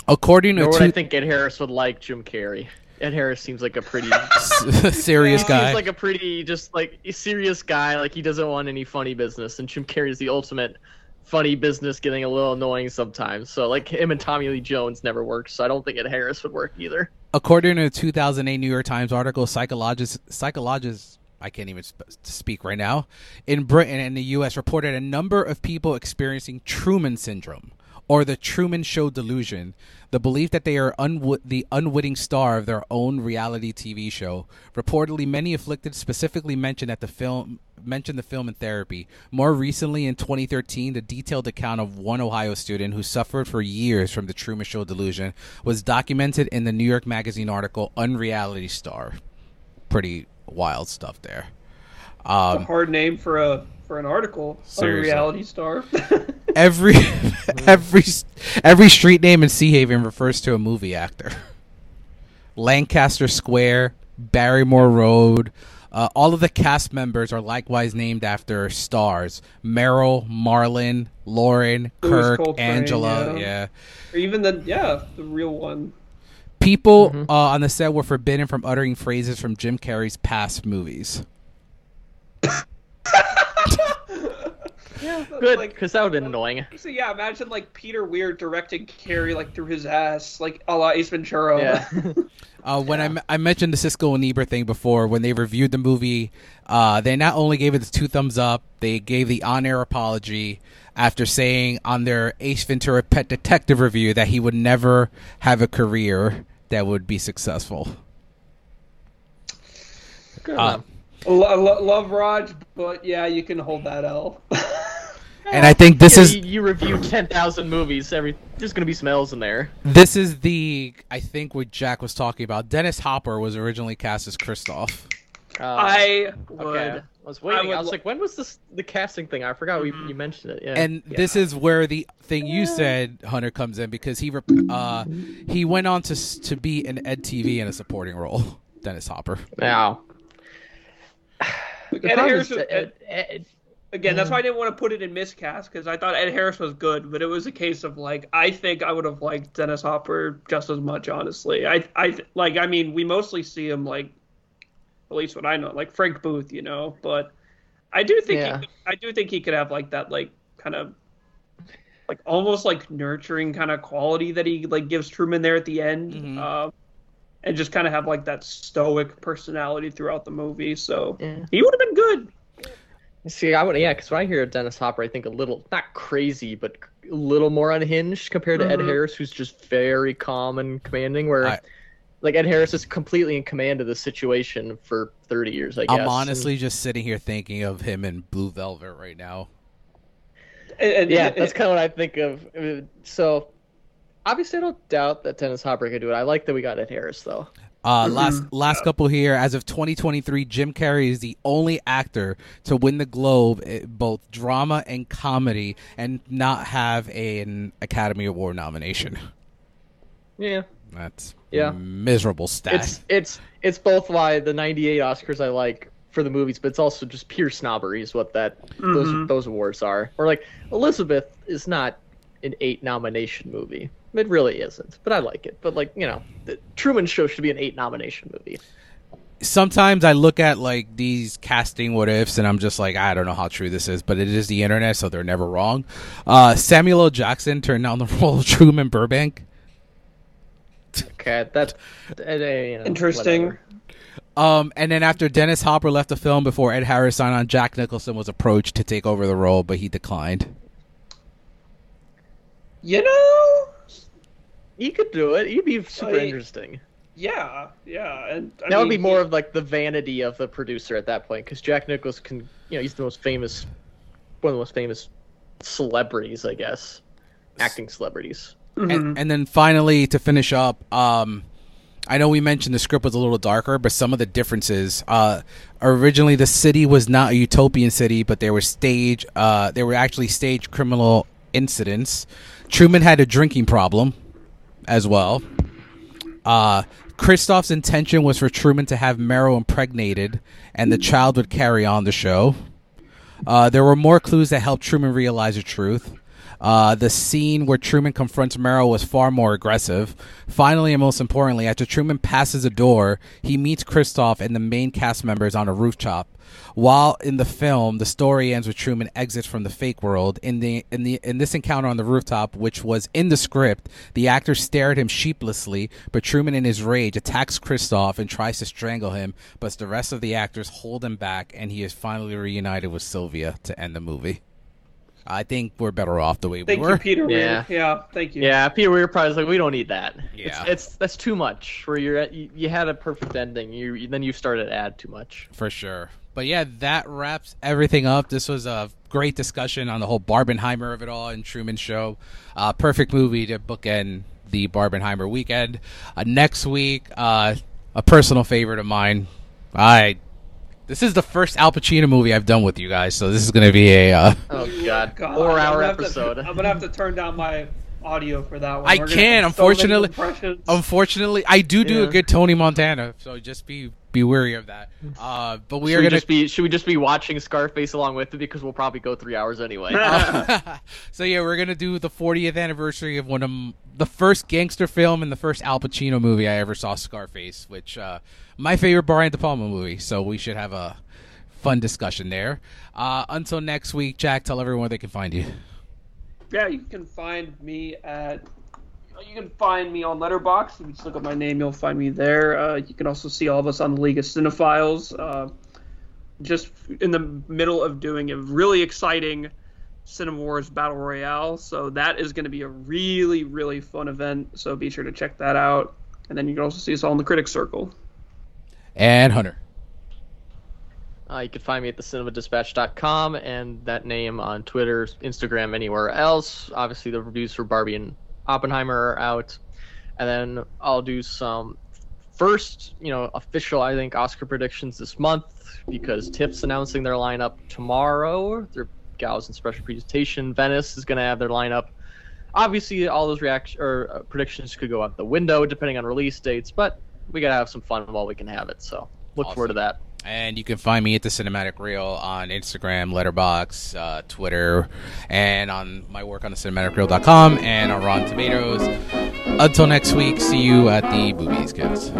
according to Nor would I think Ed Harris would like Jim Carrey. Ed Harris seems like a pretty serious Yeah. guy. Seems like a pretty just like a serious guy. Like he doesn't want any funny business, and Jim Carrey is the ultimate funny business, getting a little annoying sometimes. So like him and Tommy Lee Jones never worked. So I don't think Ed Harris would work either. According to a 2008 New York Times article, psychologists, psychologists, I can't even sp- speak right now, in Britain and the U.S. reported a number of people experiencing Truman syndrome or the Truman Show delusion, the belief that they are unw- the unwitting star of their own reality TV show. Reportedly, many afflicted specifically mentioned that the film mentioned the film in therapy. More recently, in 2013, the detailed account of one Ohio student who suffered for years from the Truman Show delusion was documented in the New York Magazine article "Unreality Star." Pretty wild stuff there. a Um, hard name for a for an article. Seriously. A reality star. every every every street name in Seahaven refers to a movie actor. Lancaster Square, Barrymore Road. Uh, all of the cast members are likewise named after stars: Meryl, Marlon, Lauren, Louis Kirk, Coltrane, Angela. yeah. Yeah, or even the yeah the real one. people Mhm. uh, on the set were forbidden from uttering phrases from Jim Carrey's past movies. Yeah, Good, Like, because that would have been annoying. so yeah, imagine like Peter Weir directing Carrey like through his ass, like a la Ace Ventura. Yeah. Uh, when I I, I mentioned the Siskel and Ebert thing before, when they reviewed the movie, uh, they not only gave it the two thumbs up, they gave the on-air apology after saying on their Ace Ventura Pet Detective review that he would never have a career that would be successful. Good Uh, on him. Lo- lo- love Raj, but yeah, you can hold that L. And I think this Yeah, is you, you review ten thousand movies. Every there's gonna be smells in there. this is the I think what Jack was talking about. Dennis Hopper was originally cast as Christof. Uh, I would. okay. I was waiting. I, would was like, when was this the casting thing? I forgot we, you mentioned it. Yeah. And this is where the thing you said, Hunter, comes in because he rep- uh, he went on to to be an EDtv in a supporting role. Dennis Hopper. now. Ed The problem Harris is, was- Ed- Ed- Again, that's why I didn't want to put it in miscast because I thought Ed Harris was good, but it was a case of like I think I would have liked Dennis Hopper just as much. Honestly, I I like I mean we mostly see him like at least what I know like Frank Booth, you know, but I do think Yeah. he, could- I do think he could have like that like kind of like almost like nurturing kind of quality that he like gives Truman there at the end. Mhm. Uh, and just kind of have like that stoic personality throughout the movie. So yeah. he would have been good. See, I would, yeah, because when I hear Dennis Hopper, I think a little, not crazy, but a little more unhinged compared to Ed Mhm. Harris, who's just very calm and commanding. Where, I- like, Ed Harris is completely in command of the situation for 30 years, I guess. I'm honestly just sitting here thinking of him in Blue Velvet right now. And, and- yeah, that's kind of what I think of. Uh, So, obviously, I don't doubt that Dennis Hopper could do it. I like that we got Ed Harris, though. Uh, Mhm. last last couple here. As of 2023, Jim Carrey is the only actor to win the Globe, in both drama and comedy, and not have an Academy Award nomination. Yeah, That's Yeah. miserable stat. it's it's it's both why the '98 Oscars I like for the movies, but it's also just pure snobbery is what that those Mhm. those awards are. Or like Elizabeth is not an eight nomination movie. It really isn't, but I like it. But like you know, the Truman Show should be an eight nomination movie. Sometimes I look at like these casting what ifs, and I'm just like, I don't know how true this is, but it is the internet, so they're never wrong. Uh, Samuel L. Jackson turned down the role of Truman Burbank. Okay, that's uh, you know, Interesting. whatever. Um, and then after Dennis Hopper left the film before Ed Harris signed on, Jack Nicholson was approached to take over the role, but he declined. You know, He could do it. He'd be super Like, interesting. yeah, yeah, and I that would be mean, more of like the vanity of the producer at that point, because Jack Nicholson, you know, he's the most famous, one of the most famous celebrities, I guess, acting celebrities. mhm. And, and then finally, to finish up, um, I know we mentioned the script was a little darker, but some of the differences. Uh, originally, the city was not a utopian city, but there were stage. Uh, there were actually stage criminal incidents. Truman had a drinking problem, as well. Uh, Christof's intention was for Truman to have Meryl impregnated, and the child would carry on the show. Uh, there were more clues that helped Truman realize the truth. Uh, the scene where Truman confronts Meryl was far more aggressive. Finally, and most importantly, after Truman passes a door, he meets Christof and the main cast members on a rooftop. While in the film, the story ends with Truman exits from the fake world. In the in the in this encounter on the rooftop, which was in the script, the actor stare at him sheepishly, but Truman, in his rage, attacks Christof and tries to strangle him. But the rest of the actors hold him back, and he is finally reunited with Sylvia to end the movie. I think we're better off the way Thank we were. Thank you, Peter. Yeah. Yeah, yeah. Thank you. Yeah, Peter Weir probably was like, we don't need that. Yeah. it's, it's that's too much. Where you're at, you, you had a perfect ending. You then you started to add too much. For sure. But yeah, that wraps everything up. This was a great discussion on the whole Barbenheimer of it all and Truman Show. Uh, perfect movie to bookend the Barbenheimer weekend. Uh, next week, uh, a personal favorite of mine. I. This is the first Al Pacino movie I've done with you guys, so this is going to be a. Uh, Oh God, God, four I'm hour gonna have to- episode. I'm gonna have to turn down my audio for that one. I We're can, have so unfortunately- unfortunately, I do do a good Tony Montana, so just be be wary of that. Uh, but we should are going to just be should we just be watching Scarface along with it because we'll probably go three hours anyway. so yeah, we're gonna do the 40th anniversary of one of the first gangster film and the first Al Pacino movie I ever saw, Scarface, which uh, my favorite Brian De Palma movie. So we should have a fun discussion there. Uh, until next week, Jack, tell everyone where they can find you. Yeah, you can find me at. You can find me on Letterboxd. If you just look up my name, you'll find me there. Uh, you can also see all of us on the League of Cinephiles. Uh, just in the middle of doing a really exciting Cinema Wars Battle Royale, so that is going to be a really, really fun event. So be sure to check that out. And then you can also see us all in the Critics Circle. And Hunter. Uh, you can find me at thecinemadispatch.com and that name on Twitter, Instagram, anywhere else. Obviously, the reviews for Barbie and Oppenheimer are out. And then I'll do some first, you know, official, I think, Oscar predictions this month because TIFF's announcing their lineup tomorrow. Their Gals and Special Presentation. Venice is going to have their lineup. Obviously, all those reaction or uh, predictions could go out the window depending on release dates, but we got to have some fun while we can have it. So look forward to that. And you can find me at the Cinematic Reel on Instagram, Letterboxd, uh, Twitter, and on my work on the cinematicreel.com and on Rotten Tomatoes. Until next week, see you at the movies, kids.